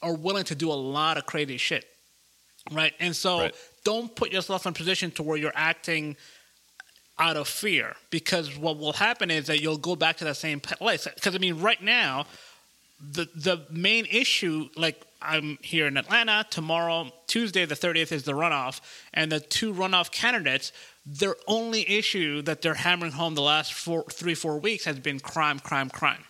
are willing to do a lot of crazy shit. Right? And so Right. don't put yourself in a position to where you're acting out of fear because what will happen is that you'll go back to that same place. Because I mean, right now, the the main issue, like I'm here in Atlanta tomorrow, Tuesday the 30th is the runoff, and the two runoff candidates, their only issue that they're hammering home the last four, three, four weeks has been crime, crime, crime.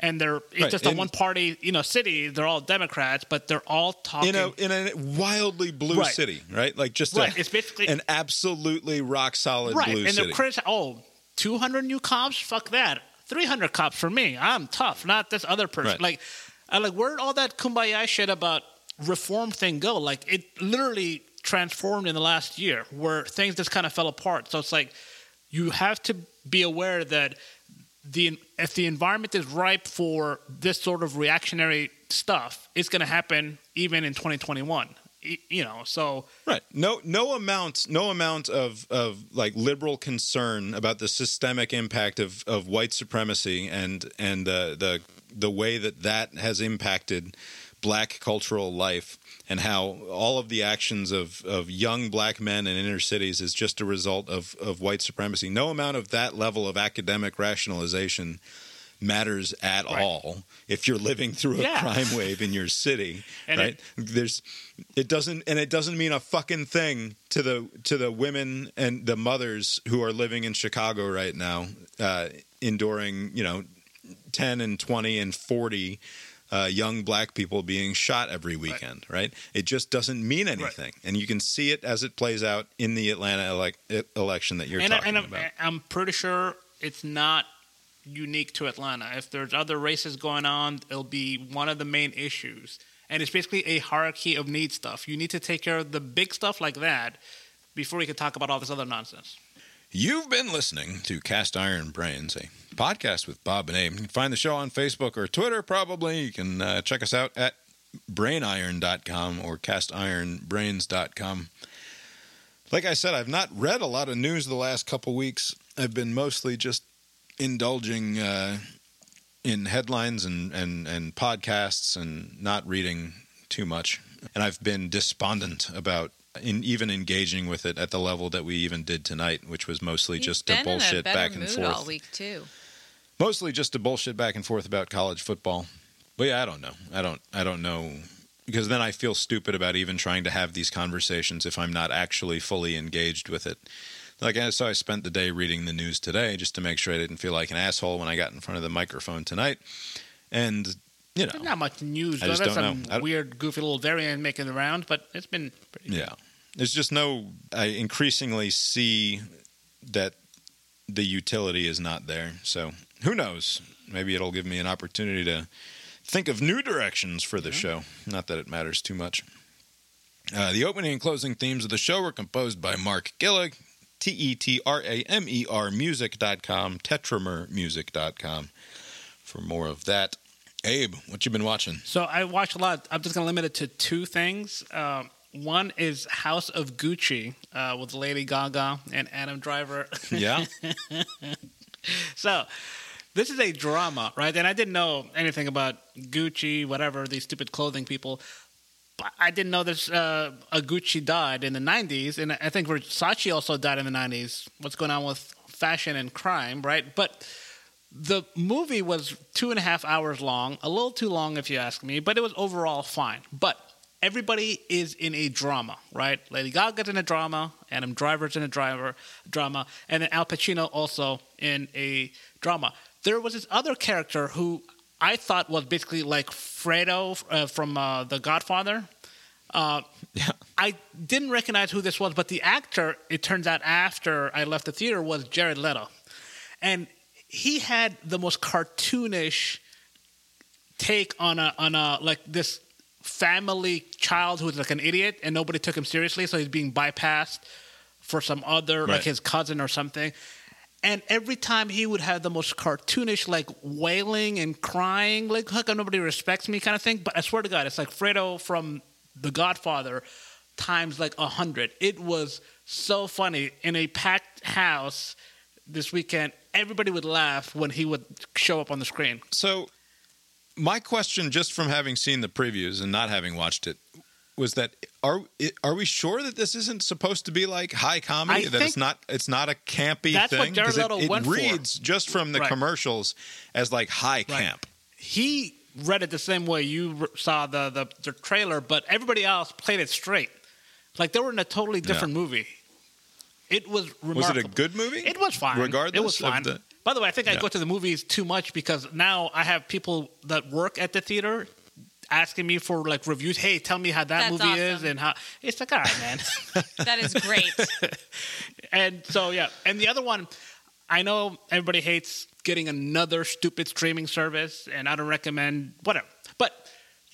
And they're it's Right, just a one party, you know, city. They're all Democrats, but they're all talking. in a in a wildly blue Right. city, right? Like just Right, a, it's basically- an absolutely rock solid right, blue and city. they're criticizing. Oh, 200 new cops? Fuck that. 300 cops for me. I'm tough, not this other person. Like, I like where did all that kumbaya shit about reform thing go? Like, it literally transformed in the last year, where things just kind of fell apart. So it's like you have to be aware that the if the environment is ripe for this sort of reactionary stuff, it's going to happen even in 2021. You know, so Right. No no amount no amount of of like liberal concern about the systemic impact of of white supremacy and and the the the way that that has impacted black cultural life and how all of the actions of of young black men in inner cities is just a result of of white supremacy. No amount of that level of academic rationalization matters at Right. all if you're living through a Yeah. crime wave in your city And right there's it doesn't and it doesn't mean a fucking thing to the to the women and the mothers who are living in chicago right now uh enduring you know 10 and 20 and 40 uh, young black people being shot every weekend, right? It just doesn't mean anything, and you can see it as it plays out in the Atlanta elec- election that you're and, I- talking and I'm, about. I'm pretty sure it's not unique to Atlanta. If there's other races going on, it'll be one of the main issues. And it's basically a hierarchy of need stuff. You need to take care of the big stuff like that before you can talk about all this other nonsense. You've been listening to Cast Iron Brains, a podcast with Bob and Abe. You can find the show on Facebook or Twitter, probably. You can uh, check us out at brainiron.com or castironbrains.com. Like I said, I've not read a lot of news the last couple weeks. I've been mostly just indulging uh, in headlines and, and, and podcasts and not reading too much. And I've been despondent about in even engaging with it at the level that we even did tonight, which was mostly He's just a bullshit a back and forth. all week too. Mostly just a bullshit back and forth about college football. But yeah, I don't know. I don't. I don't know because then I feel stupid about even trying to have these conversations if I'm not actually fully engaged with it. Like so, I spent the day reading the news today just to make sure I didn't feel like an asshole when I got in front of the microphone tonight. And you know, There's not much news. I just There's don't some know. Weird, goofy little variant making the rounds, but it's been pretty Yeah. There's just no I increasingly see that the utility is not there. So who knows? Maybe it'll give me an opportunity to think of new directions for the show. Not that it matters too much. Uh, the opening and closing themes of the show were composed by Mark Gillig, T E T R A M E R music.com, tetramermusic.com for more of that. Abe, what you been watching? So I watched a lot. I'm just going to limit it to two things. Um, one is House of Gucci uh, with Lady Gaga and Adam Driver. Yeah? so this is a drama, right? And I didn't know anything about Gucci, whatever these stupid clothing people. But I didn't know this. Uh, a Gucci died in the '90s, and I think Versace also died in the '90s. What's going on with fashion and crime, right? But the movie was two and a half hours long, a little too long if you ask me, but it was overall fine. But everybody is in a drama, right? Lady Gaga's in a drama, Adam Driver's in a driver drama, and then Al Pacino also in a drama. There was this other character who I thought was basically like Fredo uh, from uh, The Godfather. Uh, Yeah. I didn't recognize who this was, but the actor, it turns out after I left the theater, was Jared Leto. And he had the most cartoonish take on a on a like this family child who's like an idiot and nobody took him seriously, so he's being bypassed for some other like his cousin or something. And every time he would have the most cartoonish, like wailing and crying, like how come nobody respects me kind of thing. But I swear to God, it's like Fredo from The Godfather times like a hundred. It was so funny in a packed house this weekend. Everybody would laugh when he would show up on the screen. So, my question, just from having seen the previews and not having watched it, was that are are we sure that this isn't supposed to be like high comedy? I that it's not it's not a campy that's what thing Jared 'Cause it, Leto it went for. reads just from the Right. commercials as like high Right. camp. He read it the same way you saw the, the the trailer, but everybody else played it straight. Like they were in a totally different movie. It was remarkable. Was it a good movie? It was fine. Regardless it was fine. of the By the way, I think I Yeah. go to the movies too much because now I have people that work at the theater asking me for like reviews. Hey, tell me how that That's movie is and how it's like, all right, man. That is great. and so yeah, and the other one, I know everybody hates getting another stupid streaming service, and I don't recommend whatever. But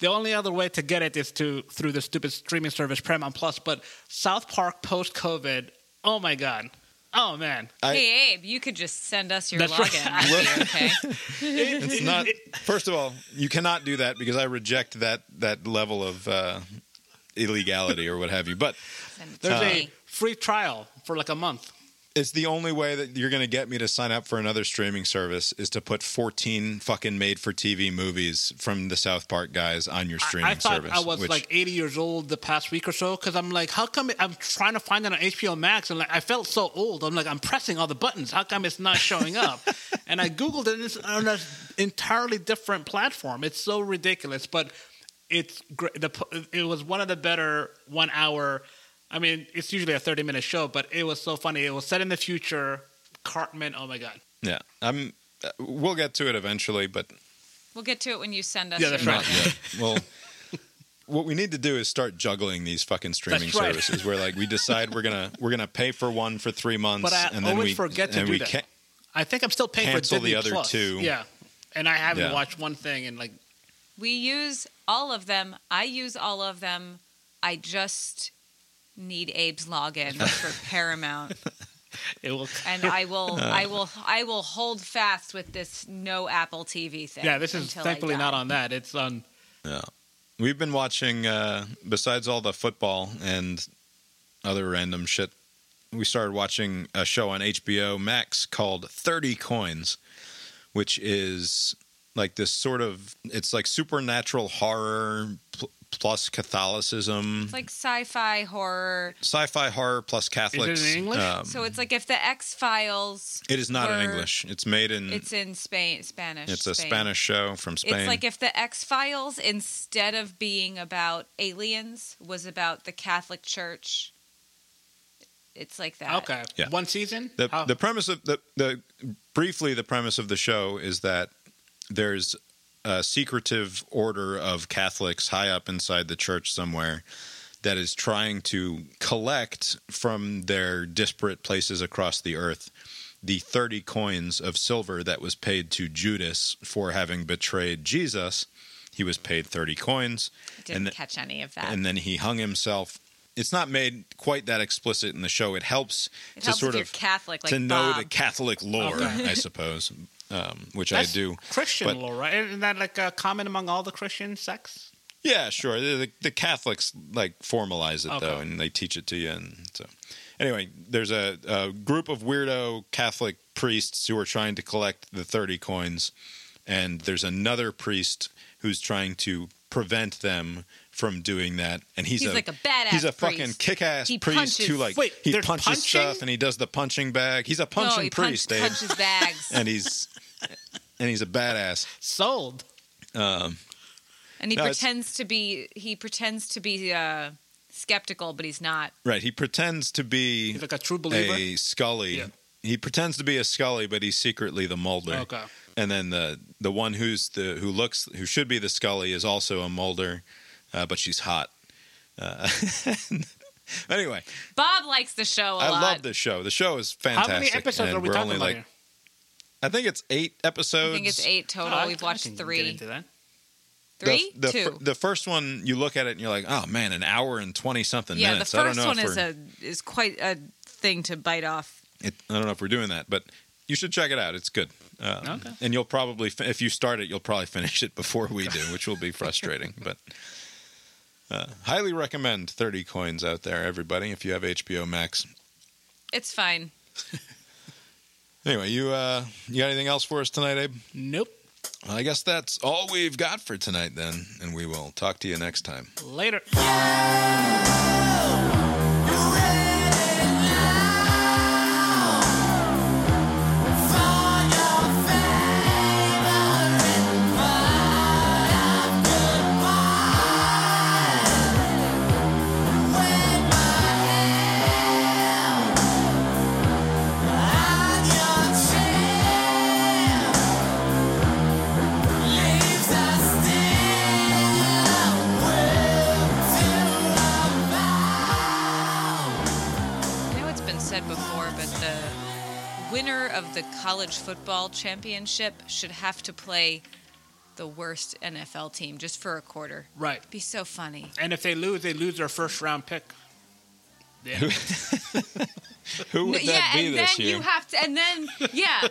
the only other way to get it is to through the stupid streaming service Paramount Plus. But South Park post COVID, oh my god, oh man, I- hey Abe, you could just send us your That's login. right. That'd be okay. It's not. First of all, you cannot do that because I reject that that level of uh, illegality or what have you. But Send it to There's a free trial for like a month. It's the only way that you're going to get me to sign up for another streaming service is to put 14 fucking made for TV movies from the South Park guys on your streaming I, I thought service. I was which- like 80 years old the past week or so because I'm like, how come I'm trying to find it on HBO Max and like I felt so old. I'm like, I'm pressing all the buttons. How come it's not showing up? and I googled it and it's on an entirely different platform. It's so ridiculous, but it's great. The, it was one of the better one hour. I mean, it's usually a 30 minute show, but it was so funny. It was set in the future. Cartman, oh my god. yeah, I'm. Uh, we'll get to it eventually, but We'll get to it when you send us. Yeah, your that's right. well, what we need to do is start juggling these fucking streaming That's right. services. Where like we decide we're gonna we're gonna pay for one for three months, But I and then always we forget to and do we that. can't- I think I'm still paying Cancel for the Disney other Plus. two. Yeah, and I haven't Yeah. watched one thing and like We use all of them. I use all of them. I just need Abe's login for Paramount, it will. and I will, I will, I will hold fast with this no Apple TV thing. Yeah, this is thankfully not on that. It's on. Yeah. We've been watching, uh, besides all the football and other random shit, we started watching a show on HBO Max called 30 Coins, which is like this sort of, it's like supernatural horror pl- plus Catholicism, It's like sci-fi horror. sci fi horror plus Catholics. in English? Um, So it's like if the X Files. it is not in English. It's made in, It's in Spain, Spanish. it's a Spain. Spanish show from Spain. It's like if the X Files, instead of being about aliens, was about the Catholic Church. It's like that. Okay, Yeah. one season. The, How- the premise of the, the briefly the premise of the show is that there's a secretive order of Catholics high up inside the church somewhere that is trying to collect from their disparate places across the earth the 30 coins of silver that was paid to Judas for having betrayed Jesus. He was paid 30 coins Didn't and th- catch any of that. and then he hung himself. It's not made quite that explicit in the show. It helps it to helps sort of Catholic, like to know the Catholic lore, Okay. I suppose, um, which That's I do. Christian but- lore, right? Isn't that like a common among all the Christian sects? Yeah, sure. The, the, the Catholics like formalize it though, and they teach it to you. And so, anyway, there's a, a group of weirdo Catholic priests who are trying to collect the thirty coins, and there's another priest who's trying to prevent them from doing that. And he's, He's a like a badass He's a priest. fucking kick-ass He priest who punches- like Wait, he punches punching? stuff and he does the punching bag. He's a no, punching he priest, punch, Dave. punches bags, and he's and he's a badass. Sold. Um, and he No, pretends to be he pretends to be uh, skeptical, but he's not. right, he pretends to be He's like a true believer. a Scully. Yeah. He pretends to be a Scully, but he's secretly the Mulder. Okay. And then the the one who's the who looks who should be the Scully is also a Mulder, uh, but she's hot. Uh, anyway, Bob likes the show a I lot. I love the show. The show is fantastic. How many episodes and are we talking about like here? I think it's eight episodes. I think it's eight total. Oh, We've I watched can get three. into that. Three, the, the, two. fir- the first one you look at it and you're like, oh man, an hour and twenty something yeah, minutes. the I don't first know one is a is quite a thing to bite off. it, I don't know if we're doing that, but you should check it out. It's good. Um, Okay. And you'll probably, fi- if you start it, you'll probably finish it before we do, which will be frustrating. but uh, highly recommend 30 coins out there, everybody, if you have HBO Max. It's fine. Anyway, you uh, you got anything else for us tonight, Abe? Nope. Well, I guess that's all we've got for tonight, then, and we will talk to you next time. Later. Winner of the college football championship should have to play the worst NFL team just for a quarter. Right. Be so funny. And if they lose, they lose their first round pick. Yeah. Who would that yeah, be and this then year? you have to, and then yeah,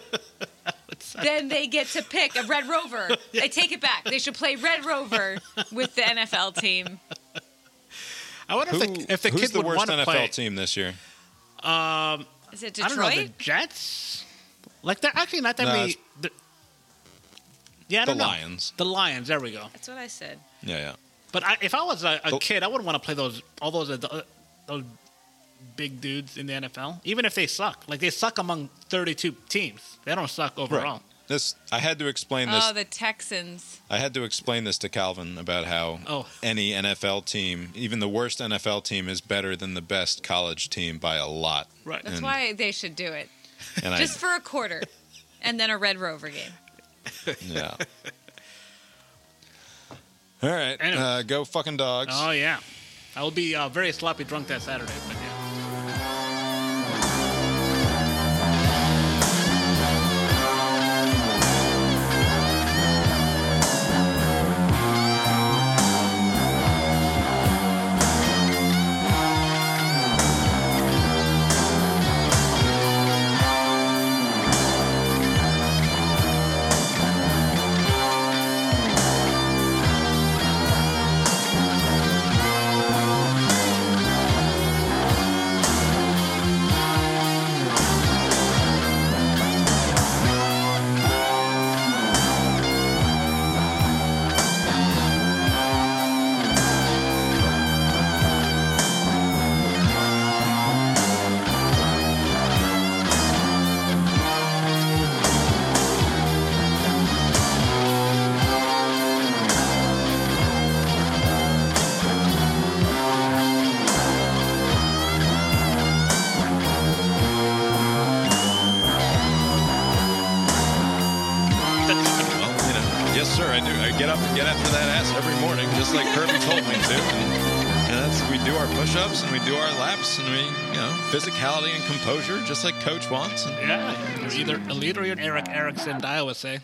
then they get to pick a Red Rover. I take it back. They should play Red Rover with the NFL team. I wonder Who, if the, if the who's kid the would worst want to NFL team this year? Um, Is it I don't know the Detroit? Jets. Like they're actually not that No, many. it's- the- yeah, I The don't know. Lions. The Lions. There we go. That's what I said. Yeah, yeah. But I, if I was a, a Oh. kid, I wouldn't want to play those all those uh, adu- uh, those big dudes in the NFL, even if they suck. Like they suck among 32 teams. They don't suck overall. This I had to explain this. Oh, the Texans. I had to explain this to Calvin about how Oh. any NFL team, even the worst NFL team, is better than the best college team by a lot. Right. That's And- why they should do it. And Just for a quarter. and then a Red Rover game. Yeah. All right, Anyway. uh, go fucking dogs. Oh yeah, I will be uh, very sloppy drunk that Saturday. But yeah. Composure, just like Coach wants. Yeah, you're either a or Erick Erickson, I would say.